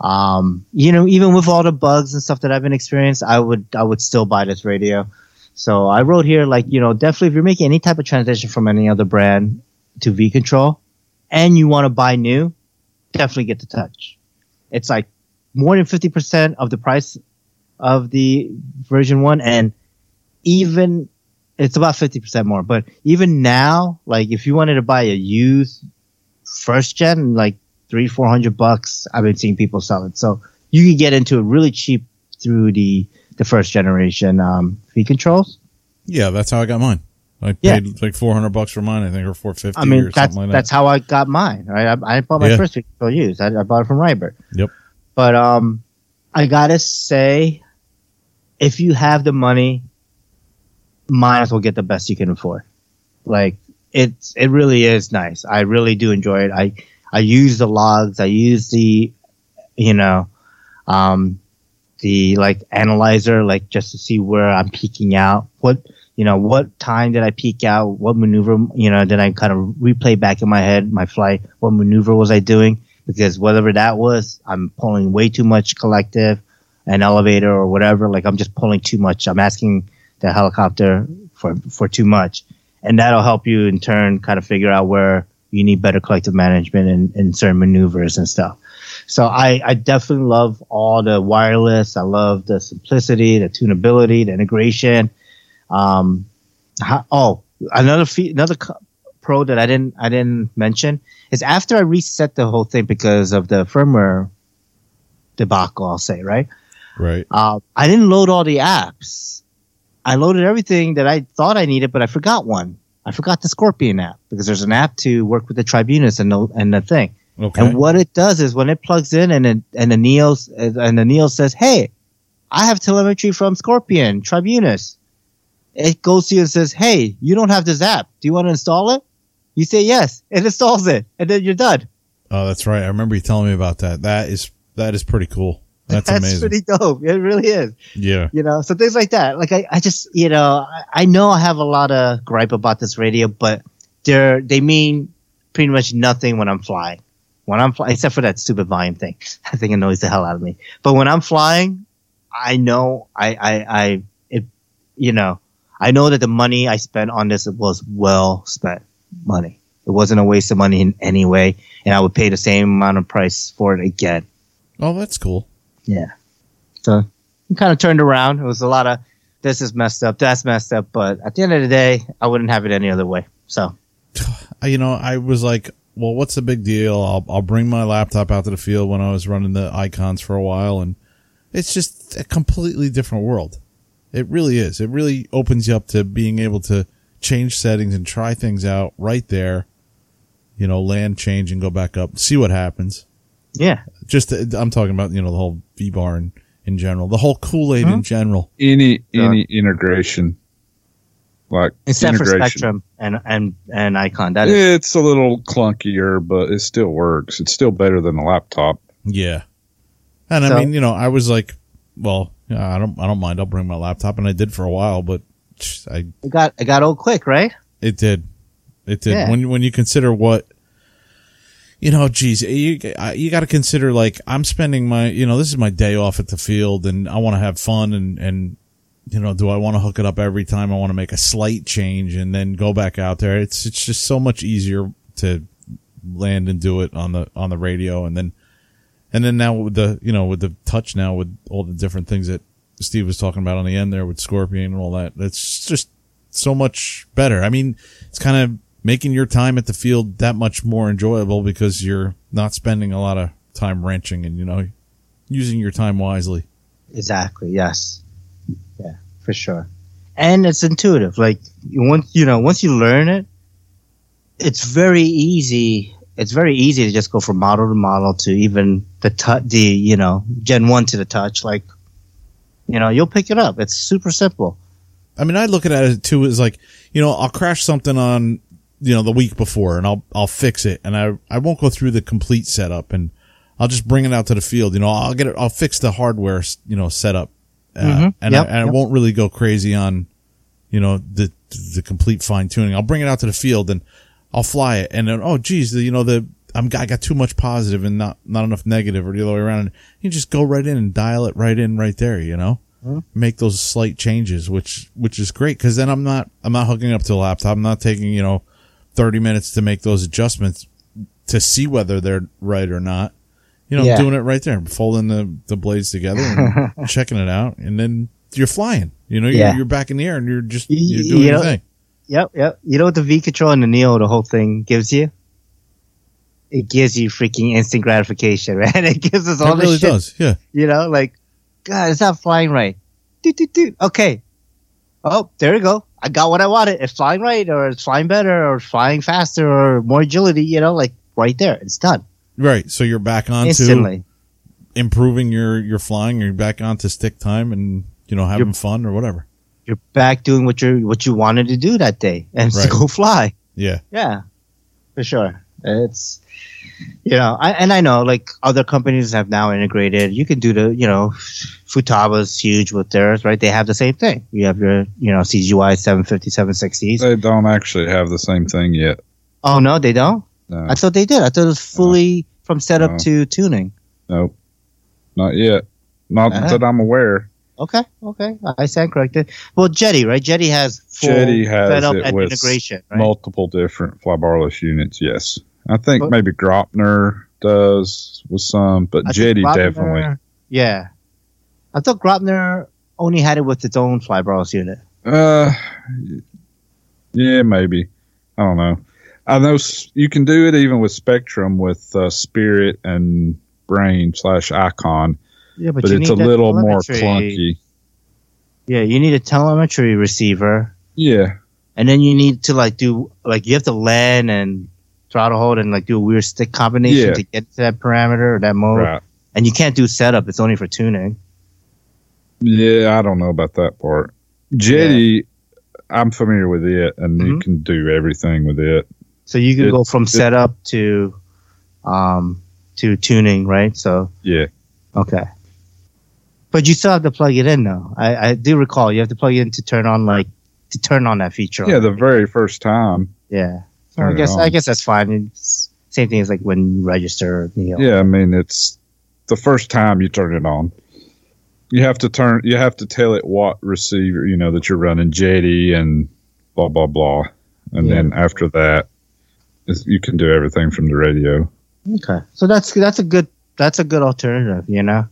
um, you know, even with all the bugs and stuff that I've been experienced, I would I would still buy this radio. So I wrote here, like, you know, definitely if you're making any type of transition from any other brand to V Control and you want to buy new, definitely get the touch. It's like more than 50% of the price of the version one. And even it's about 50% more. But even now, like if you wanted to buy a used first gen, like three, 400 bucks, I've been seeing people sell it. So you can get into it really cheap through the, the first generation um, V controls. Yeah, that's how I got mine. I Yeah. paid like four hundred bucks for mine, I think, or four fifty. I mean, or that's something like that. that's how I got mine. Right, I, I bought my Yeah. first control used. I, I bought it from Rybert. Yep. But um, I gotta say, if you have the money, might as well get the best you can afford. Like it's it really is nice. I really do enjoy it. I I use the logs. I use the you know um the like analyzer like just to see where I'm peeking out. What you know what time did I peak out? What maneuver you know? Then I kind of replay back in my head my flight. What maneuver was I doing? Because whatever that was, I'm pulling way too much collective, an elevator or whatever. Like I'm just pulling too much. I'm asking the helicopter for for too much, and that'll help you in turn kind of figure out where you need better collective management and, and certain maneuvers and stuff. So I, I definitely love all the wireless. I love the simplicity, the tunability, the integration. Um, how, oh, another fee, another co- pro that I didn't I didn't mention is after I reset the whole thing because of the firmware debacle. I'll say right. Right. Uh, I didn't load all the apps. I loaded everything that I thought I needed, but I forgot one. I forgot the Scorpion app because there's an app to work with the Tribunus and the and the thing. Okay. And what it does is when it plugs in and it, and the Neo and the Neo says, "Hey, I have telemetry from Scorpion Tribunus," it goes to you and says, "Hey, you don't have this app. Do you want to install it?" You say yes, it installs it, and then you're done. oh, that's right. I remember you telling me about that. That is that is pretty cool. That's, amazing. That's pretty dope. It really is. yeah. you know so things like that like i, I just you know I, I know i have a lot of gripe about this radio but they're they mean pretty much nothing when i'm flying when i'm flying except for that stupid volume thing i think it annoys the hell out of me but when i'm flying i know i i i it you know i know that the money i spent on this was well spent money it wasn't a waste of money in any way and i would pay the same amount of price for it again Oh, that's cool. yeah. So it kind of turned around. It was a lot of this is messed up, that's messed up, but at the end of the day, I wouldn't have it any other way. So you know, I was like, well, what's the big deal? I'll I'll bring my laptop out to the field when I was running the icons for a while, and it's just a completely different world. It really is. It really opens you up to being able to change settings and try things out right there. You know, land change and go back up, see what happens. yeah, Just I'm talking about you know the whole V bar in, in general, the whole Kool Aid in general. Any Yeah. any integration, like except for. Spektrum and and and Icon. That is It's a little clunkier, but it still works. It's still better than a laptop. Yeah. And I mean, you know, I was like, well, yeah, I don't, I don't mind. I'll bring my laptop, and I did for a while, but I, it got it got old quick, right? it did, it did. Yeah. When when you consider what, you know, geez, you you got to consider like I'm spending my, you know, this is my day off at the field, and I want to have fun, and and you know, do I want to hook it up every time? I want to make a slight change and then go back out there. It's it's just so much easier to land and do it on the on the radio, and then and then now with the you know with the touch now with all the different things that Steve was talking about on the end there with Scorpion and all that, it's just so much better. I mean, it's kind of making your time at the field that much more enjoyable because you're not spending a lot of time wrenching and you know using your time wisely. Exactly. Yes. Yeah, for sure. And it's intuitive. Like once you know, once you learn it, it's very easy. It's very easy to just go from model to model to even the touch, the you know, Gen One to the touch. Like, you know, you'll pick it up. It's super simple. I mean, I look at it too as like, you know, I'll crash something on, you know, the week before and I'll, I'll fix it and I, I won't go through the complete setup and I'll just bring it out to the field. You know, I'll get it, I'll fix the hardware, you know, setup. Uh, Mhm. and, Yep, I, and I won't really go crazy on, you know, the, the complete fine tuning. I'll bring it out to the field and I'll fly it. And then, oh, geez, the, you know, the, I'm, I got too much positive and not, not enough negative or the other way around. And you just go right in and dial it right in right there, you know? make those slight changes, which which is great because then I'm not I'm not hooking up to a laptop. I'm not taking you know thirty minutes to make those adjustments to see whether they're right or not. You know, Yeah. I'm doing it right there, folding the the blades together and checking it out, and then you're flying. You know, you're, Yeah. you're back in the air and you're just you're doing you your thing. Yep, yep. You know what the V control and the Neo, the whole thing gives you? It gives you freaking instant gratification, right? It gives us all It this really shit does. Yeah. You know, like, God, it's not flying right. Doot, doot, doot. Okay. Oh, there you go. I got what I wanted. It's flying right, or it's flying better, or flying faster, or more agility. You know, like right there, it's done Right. So you're back on to instantly. improving your your flying. You're back on to stick time and you know having fun or whatever. You're back doing what you what you wanted to do that day and Right. to go fly. Yeah. Yeah, for sure. It's you know, I, and I know like other companies have now integrated. You can do the you know, Futaba's huge with theirs, right? They have the same thing. You have your you know CGY 750, 760s. They don't actually have the same thing yet. Oh no, they don't. No, I thought they did. I thought it was fully from setup No. to tuning. nope, not yet. Not Uh-huh. that I'm aware. Okay, okay, I stand corrected. Well, Jeti, right? Jeti has full Jeti has setup it and with integration, right? Multiple different flybarless units. Yes, I think But- maybe Graupner does with some, but I Jeti Graupner- definitely. Yeah, I thought Graupner only had it with its own flybarless unit. Uh, yeah, maybe. I don't know. I know you can do it even with Spektrum with uh, Spirit and Brain slash Icon, Yeah, but, but, you it's a little more clunky. Yeah, you need a telemetry receiver, Yeah, and then you need to like do like you have to land and throttle hold and like do a weird stick combination Yeah. to get to that parameter or that mode. right. And you can't do setup; it's only for tuning. Yeah, I don't know about that part. Jeti, I'm familiar with it, and you Mhm. can do everything with it. So you can go from it- setup to um to tuning, right? So Yeah, okay. But you still have to plug it in though. I, I do recall you have to plug it in to turn on like to turn on that feature. yeah. The very first time. yeah. So I guess I guess that's fine. It's same thing as like when you register. You know. Yeah, I mean it's the first time you turn it on. You have to turn. You have to tell it what receiver you know that you're running Jeti and blah blah blah, and Yeah. then after that, you can do everything from the radio. Okay. So that's that's a good that's a good alternative. You know.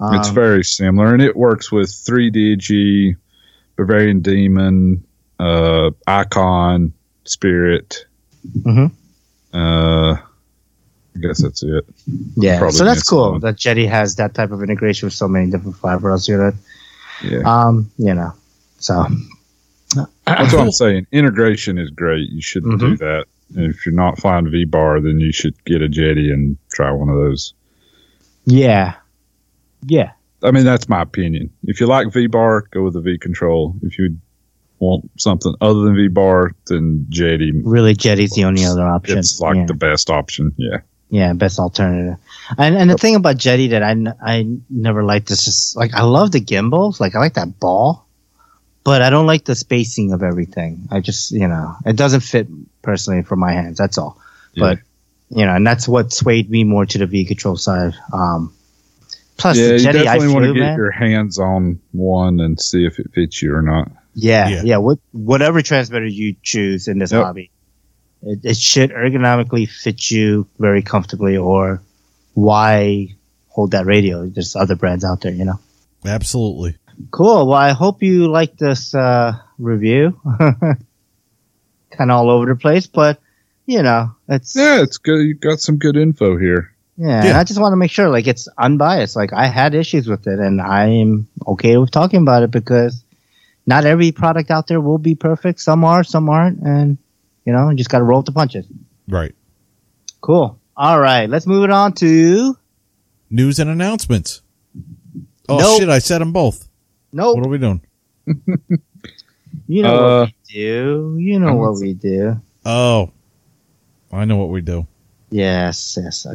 Um, it's very similar, and it works with 3DG, Bavarian Demon, uh, Icon, Spirit. Mhm. Uh, I guess that's it. yeah. probably So that's cool one. that Jeti has that type of integration with so many different. You know. Yeah, Um. You know. So. that's what I'm saying. Integration is great. You shouldn't do Mhm. that. And if you're not flying V bar, then you should get a Jeti and try one of those. Yeah. Yeah. I mean, that's my opinion. If you like V bar, go with the V control. If you want something other than V bar, then Jeti. Really, Jeti's the only other option. It's like yeah. the best option. Yeah. yeah, best alternative. And and the thing about Jetty that I, n- I never liked is just like I love the gimbals. Like I like that ball, but I don't like the spacing of everything. I just you know it doesn't fit personally for my hands. That's all. Yeah. But you know, and that's what swayed me more to the V control side. Um, plus yeah, the you definitely want to get man. your hands on one and see if it fits you or not. Yeah, Yeah. yeah. What whatever transmitter you choose in this Yep. hobby, it, it should ergonomically fit you very comfortably. Or why hold that radio? There's other brands out there, you know. Absolutely. Cool. Well, I hope you like this uh, review. kind of all over the place, but you know, it's Yeah, it's good. You got some good info here. Yeah. Yeah. I just want to make sure, like, it's unbiased. Like, I had issues with it, and I'm okay with talking about it because not every product out there will be perfect. Some are, some aren't, and you know, you just got to roll with the punches. Right. Cool. All right, let's move it on to News and announcements. Oh Nope. shit! I said them both. nope. What are we doing? You know Uh, what we do. You know what we do. Oh, I know what we do. Yes, yes. I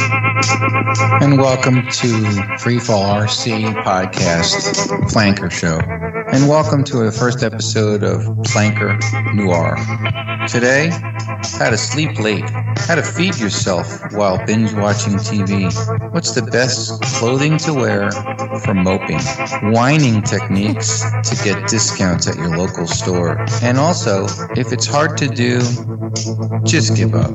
and welcome to Free Fall RC Podcast Planker Show, and welcome to the first episode of Planker Noir. Today, how to sleep late, how to feed yourself while binge watching TV, what's the best clothing to wear for moping, whining techniques to get discounts at your local store, and also, if it's hard to do, just give up.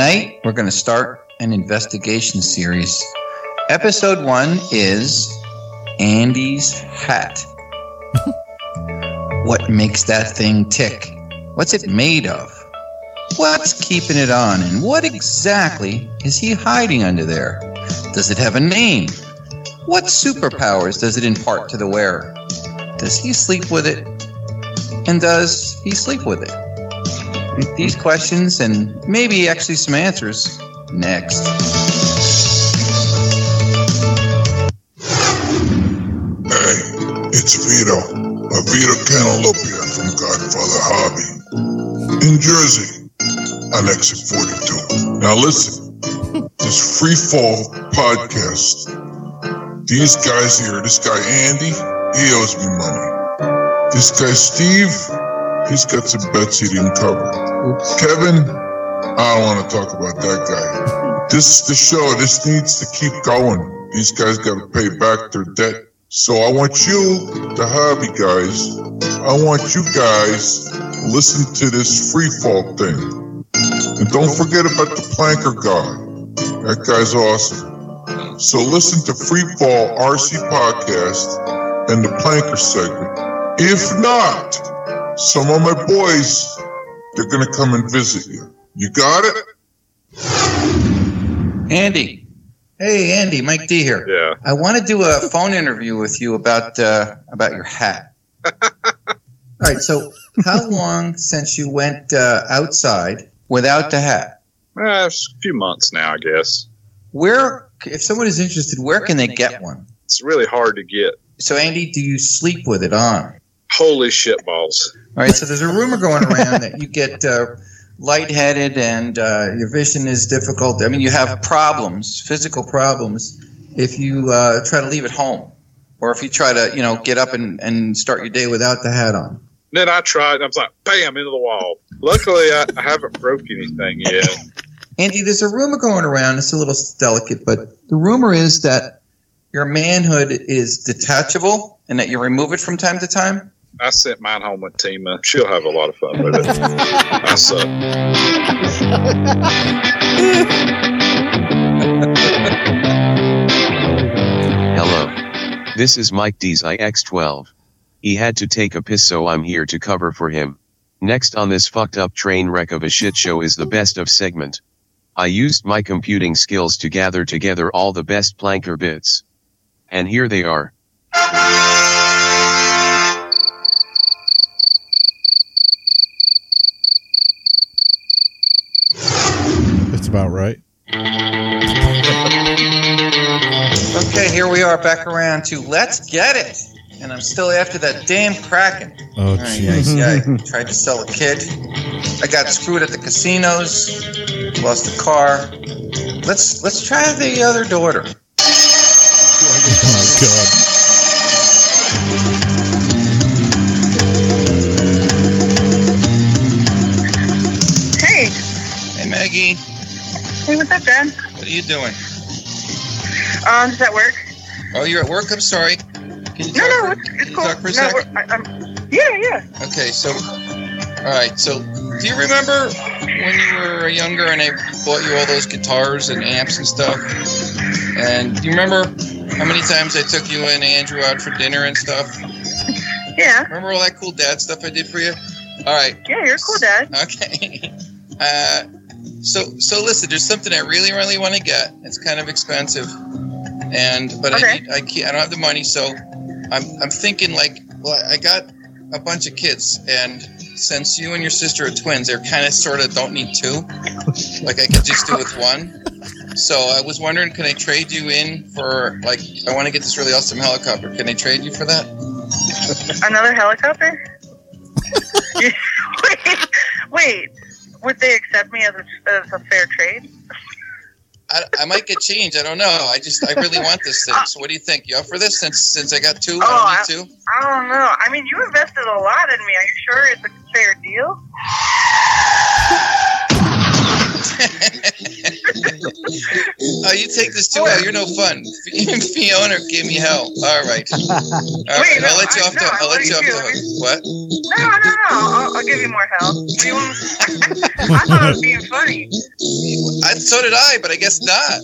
Tonight, we're going to start an investigation series. Episode one is Andy's hat. what makes that thing tick? What's it made of? What's keeping it on? And what exactly is he hiding under there? Does it have a name? What superpowers does it impart to the wearer? Does he sleep with it? And does he sleep with it? These questions and maybe actually some answers next. Hey, it's Vito. A Vito Cantalopia from Godfather Hobby. In Jersey, on exit 42. Now listen, this free fall podcast. These guys here, this guy Andy, he owes me money. This guy Steve, he's got some bets he didn't cover. Kevin, I don't want to talk about that guy. This is the show. This needs to keep going. These guys got to pay back their debt. So I want you, the hobby guys, I want you guys to listen to this free fall thing. And don't forget about the planker guy. That guy's awesome. So listen to Free Fall RC Podcast and the planker segment. If not, some of my boys, they're going to come and visit you. You got it? Andy. Hey, Andy, Mike D here. Yeah. I want to do a phone interview with you about uh, about your hat. All right. So, how long since you went uh, outside without the hat? Uh, a few months now, I guess. Where, if someone is interested, where can they get one? It's really hard to get. So, Andy, do you sleep with it on? Holy shit balls. All right. So, there's a rumor going around that you get uh, lightheaded and uh, your vision is difficult. I mean, you have problems, physical problems, if you uh, try to leave at home, or if you try to, you know, get up and, and start your day without the hat on. Then I tried, and I was like, bam, into the wall. Luckily, I, I haven't broke anything yet. Andy, there's a rumor going around. It's a little delicate, but the rumor is that your manhood is detachable and that you remove it from time to time. I sent mine home with Tima. She'll have a lot of fun with it. I suck. Hello. This is Mike D's IX12. He had to take a piss so I'm here to cover for him. Next on this fucked up train wreck of a shit show is the best of segment. I used my computing skills to gather together all the best planker bits. And here they are. That's about right. Okay, here we are back around to Let's Get It. And I'm still after that damn Kraken. Oh, jeez. ay, ay. Tried to sell a kid. I got screwed at the casinos. Lost a car. Let's let's try the other daughter. Oh, God. You doing? Um, does that work? Oh, you're at work. I'm sorry. Can you No, talk, no, for, it's, it's cool. talk for a no, sec? I, I'm, yeah, yeah. Okay, so all right. So, do you remember when you were younger and I bought you all those guitars and amps and stuff? And do you remember how many times I took you and Andrew out for dinner and stuff? Yeah, Remember all that cool dad stuff I did for you? All right. yeah, you're cool, Dad. Okay. Uh, so so listen, there's something I really really want to get. It's kind of expensive, and but I need, I can't I don't have the money, so I'm I'm thinking like well I got a bunch of kids, and since you and your sister are twins, they're kind of sort of don't need two. Like I could just do with one. So I was wondering, can I trade you in for like I want to get this really awesome helicopter? Can I trade you for that? Another helicopter? wait, wait, would they accept me as a, as a fair trade? I, I might get change. I don't know. I just I really want this thing. So what do you think? You up for this? Since since I got two, Oh, I don't oh, need two. I don't know. I mean, you invested a lot in me. Are you sure it's a fair deal? Oh, you take this too well. You're no fun. Fiona gave me hell. All right. All right. Wait, I'll let you I- off the. no, I I'll let you off the hook. What? No, no, no. I'll, I'll give you more help. Do you want- I thought I was being funny. I, so did I, but I guess not.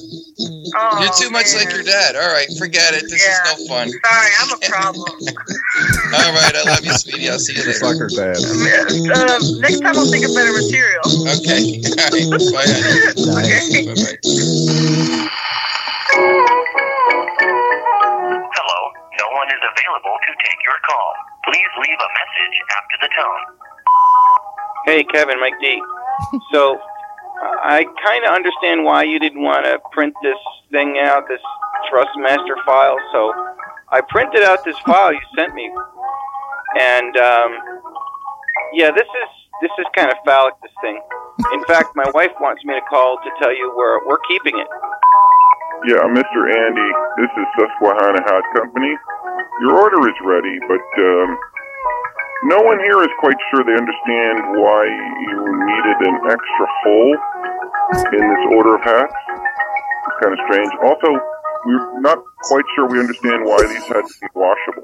Oh, You're too much like your dad. All right, forget it. This Yeah. is no fun. Sorry, I'm a problem. All right, I love you, sweetie. I'll see you Just later. like her dad. Uh, next time I'll think of better material. Okay. All right. Bye. honey. Okay. Bye-bye. Hello, no one is available to take your call. Please leave a message after the tone. Hey, Kevin, Mike D. So, I kind of understand why you didn't want to print this thing out, this Trustmaster file. So, I printed out this file you sent me, and um, yeah, this is this is kind of phallic. This thing. In fact, my wife wants me to call to tell you we're we're keeping it. Yeah, Mr. Andy, this is Susquehanna Hat Company. Your order is ready, but um, no one here is quite sure they understand why you needed an extra hole in this order of hats. It's kind of strange. Also, we're not quite sure we understand why these hats are washable.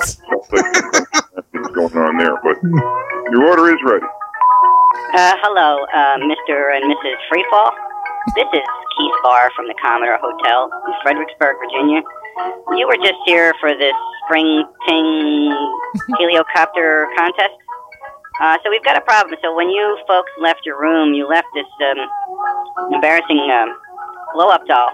Sounds like going on there, but your order is ready. Uh, hello, uh, Mr. and Mrs. Freefall. This is Keith Barr from the Commodore Hotel in Fredericksburg, Virginia. You were just here for this spring ting heliocopter contest. Uh, so we've got a problem. So when you folks left your room, you left this um, embarrassing um, blow-up doll.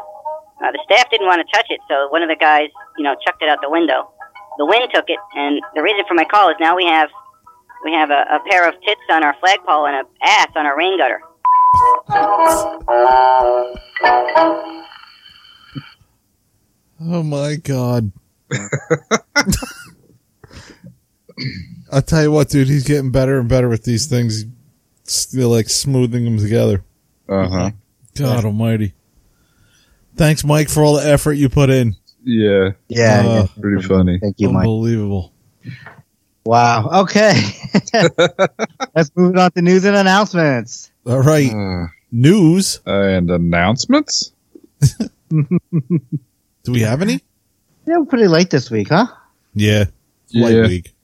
Uh, the staff didn't want to touch it, so one of the guys, you know, chucked it out the window. The wind took it, and the reason for my call is now we have we have a, a pair of tits on our flagpole and a ass on our rain gutter. Oh my god. I'll tell you what, dude, he's getting better and better with these things. He's Still like smoothing them together. Uh huh. God almighty. Thanks, Mike, for all the effort you put in. Yeah. Yeah, Uh, yeah. Pretty funny. Thank you, Mike. Unbelievable. Wow. Okay. Let's move on to news and announcements. All right. Uh, News. and announcements? Do we have any? Yeah, we're pretty late this week, huh? Yeah. Light Yeah. week.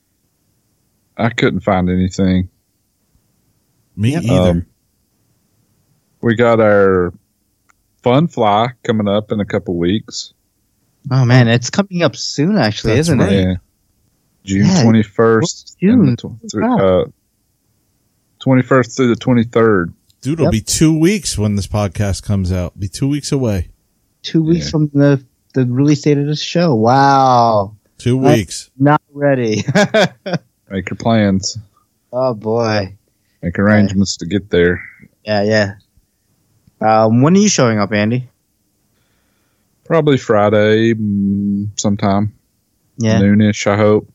I couldn't find anything. Me either. Um, we got our fun fly coming up in a couple weeks. Oh man, it's coming up soon, actually, That's isn't right. it? Yeah. June Yeah, twenty first. June. Uh, twenty first through the twenty third. Dude, it'll Yep. be two weeks when this podcast comes out. Be two weeks away. Two weeks Yeah. from the the release date of this show. Wow. Two Uh, weeks. Not ready. Make your plans. oh boy. Make arrangements to get there. Yeah, yeah. Um, when are you showing up, Andy? Probably Friday, mm, sometime Yeah. noonish. I hope.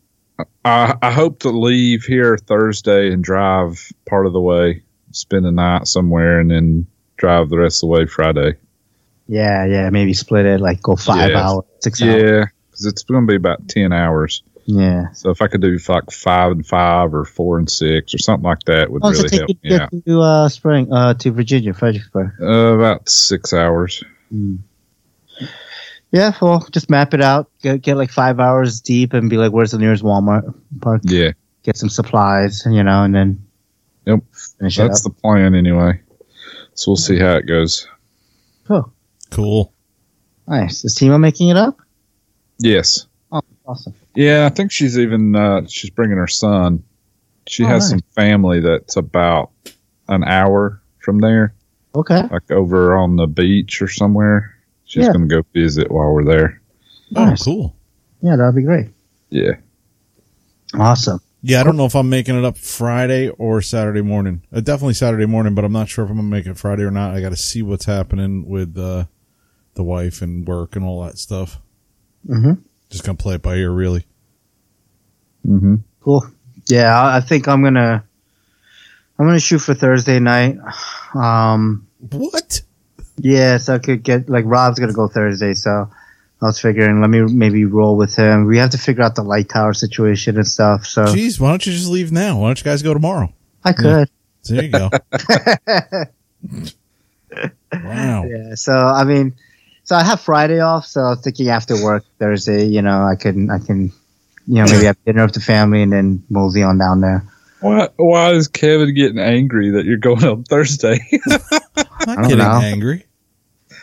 I I hope to leave here Thursday and drive part of the way, spend the night somewhere, and then drive the rest of the way Friday. Yeah, yeah. Maybe split it, like go five Yeah. hours, six hours. Yeah, because it's going to be about ten hours. Yeah. So if I could do like five and five or four and six or something like that would really help me to out. get to uh, Spring, uh, to Virginia, Fredericksburg? Uh, about six hours. Yeah, well, just map it out. Get, get like five hours deep and be like, where's the nearest Walmart park? Yeah, Get some supplies, you know, and then Yep. finish it that's up. the plan anyway. So we'll see how it goes. Cool. Cool. Nice. Is Tima making it up? Yes. Oh, awesome. Yeah, I think she's even uh, she's bringing her son. She Oh, has nice. some family that's about an hour from there, Okay. like over on the beach or somewhere. She's Yeah. going to go visit while we're there. Nice. Oh, cool. Yeah, that'd be great. Yeah. Awesome. Yeah, I don't know if I'm making it up Friday or Saturday morning. Uh, definitely Saturday morning, but I'm not sure if I'm gonna make it Friday or not. I got to see what's happening with uh, the wife and work and all that stuff. Mm-hmm. Just gonna play it by ear, really. Mm-hmm. Cool. Yeah, I I think I'm gonna I'm gonna shoot for Thursday night. Um, What? Yeah, so I could get like Rob's gonna go Thursday, so I was figuring let me maybe roll with him. We have to figure out the light tower situation and stuff. So Jeez, why don't you just leave now? Why don't you guys go tomorrow? I could. There you go. wow. Yeah. So I mean, So I have Friday off, so I was thinking after work Thursday, you know, I can I can, you know, maybe have dinner with the family and then mosey on down there. Why, why is Kevin getting angry that you're going on Thursday? I'm not don't getting know. angry.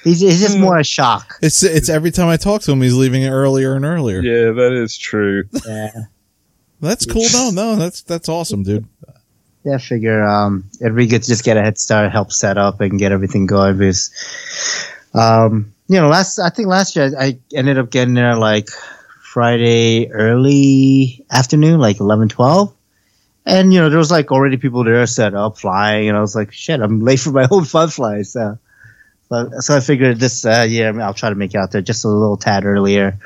He's, he's just more a shock. It's it's every time I talk to him, he's leaving it earlier and earlier. yeah, that is true. Yeah. That's cool. No, no, that's that's awesome, dude. Yeah, I figure um, it'd be good to just get a head start, help set up, and get everything going. Because, um, you know, last I think last year I ended up getting there like Friday early afternoon, like 11, 12. and you know there was like already people there set up flying, and I was like, shit, I'm late for my own fun fly. So, so, so I figured this uh, year I'll try to make it out there just a little tad earlier,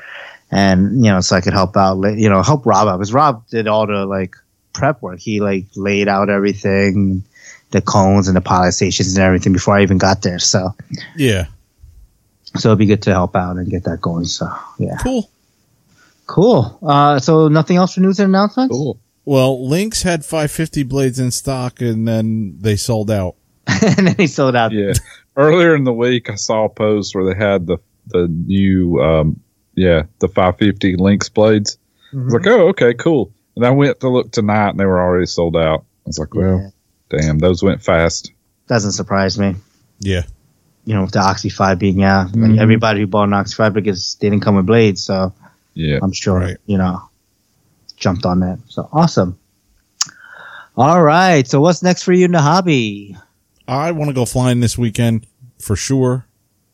and you know, so I could help out, you know, help Rob out because Rob did all the like prep work. He like laid out everything, the cones and the pilot stations and everything before I even got there. So, Yeah. so it'd be good to help out and get that going. So, yeah, Cool. cool. Uh, so nothing else for news and announcements. Cool. Well, Lynx had 550 blades in stock, and then they sold out. and then he sold out. Yeah. Earlier in the week, I saw a post where they had the the new, um, yeah, the 550 Lynx blades. I was like, oh, okay, cool. And I went to look tonight, and they were already sold out. I was like, well, damn, those went fast. Doesn't surprise me. Yeah. You know, with the Oxy Five being out, Mhm. everybody who bought an Oxy Five because they didn't come with blades, so Yeah. I'm sure Right. you know jumped on that. So awesome. All right. So what's next for you in the hobby? I want to go flying this weekend for sure.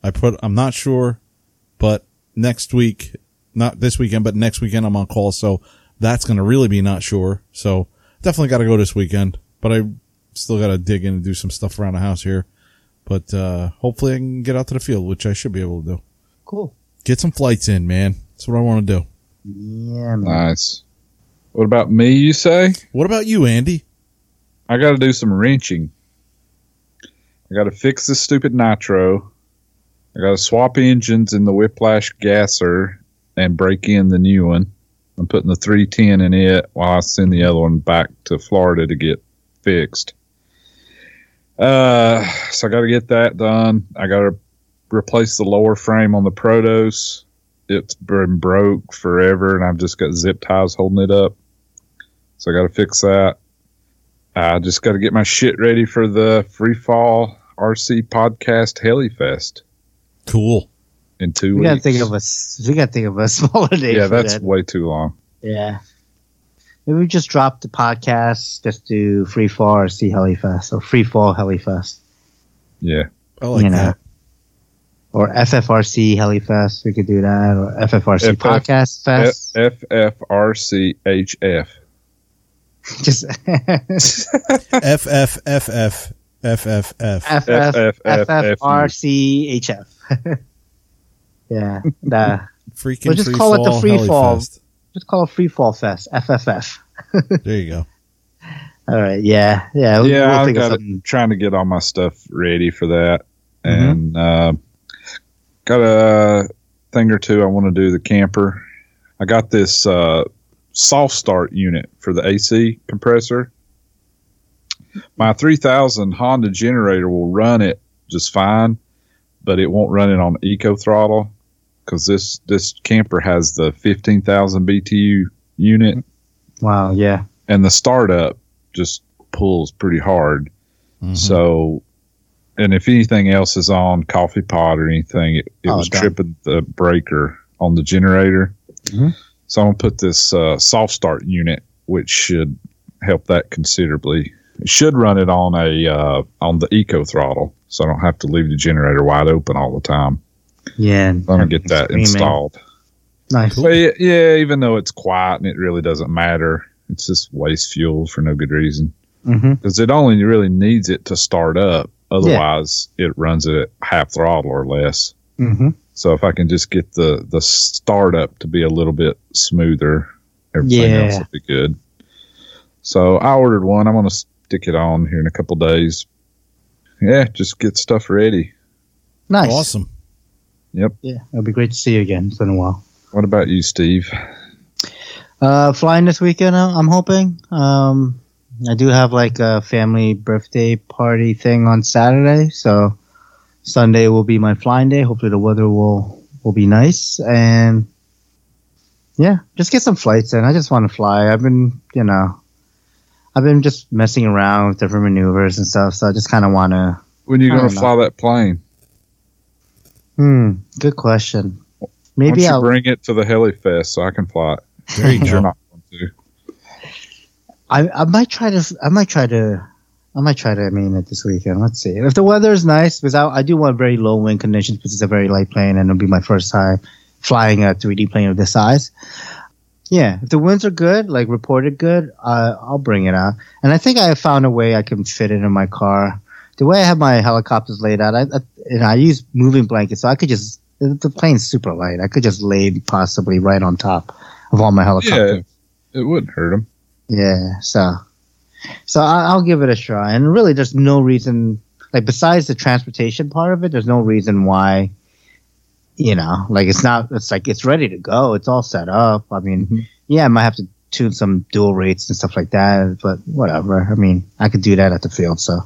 I put, I'm not sure, but next week, not this weekend, but next weekend I'm on call. So that's going to really be not sure. So definitely got to go this weekend, but I still got to dig in and do some stuff around the house here. But, uh, hopefully I can get out to the field, which I should be able to do. Cool. Get some flights in, man. That's what I want to do. Yeah, man. Nice. What about me, you say? What about you, Andy? I got to do some wrenching. I got to fix this stupid nitro. I got to swap engines in the Whiplash gasser and break in the new one. I'm putting the 310 in it while I send the other one back to Florida to get fixed. Uh, so I got to get that done. I got to replace the lower frame on the Protos. It's been broke forever, and I've just got zip ties holding it up. So I got to fix that. I just got to get my shit ready for the Free Fall RC Podcast Helifest Cool. in two We gotta weeks. think of a we gotta think of a smaller date. yeah, for that's that. way too long. yeah. Maybe we just drop the podcast, just do free fall RC Helifest or free fall Helifest. Yeah, I like you know. that. Or FFRC Helifest, we could do that, or FFRC FF Podcast Fest. FFRCHF. Just F F F F F F F. FF. FFRCHF. yeah, nah. Freaking We'll just free call it the fall free fall. Helifest. Just call it Free Fall Fest, FFF. There you go. All right, yeah, yeah. We'll, yeah, we'll I'm gotta, trying to get all my stuff ready for that, Mm-hmm. and uh, got a thing or two I want to do the camper. I got this uh, soft start unit for the AC compressor. My 3000 Honda generator will run it just fine, but it won't run it on eco throttle because this this camper has the 15,000 BTU unit Wow, yeah. and the startup just pulls pretty hard. Mm-hmm. So, and if anything else is on coffee pot or anything, it, it Oh, was done. tripping the breaker on the generator. Mhm. So I'm gonna put this uh, soft start unit, which should help that considerably. It should run it on a uh, on the eco throttle, so I don't have to leave the generator wide open all the time. Yeah. I'm gonna get that Screaming. installed. Nice. But yeah, yeah, even though it's quiet and it really doesn't matter, it's just waste fuel for no good reason Mm-hmm. because it only really needs it to start up. Otherwise, it runs it at half throttle or less. Mm-hmm. So if I can just get the the startup to be a little bit smoother, everything Yeah. else would be good. So I ordered one. I'm gonna stick it on here in a couple days. Yeah, just get stuff ready. Nice. Awesome. Yep. Yeah, it'll be great to see you again. It's been a while. What about you, Steve? Uh, flying this weekend, uh, I'm hoping. Um, I do have like a family birthday party thing on Saturday, so Sunday will be my flying day. Hopefully the weather will will be nice and yeah, just get some flights in. I just want to fly. I've been, you know, I've been just messing around with different maneuvers and stuff. So I just kind of want to. When you I going to fly that plane? Hmm. Good question. Why Maybe don't you I'll bring it to the heli fest so I can fly it. There you You're go. not going to. I, I might try to. I might try to. I might try to. I mean, it this weekend. Let's see if the weather is nice. Because I, I do want very low wind conditions because it's a very light plane and it'll be my first time flying a 3D plane of this size. Yeah, if the winds are good, like reported good, uh, I'll bring it out. And I think I have found a way I can fit it in my car. The way I have my helicopters laid out, I, I, and I use moving blankets, so I could just. The the plane's super light. I could just lay possibly right on top of all my helicopters. Yeah, it wouldn't hurt them. Yeah, so so I, I'll give it a try. And really, there's no reason, like besides the transportation part of it, there's no reason why. You know, like it's not. It's like it's ready to go. It's all set up. I mean, mm-hmm. yeah, I might have to tune some dual rates and stuff like that, but whatever. I mean, I could do that at the field. So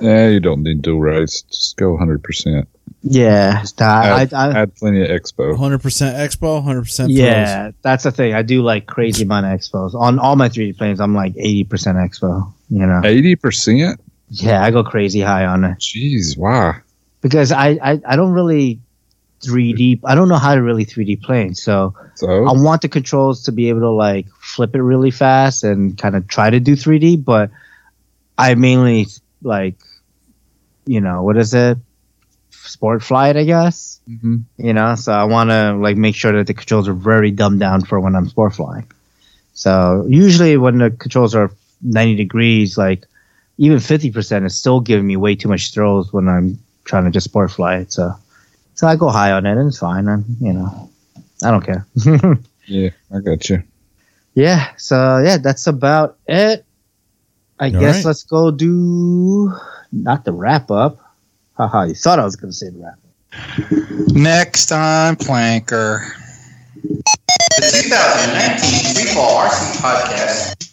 Yeah, you don't need dual rates. Just go 100%. yeah, I, Add, I, I, add plenty of expo. 100% Expo, 100% yeah, that's the thing. I do like crazy amount of expos on all my 3D planes. I'm like 80% expo. You know, 80%? yeah, I go crazy high on it. Jeez, why? because I, I I don't really 3D. I don't know how to really 3D plane, so So I want the controls to be able to like flip it really fast and kind of try to do 3D. But I mainly like, you know, what is it? Sport flight, I guess. hmm You know, so I want to like make sure that the controls are very dumbed down for when I'm sport flying. So usually when the controls are 90 degrees, like even 50% is still giving me way too much throws when I'm trying to just sport fly it. So, so I go high on it and it's fine. I'm, you know, I don't care. yeah, I got you. yeah. So yeah, that's about it. I All guess right. let's go do not the wrap up. Haha, you thought I was going to say the wrap up. Next on Planker. The 2019 Freefall RC Podcast.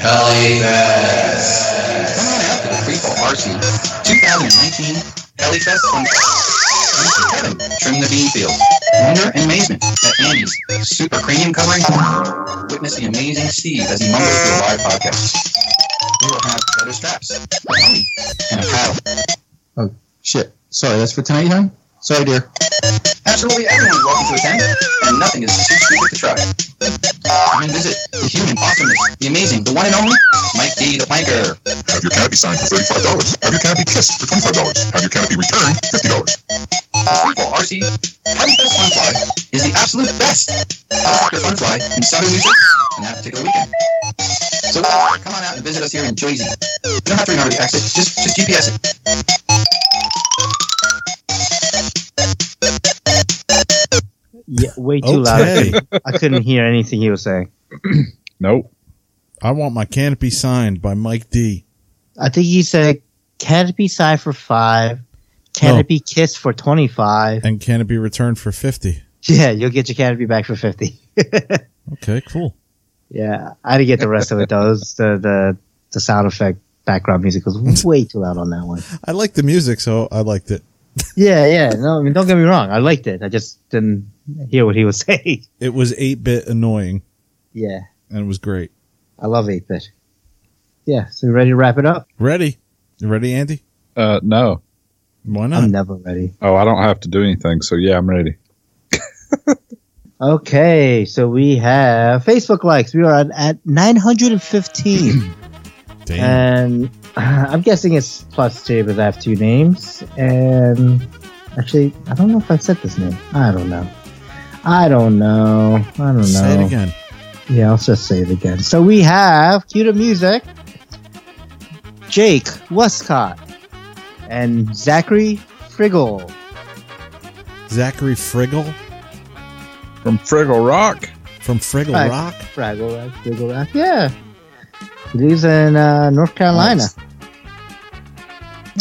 Heli Fest. Come on out to the Freefall RC 2019 Heli Fest on Kevin, trim the bean field. Wonder and amazement at Andy's super cranium covering. Witness the amazing Steve as he mumbles through a live podcast. We will have leather straps, a and a paddle. Oh, shit. Sorry, that's for tonight, huh? Sorry, dear. Absolutely everyone is welcome to attend, and nothing is too stupid to try. Come and visit the human awesomeness, the amazing, the one and only Mike D. the Planker. Have your canopy signed for $35. Have your canopy kissed for $25. Have your canopy returned $50. Freefall RC Heli Fest Fun Fly is the absolute best helicopter fun fly in southern New Jersey on that particular weekend. So come on out and visit us here in Jersey. You don't have to remember the exit, just just GPS it. Yeah, way too loud. I Okay. couldn't, I couldn't hear anything he was saying. Nope. I want my canopy signed by Mike D. I think he said canopy side for five, canopy kiss for twenty five. And canopy returned for 50. Yeah, you'll get your canopy back for fifty. Okay, cool. yeah, I didn't get the rest of it though. It the the the sound effect background music was way too loud on that one. I liked the music, so I liked it. Yeah, yeah. No, I mean don't get me wrong. I liked it. I just didn't hear what he was saying. It was 8 bit annoying, Yeah, and it was great. I love eight bit. Yeah, so you ready to wrap it up? Ready? You ready, Andy? Uh, no. Why not? I'm never ready. Oh, I don't have to do anything. So yeah, I'm ready. Okay, so we have Facebook likes. We are at, at 915. Damn. and uh, I'm guessing it's plus two because I have two names. And actually, I don't know if I said this name. I don't know. I don't know. I don't know. Say it again. Yeah, I'll just say it again. So we have cue the music. Jake Westcott and Zachary Friggle. Zachary Friggle From Friggle Rock. from Friggle Right. Rock. Fraggle Rock, Friggle Rock. Yeah. He lives in uh, North Carolina.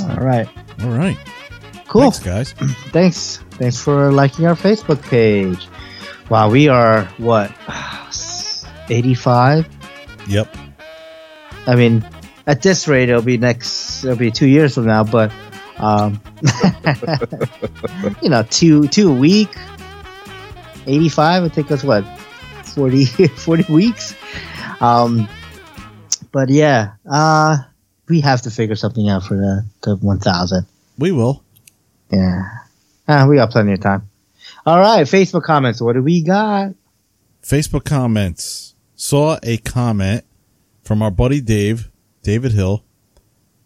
All right. All right. Cool. Thanks, guys. Thanks. Thanks for liking our Facebook page. Wow, we are what? 85? Yep. I mean, at this rate, it'll be next, it'll be two years from now, but Um, you know, two two a week, eighty five. Would take us what 40, 40 weeks. Um, but yeah, uh, we have to figure something out for the the one thousand. We will. Yeah, uh, we got plenty of time. All right, Facebook comments. What do we got? Facebook comments. Saw a comment from our buddy Dave, David Hill,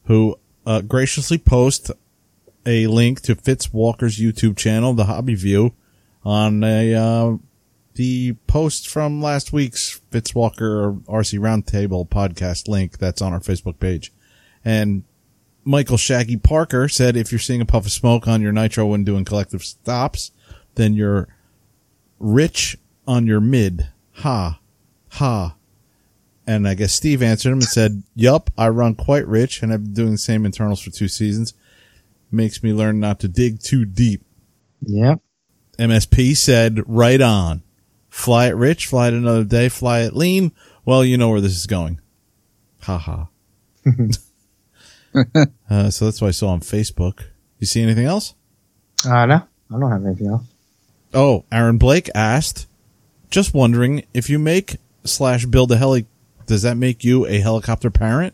who uh, graciously post a link to Fitz Walker's YouTube channel, The Hobby View, on a uh, the post from last week's Fitz Walker RC Roundtable podcast link that's on our Facebook page. And Michael Shaggy Parker said, if you're seeing a puff of smoke on your nitro when doing collective stops, then you're rich on your mid. Ha. Ha. And I guess Steve answered him and said, Yup, I run quite rich and I've been doing the same internals for two seasons. Makes me learn not to dig too deep. Yep. MSP said, right on. Fly it rich, fly it another day, fly it lean. Well, you know where this is going. Ha ha. uh, so that's what I saw on Facebook. You see anything else? Uh, no, I don't have anything else. Oh, Aaron Blake asked, just wondering if you make slash build a heli, does that make you a helicopter parent?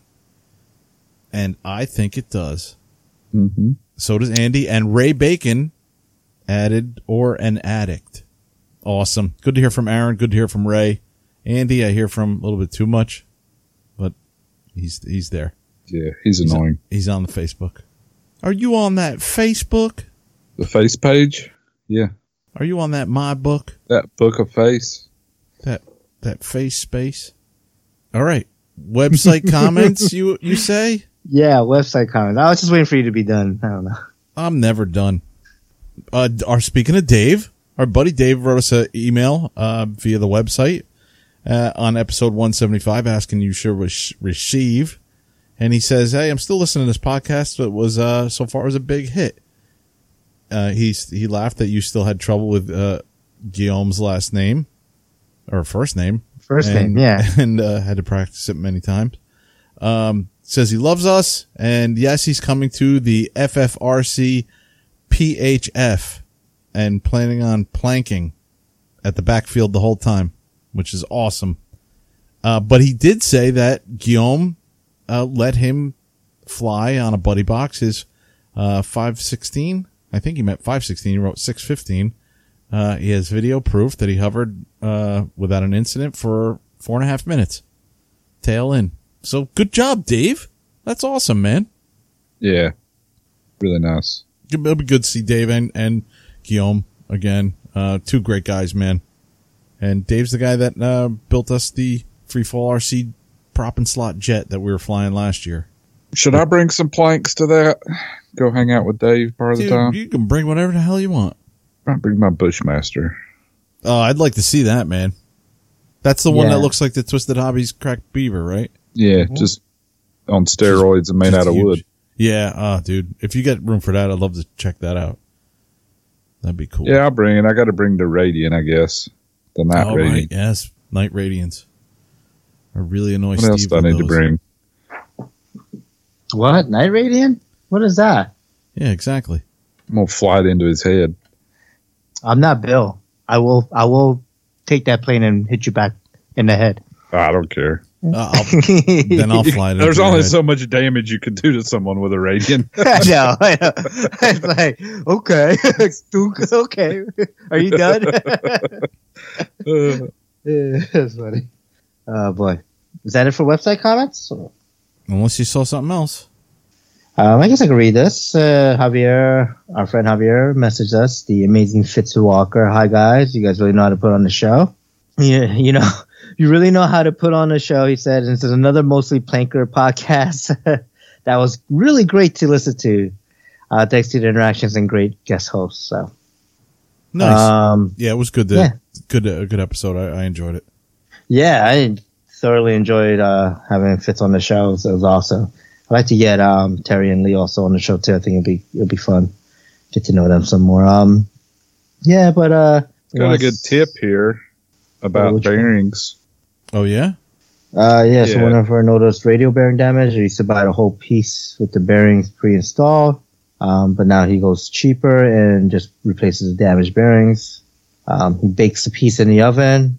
And I think it does. Mm-hmm. So does Andy and Ray Bacon added or an addict. Awesome. Good to hear from Aaron. Good to hear from Ray. Andy, I hear from a little bit too much, but he's, he's there. Yeah, he's annoying. He's on the Facebook. Are you on that Facebook? The face page? Yeah. Are you on that my book? That book of face? That that face space? All right. Website comments you you say? Yeah, website comments. I was just waiting for you to be done. I don't know. I'm never done. Uh, our speaking of Dave, our buddy Dave wrote us an email uh, via the website uh, on episode 175, asking you should re- receive, and he says, "Hey, I'm still listening to this podcast. It was uh, so far it was a big hit." Uh, he he laughed that you still had trouble with uh, Guillaume's last name or first name, First and, name, yeah. and uh, had to practice it many times. Um, says he loves us, and yes, he's coming to the FFRC PHF and planning on planking at the backfield the whole time, which is awesome. Uh, but he did say that Guillaume uh, let him fly on a buddy box his uh, 516. I think he meant 516. He wrote 615. Uh, he has video proof that he hovered uh, without an incident for four and a half minutes. Tail in. So good job, Dave. That's awesome, man. Yeah. Really nice. It'll be good to see Dave and, and Guillaume again. Uh, two great guys, man. And Dave's the guy that uh, built us the Freefall RC prop and slot jet that we were flying last year. Should I bring some planks to that? Go hang out with Dave part of the time? you can bring whatever the hell you want. I bring my Bushmaster. Oh, I'd like to see that, man. That's the one Yeah. that looks like the Twisted Hobbies cracked beaver, right? Yeah, just on steroids and made just out of huge. wood. Yeah, uh, dude. If you get room for that, I'd love to check that out. That'd be cool. Yeah, I'll bring it. I got to bring the Radian, I guess. The Night oh, Radian. right. Yes. Night Radiance. I really annoy What Steve. else do I with need to bring? What? Night Radian? What is that? Yeah, exactly. I'm gonna fly it into his head. I'm not Bill. I will. I will take that plane and hit you back in the head. I don't care. Uh, I'll, then I'll fly it. There's into only head. so much damage you can do to someone with a Radian. I know. I know. It's like, okay, okay. Are you done? Yeah, That's funny. Oh boy. Is that it for website comments? Unless you saw something else. Um, I guess I can read this. Uh, Javier, our friend Javier, messaged us. The amazing Fitz Walker. Hi guys, you guys really know how to put on the show. Yeah, you know, you really know how to put on a show. He said, and this is another mostly planker podcast that was really great to listen to. Uh, thanks to the interactions and great guest hosts. So Nice. Um, yeah, it was good. To, yeah. Good. A good episode. I, I enjoyed it. Yeah, I thoroughly enjoyed uh, having Fitz on the show. It was awesome. I'd like to get um, Terry and Lee also on the show too. I think it'd be it'd be fun. Get to know them some more. Um, yeah, but uh, Got a once- good tip here about which one? bearings. Oh yeah. Uh, yeah, so Yeah. whenever I noticed radio bearing damage, I used to buy the whole piece with the bearings pre-installed. Um, but now he goes cheaper and just replaces the damaged bearings. Um, he bakes the piece in the oven,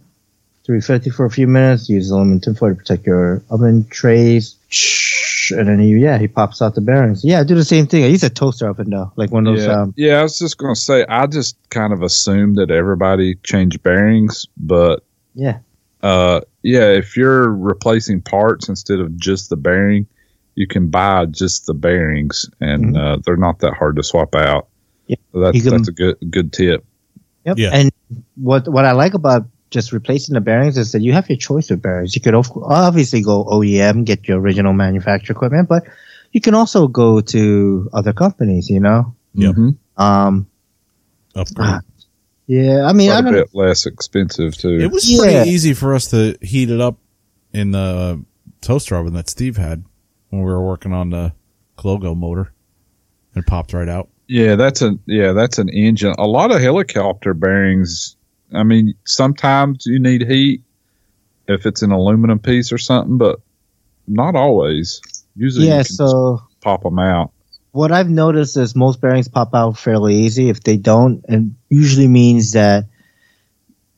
350 for a few minutes. Uses aluminum foil to protect your oven trays. And then he, yeah, he pops out the bearings. Yeah, I do the same thing. I use a toaster oven though, like one of those. yeah, Um, yeah, I was just gonna say I just kind of assumed that everybody changed bearings, but yeah, uh, yeah, if you're replacing parts instead of just the bearing, you can buy just the bearings, and uh, they're not that hard to swap out. Yeah. So that's can- that's a good good tip. Yep. Yeah. And what what I like about just replacing the bearings is that you have your choice of bearings. You could of- obviously go OEM, get your original manufacturer equipment, but you can also go to other companies. You know. Yep. Mhm. Um. Upgrade. Yeah. I mean, I Quite a don't. bit less expensive too. It was Yeah. pretty easy for us to heat it up in the toaster oven that Steve had when we were working on the Clogo motor. It popped right out. Yeah, that's a yeah, that's an engine. A lot of helicopter bearings. I mean, sometimes you need heat if it's an aluminum piece or something, but not always. Usually, Yeah. So pop them out. what I've noticed is most bearings pop out fairly easy. If they don't, it usually means that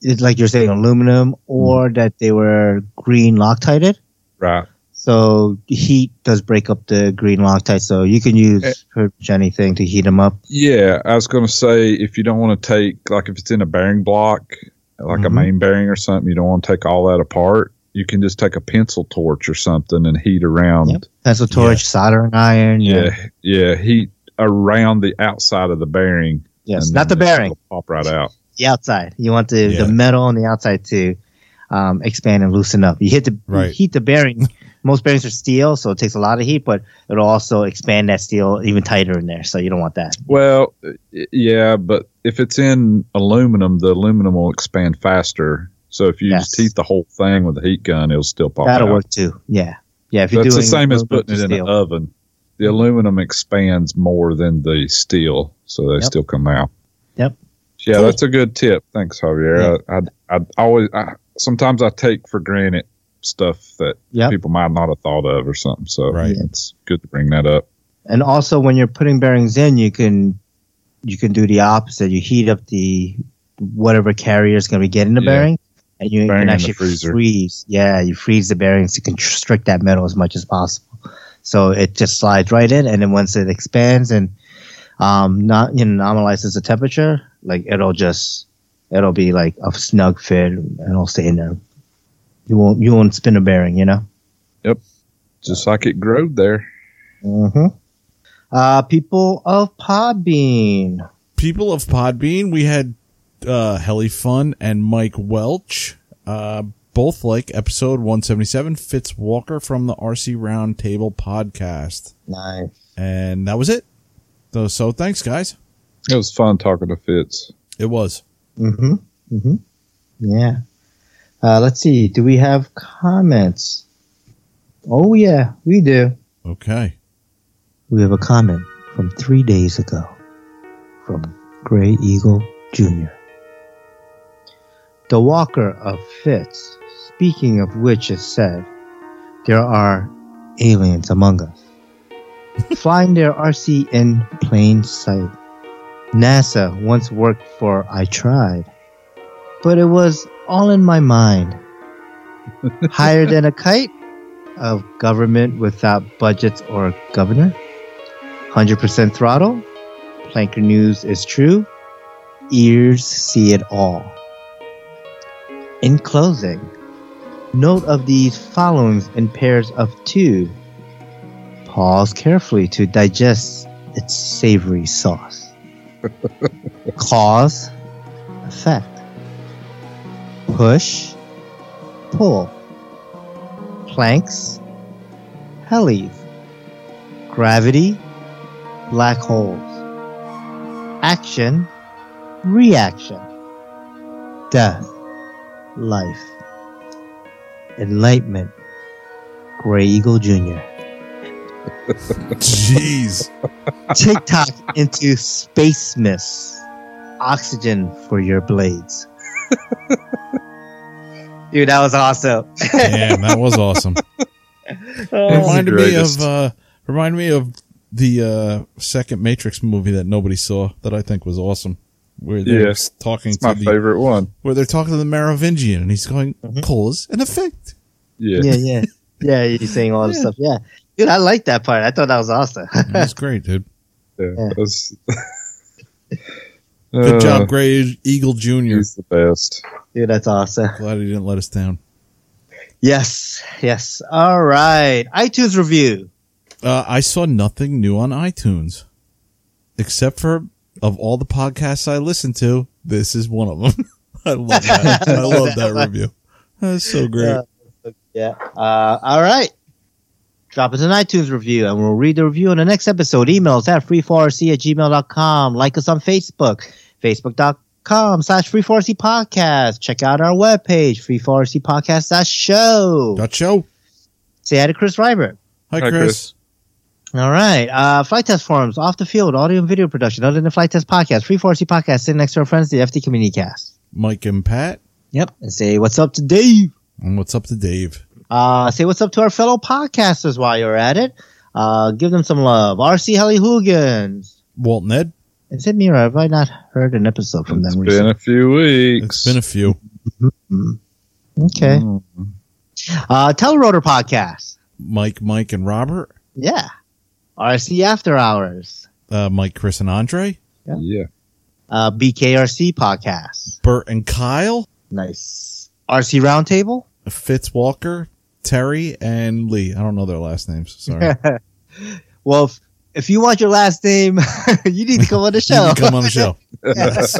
it's like you're saying aluminum or mm. that they were green Loctited. Right. So heat does break up the green Loctite. So you can use Eh. pretty much anything to heat them up. Yeah, I was going to say if you don't want to take like if it's in a bearing block, like a Mhm. main bearing or something, you don't want to take all that apart. You can just take a pencil torch or something and heat around. Yep. Pencil torch, soldering iron. Yeah, yeah, heat around the outside of the bearing. Yes, not the bearing. Pop right out. The outside. You want the, Yeah. the metal on the outside to um, expand and loosen up. You hit the you heat the bearing. Most bearings are steel, so it takes a lot of heat, but it'll also expand that steel even tighter in there. So you don't want that. Well, yeah, but if it's in aluminum, the aluminum will expand faster. So if you Yes. just heat the whole thing with a heat gun, it'll still pop That'll out. work too. Yeah, yeah. If you're That's the same as putting it in steel. an oven. The aluminum expands more than the steel, so they Yep. still come out. Yep. Yeah, Cool. that's a good tip. Thanks, Javier. I, I, I always, I, sometimes I take for granted stuff that Yep. people might not have thought of or something. So Right. it's good to bring that up. And also, when you're putting bearings in, you can you can do the opposite. You heat up the whatever carrier is going to be getting the Yeah. bearing, and you Bearing can actually freeze. Yeah, you freeze the bearings to constrict that metal as much as possible. So it just slides right in, and then once it expands and um not you know normalizes the temperature, like it'll just it'll be like a snug fit, and it'll stay in there. You won't you won't spin a bearing, you know. Yep, just like it growed there. Mm-hmm. Uh, people of Podbean. People of Podbean, we had uh, Heli Fun and Mike Welch, uh, both like episode 177, Fitz Walker from the RC Roundtable podcast. Nice. And that was it. So, so thanks, guys. It was fun talking to Fitz. It was. Mm-hmm. Mm-hmm. Yeah. Uh, let's see. Do we have comments? Oh yeah, we do. Okay. We have a comment from three days ago from Gray Eagle Jr. The Walker of Fitz, speaking of which is said, there are aliens among us. Flying their RC in plain sight. NASA once worked for I Tried, but it was all in my mind. Higher than a kite? Of government without budgets or governor? 100% throttle? Planker News is true. Ears see it all. In closing, note of these followings in pairs of two. Pause carefully to digest its savory sauce. Cause, effect. Push, pull. Planks, helis. Gravity, black holes. Action, reaction. Death, life. Enlightenment, Gray Eagle Jr. Jeez. TikTok into space mist. Oxygen for your blades. Dude, that was awesome. Damn, that was awesome. Oh, reminded me of uh reminded me of the uh, second Matrix movie that nobody saw that I think was awesome. Where they're Yes, talking it's to my the, favorite one. Where they're talking to the Merovingian and he's going Mm-hmm. cause and effect. Yeah. Yeah, yeah, yeah. He's saying all this stuff. Yeah, dude, I like that part. I thought that was awesome. That's great, dude. Yeah, that's- Good Uh, job, Gray Eagle Jr. He's the best. Dude, that's awesome. Glad he didn't let us down. Yes, yes. All right. iTunes review. Uh, I saw nothing new on iTunes, except for of all the podcasts I listen to, this is one of them. I love that. I love that review. That's so great. Uh, yeah. Uh, all right. Drop us an iTunes review and we'll read the review in the next episode. Emails at freefallrc at gmail.com. Like us on Facebook, facebook.com slash freefallrc podcast. Check out our webpage, freefallrc podcast dot show. Dot show. Say hi to Chris Reiber. Hi, Hi, Chris. Chris. All right. Uh, Flite Test forums, off the field, audio and video production, other than the Flite Test podcast, free 4C podcast, sitting next to our friends, the FT Community Cast. Mike and Pat. Yep. And say what's up to Dave. And what's up to Dave? Uh, say what's up to our fellow podcasters while you're at it. Uh, give them some love. RC Helly Hoogans. Walt Ned. Is it me or have I not heard an episode from them Been recently? a few weeks. It's been a few. Okay. Mm. Uh, Telerotor podcast. Mike, Mike, and Robert. Yeah. RC After Hours. Uh, Mike, Chris, and Andre. Yeah. Yeah. Uh, BKRC podcast. Bert and Kyle. Nice. RC Roundtable. Fitz Walker, Terry, and Lee. I don't know their last names. Sorry. well, if, if you want your last name, you need to come on the show. You come on the show. Yes.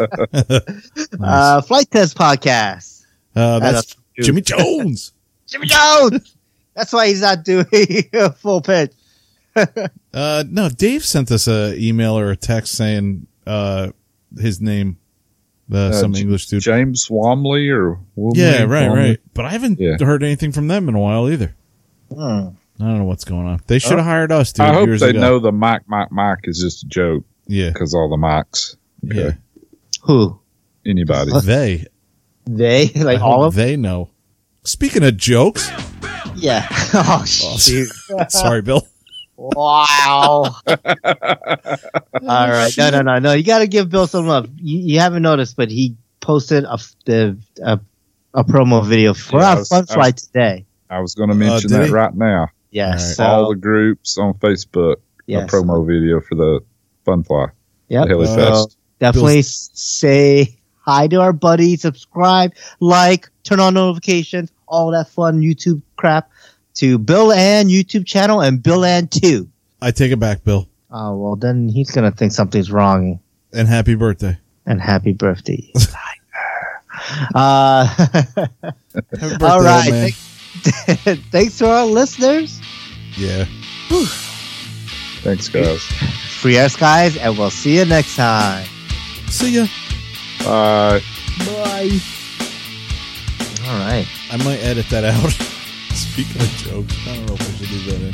uh, Flite Test Podcast. Uh, that's That's- Jimmy Jones. Jimmy Jones. That's why he's not doing a full pitch. Uh, no, Dave sent us a email or a text saying uh, his name. Uh, Uh, some J- English dude. James Whomsley or Womley? Yeah, right, Womley? right. But I haven't Yeah. heard anything from them in a while either. Hmm. I don't know what's going on. They uh, should have hired us, dude. I hope years they ago. know the Mike, Mike, Mike is just a joke. Yeah. Because all the mics. Yeah. Who? Anybody. They. They? Like I all of they know. Speaking of jokes. Yeah. Oh, oh, shoot. Sorry, Bill. Wow. All right. No, no, no, no. You got to give Bill some love. You, you haven't noticed, but he posted a the a, a promo video for Yeah, our was- fun I flight today. I was going to mention uh, did that he? right now. Yes. all so- the groups on Facebook. Yes. A promo video for the Fun Fly. Yeah. The Heli Fest. definitely s- say hi to our buddy, subscribe, like, turn on notifications, all that fun YouTube crap to Bill and YouTube channel and Bill and 2. I take it back, Bill. Oh, well, then he's going to think something's wrong. And happy birthday. And happy birthday. uh, Happy birthday, all old man. Thanks to our listeners. Yeah. Thanks, guys. Free air skies, and we'll see you next time. See ya. Bye. Bye. All right. I might edit that out. Speaking of jokes, I don't know if I should do that in.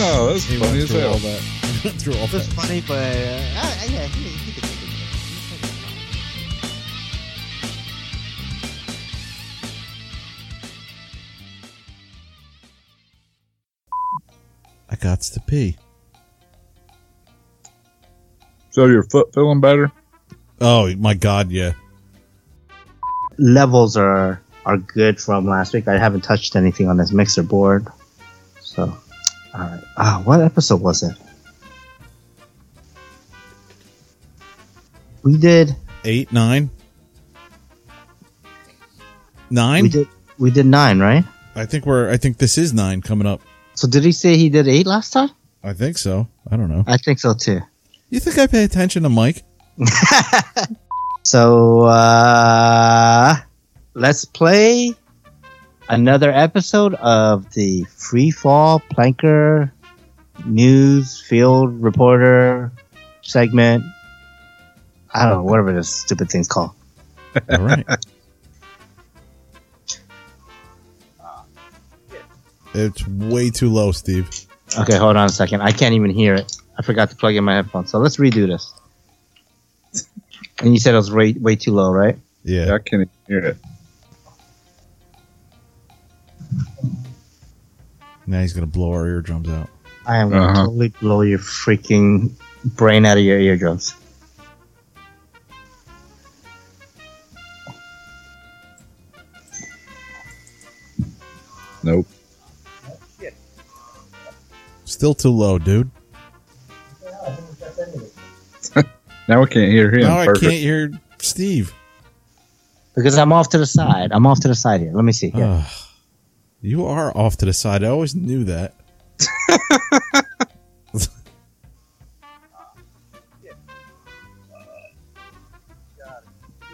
Oh, that's He funny as hell. all that. Through all That's that. funny, but uh, I, I, yeah, he, he I got to pee. So your foot feeling better? Oh my god, yeah. levels are are good from last week. I haven't touched anything on this mixer board. So, all right. Ah, what episode was it? We did. Eight, nine, nine. We did. We did nine, right? I think we're. I think this is nine coming up. So did he say he did eight last time? I think so. I don't know. I think so too. You think I pay attention to Mike? So uh let's play another episode of the Free Fall Planker News Field Reporter segment. I don't know, whatever this stupid thing's called. All right. it's way too low, Steve. Okay, hold on a second. I can't even hear it. I forgot to plug in my headphones. So let's redo this. And you said it was way, way too low, right? Yeah. I can't hear it. Now he's gonna blow our eardrums out. I am gonna Uh-huh. totally blow your freaking brain out of your eardrums. Nope. Still too low, dude. Now we can't hear him. Now I Perfect. can't hear Steve. Because I'm off to the side. I'm off to the side here. Let me see. Here. Ugh. you are off to the side. I always knew that.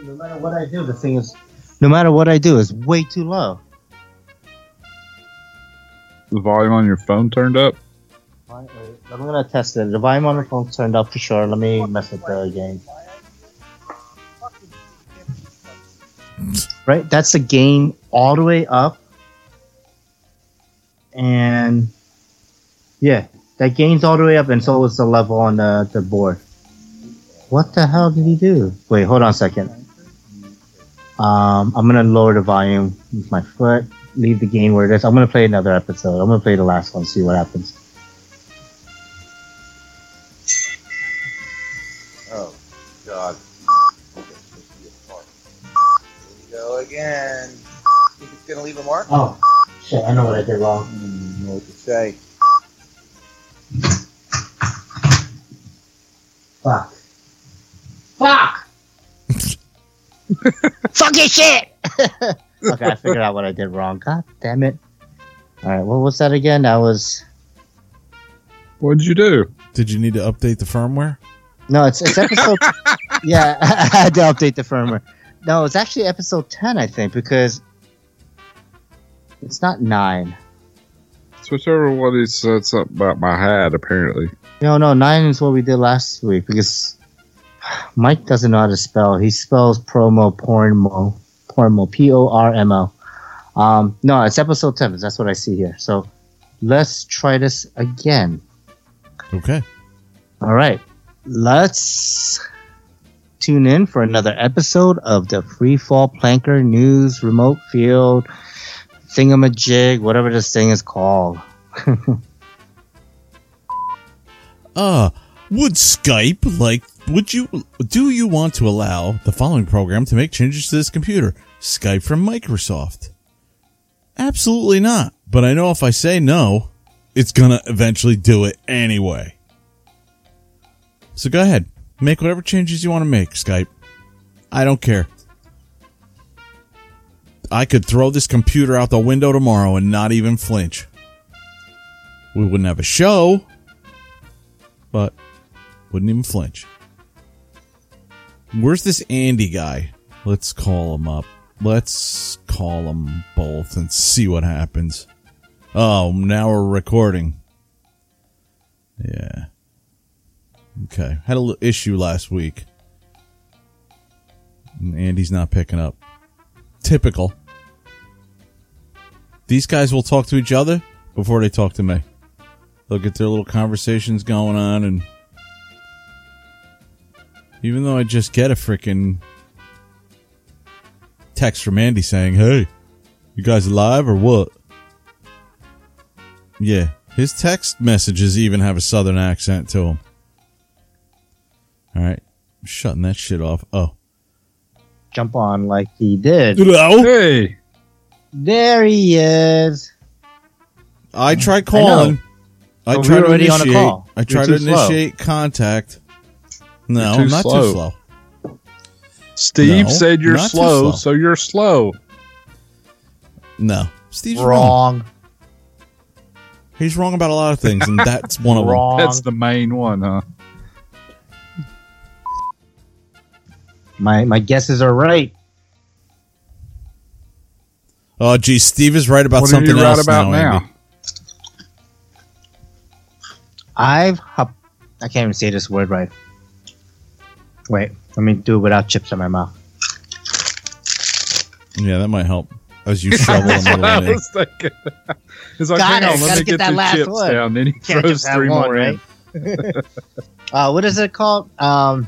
no matter what I do, the thing is, no matter what I do, it's way too low. The volume on your phone turned up. I'm gonna test it. The volume on the phone turned up for sure. Let me mess with the gain. Right, that's the gain all the way up, and yeah, that gains all the way up, and so is the level on the the board. What the hell did he do? Wait, hold on a second. Um, I'm gonna lower the volume with my foot. Leave the gain where it is. I'm gonna play another episode. I'm gonna play the last one. See what happens. Go again. Think it's gonna leave a mark? Oh, shit! I know what I did wrong. Mm, know what to say. Fuck. Fuck. Fucking shit. okay, I figured out what I did wrong. God damn it. All right, what was that again? That was What did you do? Did you need to update the firmware? no, it's it's episode. yeah, I had to update the firmware. No, it's actually episode ten, I think, because it's not nine. Switch over to what he said something about my hat, apparently. No, no, nine is what we did last week because Mike doesn't know how to spell. He spells promo pornmo pornmo p o r m o. Um, no, it's episode ten. That's what I see here. So let's try this again. Okay. All right, let's tune in for another episode of the Free Fall Planker News Remote Field Thingamajig, whatever this thing is called. Uh, would Skype like would you do you want to allow the following program to make changes to this computer? Skype from Microsoft. Absolutely not. But I know if I say no, it's gonna eventually do it anyway. So go ahead. Make whatever changes you want to make, Skype. I don't care. I could throw this computer out the window tomorrow and not even flinch. We wouldn't have a show, but wouldn't even flinch. Where's this Andy guy? Let's call him up. Let's call them both and see what happens. Oh, now we're recording. Yeah. Okay. Had a little issue last week. And Andy's not picking up. Typical. These guys will talk to each other before they talk to me. They'll get their little conversations going on and even though I just get a freaking text from Andy saying, "Hey, you guys alive or what?" Yeah, his text messages even have a southern accent to them. All right, I'm shutting that shit off. Oh, Jump on like he did. Hello? Hey, There he is. I tried I know. calling. I, But tried we're to already on a initiate. call. I You're tried to too slow. initiate contact. No, too I'm not slow. too slow. Steve No, said you're slow, slow. so you're slow. No, Steve's wrong. He's wrong about a lot of things, and that's one of them. That's the main one, huh? My my guesses are right. Oh, geez, Steve is right about What are something you right else about now. now? I've hop- I can't even say this word right. Wait, let me do it without chips in my mouth. Yeah, that might help as you shovel them That's what I in. was thinking. It's like, Got hang it, on, let gotta me get get, that the last chips one. down. Then he Can't throws just have three one, more in. right? uh, what is it called? Um,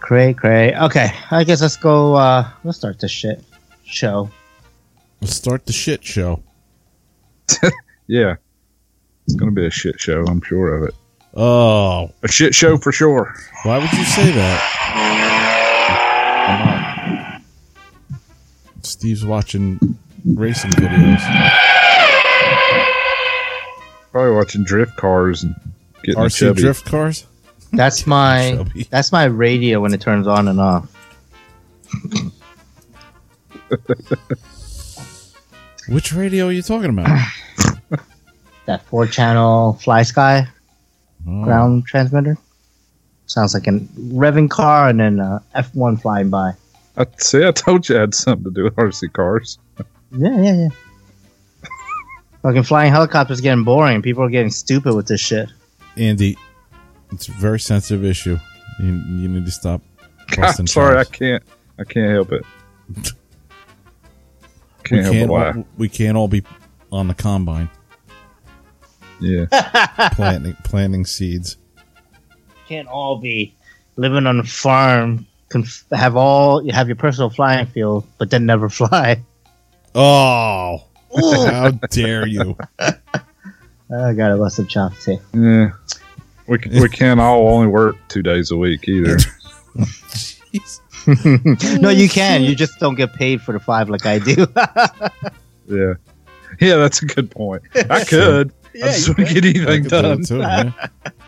cray cray. Okay, I guess let's go. Uh, let's start the shit show. Let's start the shit show. Yeah. It's going to be a shit show. I'm sure of it. Oh, A shit show for sure. why would you say that? Steve's watching racing videos. Probably watching drift cars and getting a RC drift cars. That's my that's my radio when it turns on and off. Which radio are you talking about? That four channel FlySky Oh. ground transmitter. Sounds like a revving car and then uh, F1 flying by. I see. I told you it had something to do with RC cars. Yeah, yeah, yeah. Fucking flying helicopters getting boring. People are getting stupid with this shit. Andy, it's a very sensitive issue. You, you need to stop. busting I'm sorry. I can't. I can't help it. we Can't help can't. but laugh. All, we can't all be on the combine Yeah. planting planting seeds. Can't all be living on a farm. Conf- have all you have your personal flying field, but then never fly. Oh, how dare you! I got a bust some chops. Yeah. We we can't all only work two days a week either. no, you can. You just don't get paid for the five like I do. yeah. Yeah, that's a good point. I could. I just you wouldn't get anything I could do it done. too, yeah.